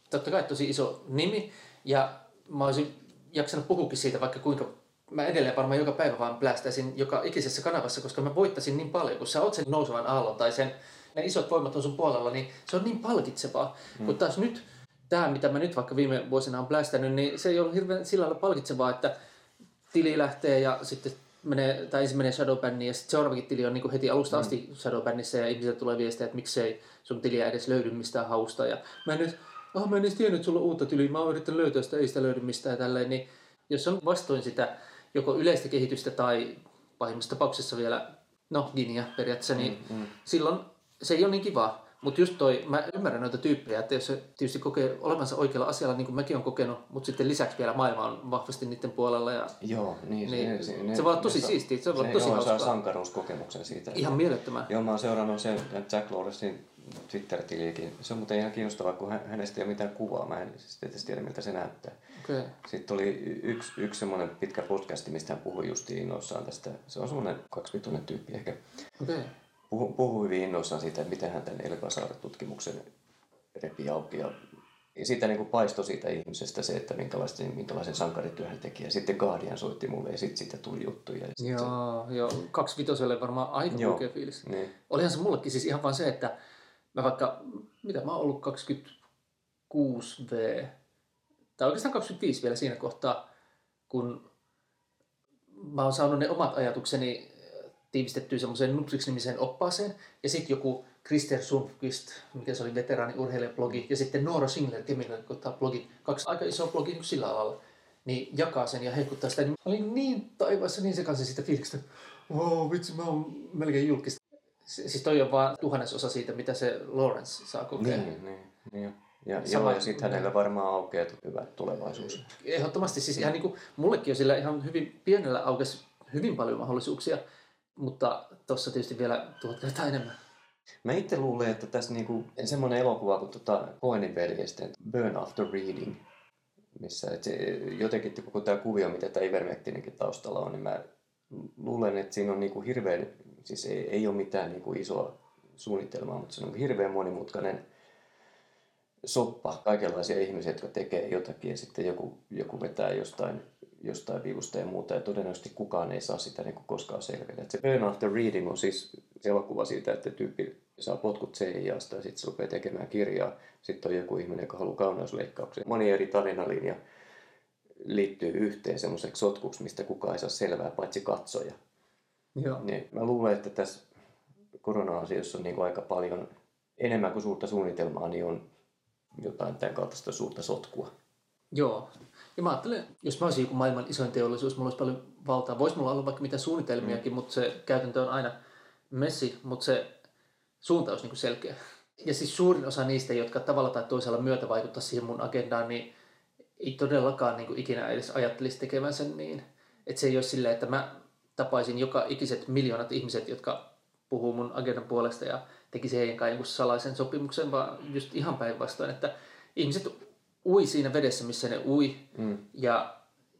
totta kai tosi iso nimi ja mä olisin jaksanut puhukin siitä vaikka kuinka mä edelleen varmaan joka päivä vaan plästäisin joka ikisessä kanavassa, koska mä voittaisin niin paljon, kun sä oot sen nousevan aallon tai sen, ne isot voimat on sun puolella, niin se on niin palkitsevaa. Mm. Kun taas nyt, tämä mitä mä nyt vaikka viime vuosina on plästänyt, niin se ei ole hirveän sillä lailla palkitsevaa, että tili lähtee ja sitten menee, tai ensin menee Shadowbanniin ja sitten seuraavakin tili on niin heti alusta mm. asti Shadowbannissa ja ihmisiltä tulee viestiä, että miksei sun tiliä edes löydy mistään hausta. Ja mä nyt, oh, mä en edes tiennyt, että sulla on uutta tiliä, mä oon yrittänyt löytää sitä, ei sitä löydy mistään ja tälleen. Niin jos on vastoin sitä joko yleistä kehitystä tai pahimmassa tapauksessa vielä, no Ginia periaatteessa, niin mm, mm. silloin se ei ole niin kivaa. Mutta just toi, mä ymmärrän noita tyyppejä, että jos se tietysti kokee olevansa oikealla asialla, niin kuin mäkin olen kokenut, mutta sitten lisäksi vielä maailma on vahvasti niiden puolella. Ja, joo, niin, niin se, se, se voi olla tosi siistiä, se voi olla tosi joo, saa sankaruuskokemuksen siitä. Ihan mielettömän. Joo, mä oon seurannut sen Jack Lawrencein Twitter-tiliäkin. Se on muuten ihan kiinnostavaa, kun hänestä ei ole mitään kuvaa. Mä en siis tiedä, miltä se näyttää. Okay. Sitten oli yksi, yksi semmoinen pitkä podcasti, mistä hän puhui just innoissaan tästä. Se on semmoinen kaksivitoinen tyyppi ehkä. Okay puhui, hyvin innoissaan siitä, että miten hän tämän Elkasaari-tutkimuksen repi auki ja siitä niin paistoi siitä ihmisestä se, että minkälaisen, minkälaisen sankarityön hän teki. Ja sitten Guardian soitti mulle ja sitten siitä tuli juttuja. Ja joo, se... joo, kaksi vitoselle varmaan aika huikea fiilis. Niin. Olihan se mullekin siis ihan vaan se, että mä vaikka, mitä mä oon ollut 26 V, tai oikeastaan 25 vielä siinä kohtaa, kun mä oon saanut ne omat ajatukseni tiivistettyä semmoiseen Nutrix-nimiseen oppaaseen. Ja sitten joku Krister Sundqvist, mikä se oli veteraani urheilijablogi, ja sitten Noora Singler, kemikottaa blogi, kaksi aika isoa blogia niin sillä alalla, niin jakaa sen ja heikkuttaa sitä. Niin olin niin taivaassa, niin sekaisin siitä fiiliksestä, wow, vitsi, mä oon melkein julkista. Siis toi on vaan tuhannesosa siitä, mitä se Lawrence saa kokea. Niin, niin, niin. Ja, Sama, joo, ja sitten hänellä varmaan aukeaa hyvä tulevaisuus. Ehdottomasti, siis ihan niin kuin, mullekin on sillä ihan hyvin pienellä aukesi hyvin paljon mahdollisuuksia mutta tuossa tietysti vielä tuhat kertaa enemmän. Mä itse luulen, että tässä niinku, semmoinen elokuva kuin tuota Coenin veljesten Burn After Reading, missä et se, jotenkin koko tämä kuvio, mitä tämä Ivermectinenkin taustalla on, niin mä luulen, että siinä on niinku hirveän, siis ei, ei ole mitään niinku isoa suunnitelmaa, mutta se on hirveän monimutkainen soppa kaikenlaisia ihmisiä, jotka tekee jotakin ja sitten joku, joku vetää jostain jostain vivusta ja muuta, ja todennäköisesti kukaan ei saa sitä niin kuin koskaan selville. se Burn After Reading on siis elokuva siitä, että tyyppi saa potkut CIAsta ja sitten se rupeaa tekemään kirjaa. Sitten on joku ihminen, joka haluaa kauneusleikkauksia. Moni eri tarinalinja liittyy yhteen semmoiseksi sotkuksi, mistä kukaan ei saa selvää, paitsi katsoja. Joo. Niin mä luulen, että tässä korona-asiassa on niin kuin aika paljon enemmän kuin suurta suunnitelmaa, niin on jotain tämän kaltaista suurta sotkua. Joo, ja mä ajattelen, jos mä olisin joku maailman isoin teollisuus, mulla olisi paljon valtaa. Voisi mulla olla vaikka mitä suunnitelmiakin, mm. mutta se käytäntö on aina messi, mutta se suuntaus niin selkeä. Ja siis suurin osa niistä, jotka tavalla tai toisella myötä vaikuttaa siihen mun agendaan, niin ei todellakaan niin ikinä edes ajattelisi tekevänsä niin. Että se ei ole silleen, että mä tapaisin joka ikiset miljoonat ihmiset, jotka puhuu mun agendan puolesta ja tekisi heidän kanssa jonkun salaisen sopimuksen, vaan just ihan päinvastoin, että ihmiset ui siinä vedessä, missä ne ui. Mm. Ja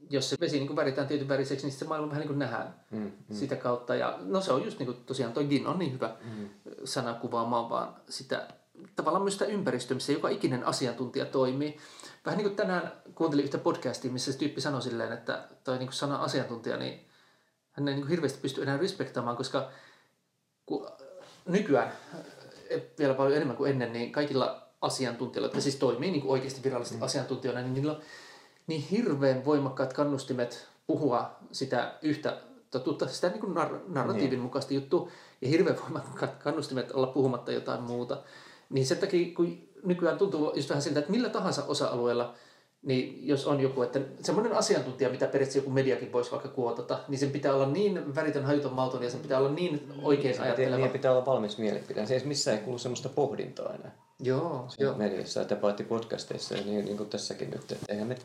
jos se vesi niin kuin väritään tietyn väriseksi, niin se maailma vähän niin kuin nähdään mm, mm. sitä kautta. Ja no se on just niin kuin tosiaan toi Gin on niin hyvä mm. sana kuvaamaan vaan sitä tavallaan myös sitä ympäristöä, missä joka ikinen asiantuntija toimii. Vähän niin kuin tänään kuuntelin yhtä podcastia, missä se tyyppi sanoi silleen, että toi niin kuin sana asiantuntija, niin hän ei niin kuin hirveästi pysty enää respektaamaan, koska kun nykyään, vielä paljon enemmän kuin ennen, niin kaikilla asiantuntijoilla, jotka siis toimii niin kuin oikeasti virallisesti mm. asiantuntijoina, niin niillä on niin hirveän voimakkaat kannustimet puhua sitä yhtä totuutta, sitä niin kuin nar- narratiivin niin. mukaista juttua, ja hirveän voimakkaat kannustimet olla puhumatta jotain muuta. Niin sen takia, kun nykyään tuntuu just vähän siltä, että millä tahansa osa-alueella, niin jos on joku, että semmoinen asiantuntija, mitä periaatteessa joku mediakin voisi vaikka kuotata, niin sen pitää olla niin väritön, hajuton, malton ja sen pitää olla niin oikein ajatteleva. Niin pitää olla valmis mielipide. Se ei missään ei kuulu semmoista pohdintaa enää. Joo, joo. Mediassa, että paitsi podcasteissa, niin, niin kuin tässäkin nyt. Että eihän me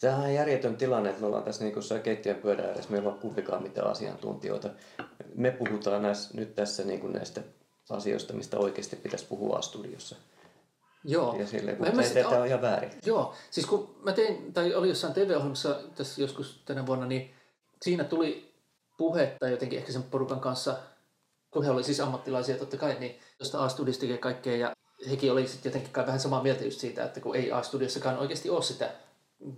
Tämä on järjetön tilanne, että me ollaan tässä niin keittiön pöydän ääressä, meillä on kumpikaan mitään asiantuntijoita. Me puhutaan näissä, nyt tässä niin kuin näistä asioista, mistä oikeasti pitäisi puhua studiossa. Joo. Ja silleen, kun se sitä on ihan väärin. Joo, siis kun mä tein, tai oli jossain TV-ohjelmassa tässä joskus tänä vuonna, niin siinä tuli puhetta jotenkin ehkä sen porukan kanssa, kun he olivat siis ammattilaisia totta kai, niin tuosta A-studiosta ja kaikkea, ja hekin oli sitten jotenkin kai vähän samaa mieltä just siitä, että kun ei A-studiossakaan oikeasti ole sitä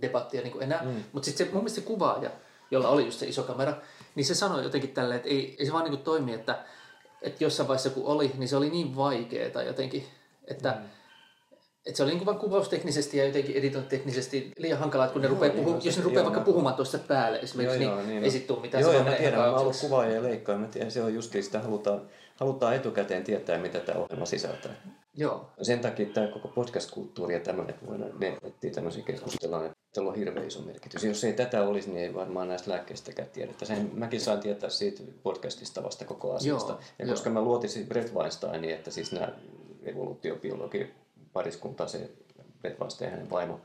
debattia niin kuin enää. Mm. Mutta sitten se, mun mielestä se kuvaaja, jolla oli just se iso kamera, niin se sanoi jotenkin tälleen, että ei, ei se vaan niin kuin toimi, että, että jossain vaiheessa kun oli, niin se oli niin vaikeaa jotenkin, että mm. Että se oli niin vain kuvausteknisesti ja jotenkin editointiteknisesti liian hankalaa, että kun ne joo, rupeaa puhu, jos ne rupeaa vaikka puhumaan tuosta päälle esimerkiksi, joo, niin, niin ei sitten tule mitään. Joo, joo mä tiedän, mä ollut kuvaaja ja leikkaaja, mä tiedän, se on justiin sitä, halutaan, halutaan etukäteen tietää, mitä tämä ohjelma sisältää. Joo. Sen takia tämä koko podcast-kulttuuri ja tämmöinen, että voidaan me tämmöisiä keskustellaan, että tällä on hirveän iso merkitys. Jos ei tätä olisi, niin ei varmaan näistä lääkkeistäkään tiedetä. Sen mäkin saan tietää siitä podcastista vasta koko asiasta. Joo, ja koska mä luotin Brett Weinsteiniin, että siis nämä evoluutiobiologi pariskunta, se Brett Weinstein ja hänen vaimo,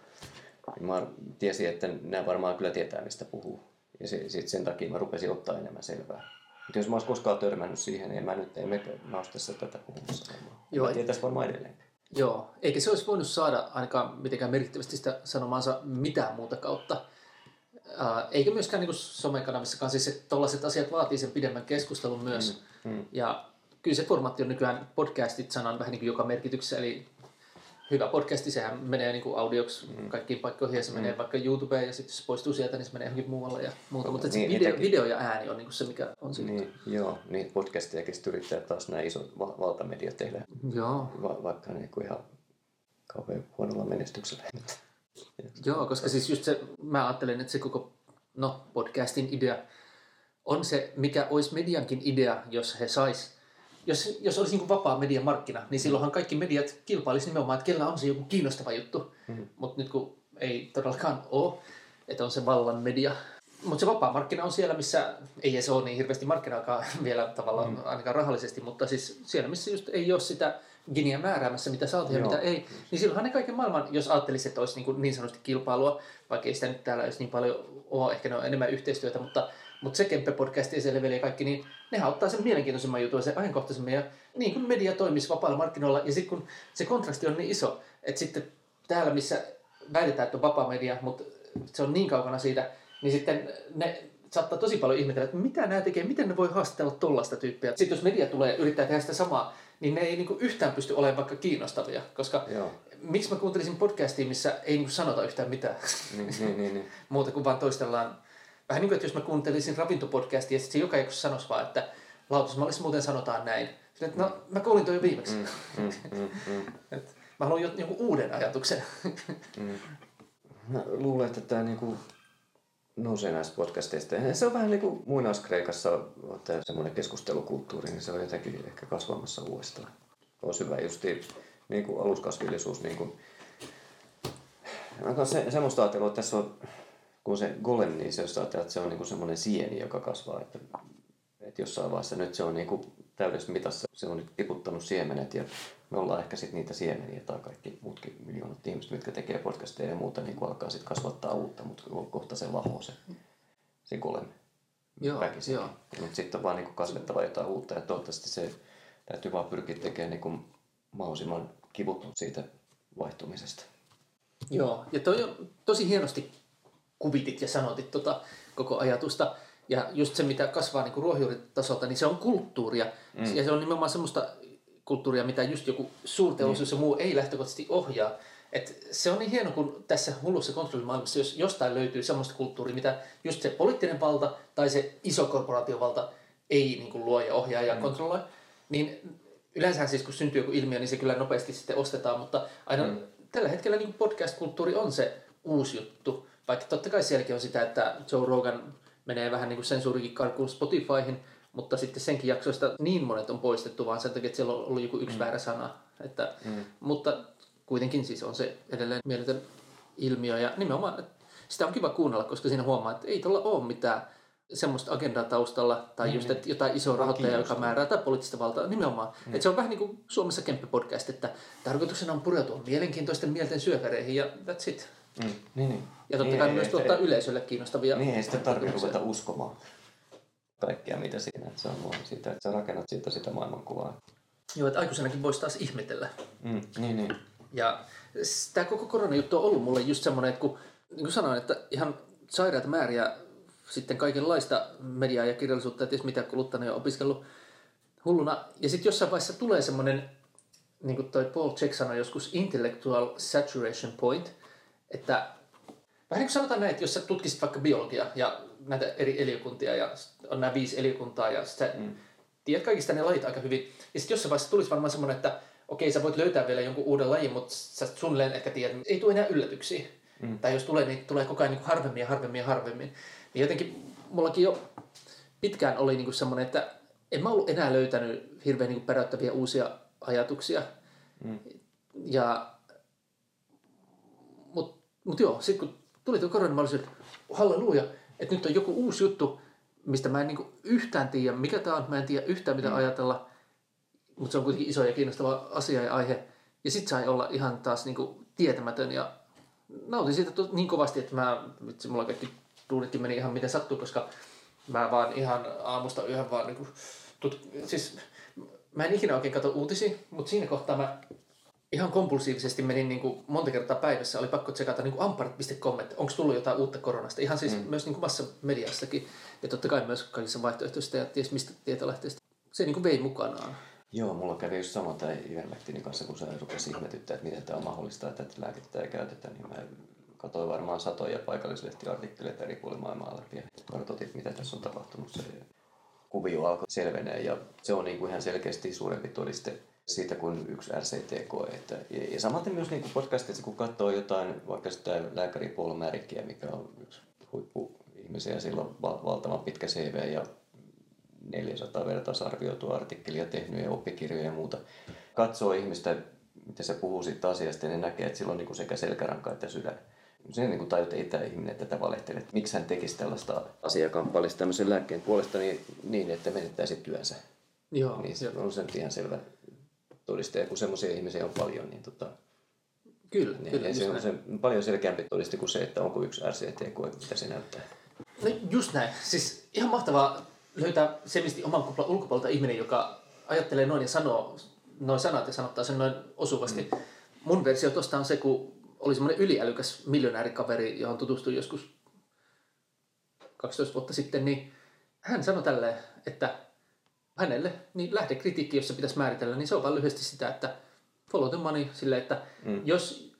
niin mä tiesin, että nämä varmaan kyllä tietää, mistä puhuu. Ja se, sit sen takia mä rupesin ottaa enemmän selvää. Mutta jos mä olisin koskaan törmännyt siihen, niin mä nyt ei me, mä olisi tässä tätä puhumassa. Joo, mä varmaan edelleen. Joo, eikä se olisi voinut saada ainakaan mitenkään merkittävästi sitä sanomaansa mitään muuta kautta. eikä myöskään niin somekanavissakaan, siis tuollaiset asiat vaatii sen pidemmän keskustelun myös. Mm, mm. Ja kyllä se formaatti on nykyään podcastit sanan vähän niin kuin joka merkityksessä, eli hyvä podcasti, sehän menee niin kuin audioksi mm. kaikkiin paikkoihin ja se mm. menee vaikka YouTubeen ja sitten se poistuu sieltä, niin se menee johonkin muualle ja muuta. Mutta niin, video, niitäkin... video, ja ääni on niin kuin se, mikä on siinä. Niin, joo, niitä podcastejakin yrittää taas nämä isot va- valtamediat tehdä. Joo. Va- vaikka niin kuin ihan kauhean huonolla menestyksellä. joo, koska siis just se, mä ajattelen, että se koko no, podcastin idea on se, mikä olisi mediankin idea, jos he sais jos, jos olisi niin vapaa median markkina, niin silloinhan kaikki mediat kilpailisi nimenomaan, että kellä on se joku kiinnostava juttu. Mm. Mutta nyt kun ei todellakaan ole, että on se vallan media. Mutta se vapaa markkina on siellä, missä ei se ole niin hirveästi markkinaakaan vielä tavallaan mm. ainakaan rahallisesti, mutta siis siellä, missä just ei ole sitä giniä määräämässä, mitä saa tehdä ja mitä ei, niin silloinhan ne kaiken maailman, jos ajattelisi, että olisi niin, niin sanotusti kilpailua, vaikka ei sitä nyt täällä olisi niin paljon ole, ehkä ne on enemmän yhteistyötä, mutta mutta se Kempe-podcast ja se Level ja kaikki, niin ne ottaa sen mielenkiintoisemman jutun ja se ajankohtaisemman. Ja niin kuin media toimisi vapailla markkinoilla. Ja sitten kun se kontrasti on niin iso, että sitten täällä, missä väitetään, että on vapaa media, mutta se on niin kaukana siitä, niin sitten ne saattaa tosi paljon ihmetellä, että mitä nämä tekee, miten ne voi haastatella tollaista tyyppiä. Sitten jos media tulee yrittää tehdä sitä samaa, niin ne ei niinku yhtään pysty olemaan vaikka kiinnostavia, koska Joo. miksi mä kuuntelisin podcastia, missä ei niinku sanota yhtään mitään. Niin, niin, niin, niin. Muuta kuin vaan toistellaan Vähän niin kuin, että jos mä kuuntelisin ravintopodcastia, ja sitten se joka jaksossa sanoisi vaan, että lautasmallissa muuten sanotaan näin. Sitten, että no, mä kuulin toi jo viimeksi. Mm, mm, mm, mm. Et, mä haluan jonkun uuden ajatuksen. mm. Mä luulen, että tämä niinku nousee näistä podcasteista. Ja se on vähän niin kuin muinaiskreikassa semmoinen keskustelukulttuuri, niin se on jotenkin ehkä kasvamassa uudestaan. On hyvä just niin kuin aluskasvillisuus. Niin kuin... Mä se, semmoista ajattelua, että tässä on kun se golem, niin se, jos ajatellaan, että se on niin semmoinen sieni, joka kasvaa, että, että jossain vaiheessa nyt se on niin täydessä mitassa, se on nyt tiputtanut siemenet ja me ollaan ehkä sitten niitä siemeniä tai kaikki muutkin miljoonat ihmiset, mitkä tekee podcasteja ja muuta, niin alkaa sitten kasvattaa uutta, mutta kohta se lahoo se, se golem. Joo, väkisin. joo. Mutta sitten on vaan niin kasvettava jotain uutta ja toivottavasti se täytyy vaan pyrkiä tekemään niin kuin mahdollisimman kivutun siitä vaihtumisesta. Joo, ja toi on tosi hienosti kuvitit ja sanotit tota koko ajatusta. Ja just se, mitä kasvaa niin ruohonjuuritasolta, niin se on kulttuuria. Mm. Ja se on nimenomaan semmoista kulttuuria, mitä just joku suurteollisuus mm. ja muu ei lähtökohtaisesti ohjaa. Et se on niin hieno, kun tässä hullussa kontrollimaailmassa, jos jostain löytyy semmoista kulttuuria, mitä just se poliittinen valta tai se iso korporaatiovalta ei niin kuin luo ja ohjaa ja mm. kontrolloi, niin yleensä siis kun syntyy joku ilmiö, niin se kyllä nopeasti sitten ostetaan, mutta aina mm. tällä hetkellä niin podcast-kulttuuri on se uusi juttu. Vaikka totta kai sielläkin on sitä, että Joe Rogan menee vähän niin kuin sensuurikin karkuun Spotifyhin, mutta sitten senkin jaksoista niin monet on poistettu, vaan sen takia, että siellä on ollut joku yksi mm. väärä sana. Että, mm. Mutta kuitenkin siis on se edelleen mieletön ilmiö ja nimenomaan sitä on kiva kuunnella, koska siinä huomaa, että ei tuolla ole mitään semmoista agendaa taustalla tai niin, just että jotain isoa rahoittajaa, joka määrää tai poliittista valtaa nimenomaan. Mm. Että se on vähän niin kuin Suomessa Kemppe-podcast, että tarkoituksena on pureutua mielenkiintoisten mielten syövereihin ja that's it. Mm. Niin, niin. Ja totta kai niin, myös tuottaa ei, yleisölle kiinnostavia Niin, ei sitä tarvitse ruveta uskomaan kaikkea, mitä siinä, että se on vaan sitä, että sä rakennat siitä sitä maailmankuvaa. Joo, että aikuisenakin voisi taas ihmetellä. Mm, niin, niin. Ja tämä koko koronajuttu on ollut mulle just semmoinen, että kun, niin kuin sanoin, että ihan sairaita määriä sitten kaikenlaista mediaa ja kirjallisuutta, että mitä kuluttanut ja opiskellut hulluna. Ja sitten jossain vaiheessa tulee semmoinen, niin kuin toi Paul Check sanoi joskus, intellectual saturation point, että vähän niin kuin sanotaan näin, että jos sä tutkisit vaikka biologiaa ja näitä eri eliökuntia ja on nämä viisi eliökuntaa ja sä mm. tiedät kaikista ne lajit aika hyvin. Ja sitten jossain vaiheessa tulisi varmaan semmoinen, että okei, sä voit löytää vielä jonkun uuden lajin, mutta sä suunnilleen ehkä tiedät, ei tule enää yllätyksiä. Mm. Tai jos tulee, niin tulee koko ajan niin harvemmin ja harvemmin ja harvemmin. Niin jotenkin mullakin jo pitkään oli niin semmoinen, että en mä ollut enää löytänyt hirveän niin päräyttäviä uusia ajatuksia. Mm. Ja, mutta mut joo, sitten kun tuli tuo korona, mä olisin, että halleluja, että nyt on joku uusi juttu, mistä mä en niin yhtään tiedä, mikä tämä on, mä en tiedä yhtään mitä mm. ajatella, mutta se on kuitenkin iso ja kiinnostava asia ja aihe. Ja sitten sai olla ihan taas niin tietämätön ja nautin siitä niin kovasti, että mä, vitsi, mulla kaikki duunitkin meni ihan miten sattuu, koska mä vaan ihan aamusta yhden vaan niin kuin, tut, siis mä en ikinä oikein katso uutisia, mutta siinä kohtaa mä ihan kompulsiivisesti menin niin kuin monta kertaa päivässä, oli pakko tsekata niin amparit.com, että onko tullut jotain uutta koronasta. Ihan siis mm. myös niin kuin massamediassakin ja totta kai myös kaikissa vaihtoehtoisista ja ties mistä tietolähteistä. Se niin kuin vei mukanaan. Joo, mulla kävi just sama tämä Ivermektinin kanssa, kun se rupesi ihmetyttää, että miten tämä on mahdollista, että tätä lääkettä ei käytetä, niin mä katsoin varmaan satoja paikallislehtiartikkeleita eri puolilla maailmaa läpi ja kartoitin, mitä tässä on tapahtunut. Se kuvio alkoi selvenee ja se on niin kuin ihan selkeästi suurempi todiste siitä kuin yksi RCT-koe. Että, ja, ja samaten myös niin podcastissa, kun katsoo jotain, vaikka sitä lääkäri Paul Märikkiä, mikä on yksi huippuihmisiä, sillä on valtavan pitkä CV ja 400 vertaisarvioitua artikkelia tehnyt ja oppikirjoja ja muuta. Katsoo ihmistä, miten se puhuu siitä asiasta, ja ne näkee, että sillä on niin sekä selkäranka että sydän. Sen niin tajut, että ei tämä ihminen tätä valehtele. Miksi hän tekisi tällaista asiaa kamppailisi tämmöisen lääkkeen puolesta niin, niin että menettäisi työnsä. Joo, niin se on sen ihan selvä todiste. Ja kun semmoisia ihmisiä on paljon, niin tota, Kyllä, niin, kyllä. se on se paljon selkeämpi todiste kuin se, että onko yksi RCT-koe, mitä se näyttää. No just näin. Siis ihan mahtavaa löytää semisti oman kuplan ulkopuolelta ihminen, joka ajattelee noin ja sanoo noin sanat ja sanottaa sen noin osuvasti. Mm. Mun versio tuosta on se, kun oli semmoinen yliälykäs miljonäärikaveri, johon tutustuin joskus 12 vuotta sitten, niin hän sanoi tälleen, että hänelle niin lähdekritiikki, jos se pitäisi määritellä, niin se on vain lyhyesti sitä, että follow the money, sille, että mm. jos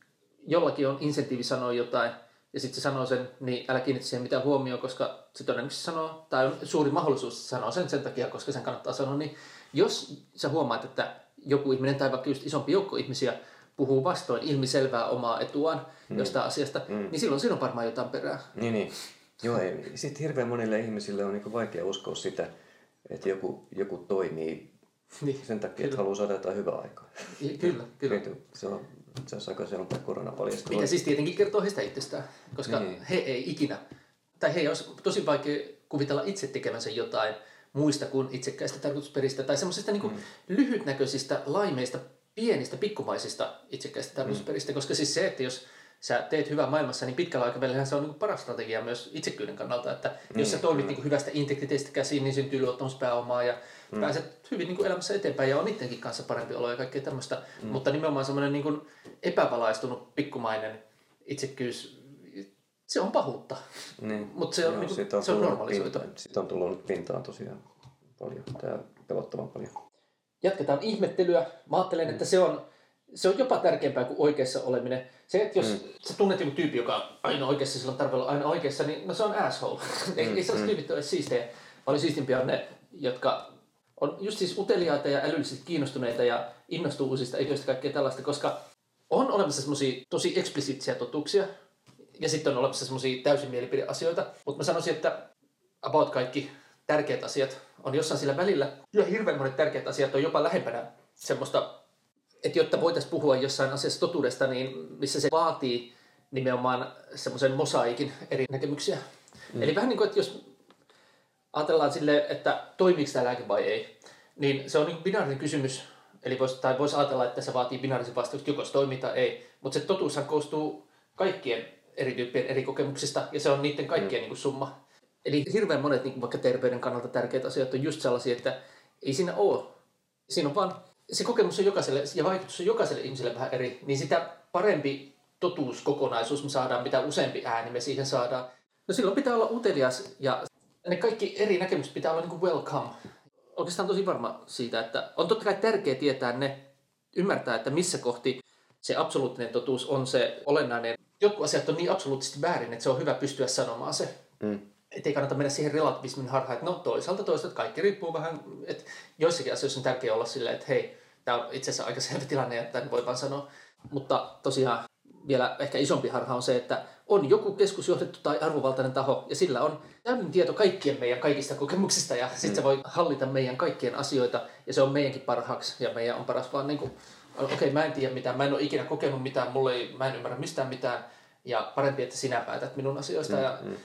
jollakin on insentiivi sanoa jotain, ja sitten se sanoo sen, niin älä kiinnitä siihen mitään huomioon, koska se todennäköisesti sanoo, tai on suuri mahdollisuus sanoa sen sen takia, koska sen kannattaa sanoa, niin jos sä huomaat, että joku ihminen tai vaikka just isompi joukko ihmisiä puhuu vastoin ilmiselvää omaa etuaan mm. jostain asiasta, mm. niin silloin siinä on varmaan jotain perää. Niin, niin. Joo, sitten hirveän monille ihmisille on niin vaikea uskoa sitä, että joku, joku toimii niin. sen takia, kyllä. että haluaa saada jotain hyvää aikaa. Kyllä, kyllä. Se on itse asiassa aika selvä korona paljastuu. Mikä siis tietenkin kertoo heistä itsestään, koska niin. he ei ikinä, tai he olisi tosi vaikea kuvitella itse tekevänsä jotain muista kuin itsekkäistä tarkoitusperistä tai semmoisista niin mm. lyhytnäköisistä, laimeista, pienistä, pikkumaisista itsekkäistä tarkoitusperistä, mm. koska siis se, että jos sä teet hyvää maailmassa, niin pitkällä aikavälillä se on niin paras strategia myös itsekyyden kannalta, että mm. jos sä toimit mm. niin hyvästä integriteetistä käsiin, niin syntyy luottamuspääomaa ja mm. pääset hyvin niin elämässä eteenpäin ja on itsekin kanssa parempi olo ja kaikkea tämmöistä. Mm. Mutta nimenomaan semmoinen niin kuin epävalaistunut pikkumainen itsekkyys, se on pahuutta. Niin. Mutta se on, Joo, niin kuin, se on normalisoitu. Siitä on tullut pintaan tosiaan paljon, tämä pelottavan paljon. Jatketaan ihmettelyä. Mä ajattelen, mm. että se on, se on jopa tärkeämpää kuin oikeassa oleminen. Se, että jos mm. sä tunnet joku tyyppi, joka on aina oikeassa, sillä on tarve olla aina oikeassa, niin no se on asshole. Mm. ei, ei sellaiset mm. tyypit ole siistejä. Paljon siistimpiä on ne, jotka on just siis uteliaita ja älyllisesti kiinnostuneita ja innostuu uusista ideoista kaikkea tällaista, koska on olemassa semmoisia tosi eksplisiittisiä totuuksia, ja sitten on olemassa semmoisia täysin mielipideasioita. Mutta mä sanoisin, että about kaikki tärkeät asiat on jossain sillä välillä. Ja hirveän monet tärkeät asiat on jopa lähempänä semmoista, että jotta voitaisiin puhua jossain asiassa totuudesta, niin missä se vaatii nimenomaan semmoisen mosaikin eri näkemyksiä. Mm. Eli vähän niin kuin, että jos ajatellaan sille, että toimiiko tämä lääke vai ei, niin se on niin binaarinen kysymys. Eli voisi, tai voisi ajatella, että se vaatii binaarisen vastauksen, joko se toimii tai ei. Mutta se totuushan koostuu kaikkien eri tyyppien eri kokemuksista, ja se on niiden kaikkien mm. niin summa. Eli hirveän monet niin vaikka terveyden kannalta tärkeät asiat on just sellaisia, että ei siinä ole. Siinä on vaan, se kokemus on jokaiselle, ja vaikutus on jokaiselle ihmiselle vähän eri, niin sitä parempi totuuskokonaisuus me saadaan, mitä useampi ääni me siihen saadaan. No silloin pitää olla utelias, ja ne kaikki eri näkemykset pitää olla niin kuin welcome. Oikeastaan tosi varma siitä, että on totta kai tärkeää tietää ne, ymmärtää, että missä kohti se absoluuttinen totuus on se olennainen. Jotkut asiat on niin absoluuttisesti väärin, että se on hyvä pystyä sanomaan se. Mm. Että ei kannata mennä siihen relativismin harhaan, että no toisaalta toisaalta kaikki riippuu vähän, että joissakin asioissa on tärkeää olla silleen, että hei, tämä on itse asiassa aika selvä tilanne, että voi vaan sanoa. Mutta tosiaan vielä ehkä isompi harha on se, että on joku keskusjohdettu tai arvovaltainen taho, ja sillä on täyden tieto kaikkien meidän kaikista kokemuksista, ja sitten mm. se voi hallita meidän kaikkien asioita, ja se on meidänkin parhaaksi, ja meidän on paras vaan niin kuin, okei, okay, mä en tiedä mitään, mä en ole ikinä kokenut mitään, mulle ei, mä en ymmärrä mistään mitään, ja parempi, että sinä päätät minun asioista, mm, ja, mm.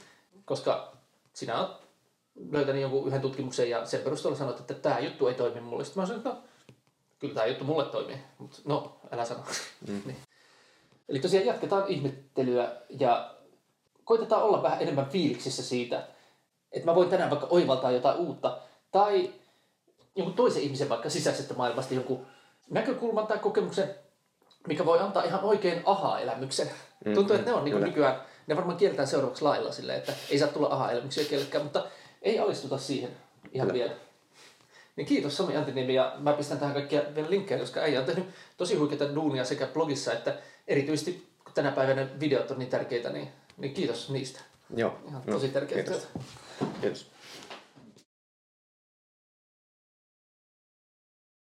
koska sinä olet löytänyt jonkun yhden tutkimuksen, ja sen perusteella sanot, että tämä juttu ei toimi mulle. Sitten mä sanoin, että no, kyllä tämä juttu mulle toimii, mutta no, älä sano. Mm. niin. Eli tosiaan jatketaan ihmettelyä ja koitetaan olla vähän enemmän fiiliksissä siitä, että mä voin tänään vaikka oivaltaa jotain uutta, tai jonkun toisen ihmisen vaikka sisäisestä maailmasta jonkun näkökulman tai kokemuksen, mikä voi antaa ihan oikein aha-elämyksen. Mm-hmm. Tuntuu, että ne on niin nykyään, ne varmaan kielletään seuraavaksi lailla silleen, että ei saa tulla aha-elämyksiä kellekään, mutta ei alistuta siihen ihan Kyllä. vielä. Niin kiitos Sami Antiniemi ja mä pistän tähän kaikkia vielä linkkejä, koska äijä on tehnyt tosi huikeita duunia sekä blogissa että erityisesti kun tänä päivänä videot on niin tärkeitä, niin, niin kiitos niistä. Joo. Ihan tosi tärkeitä. Kiitos. kiitos.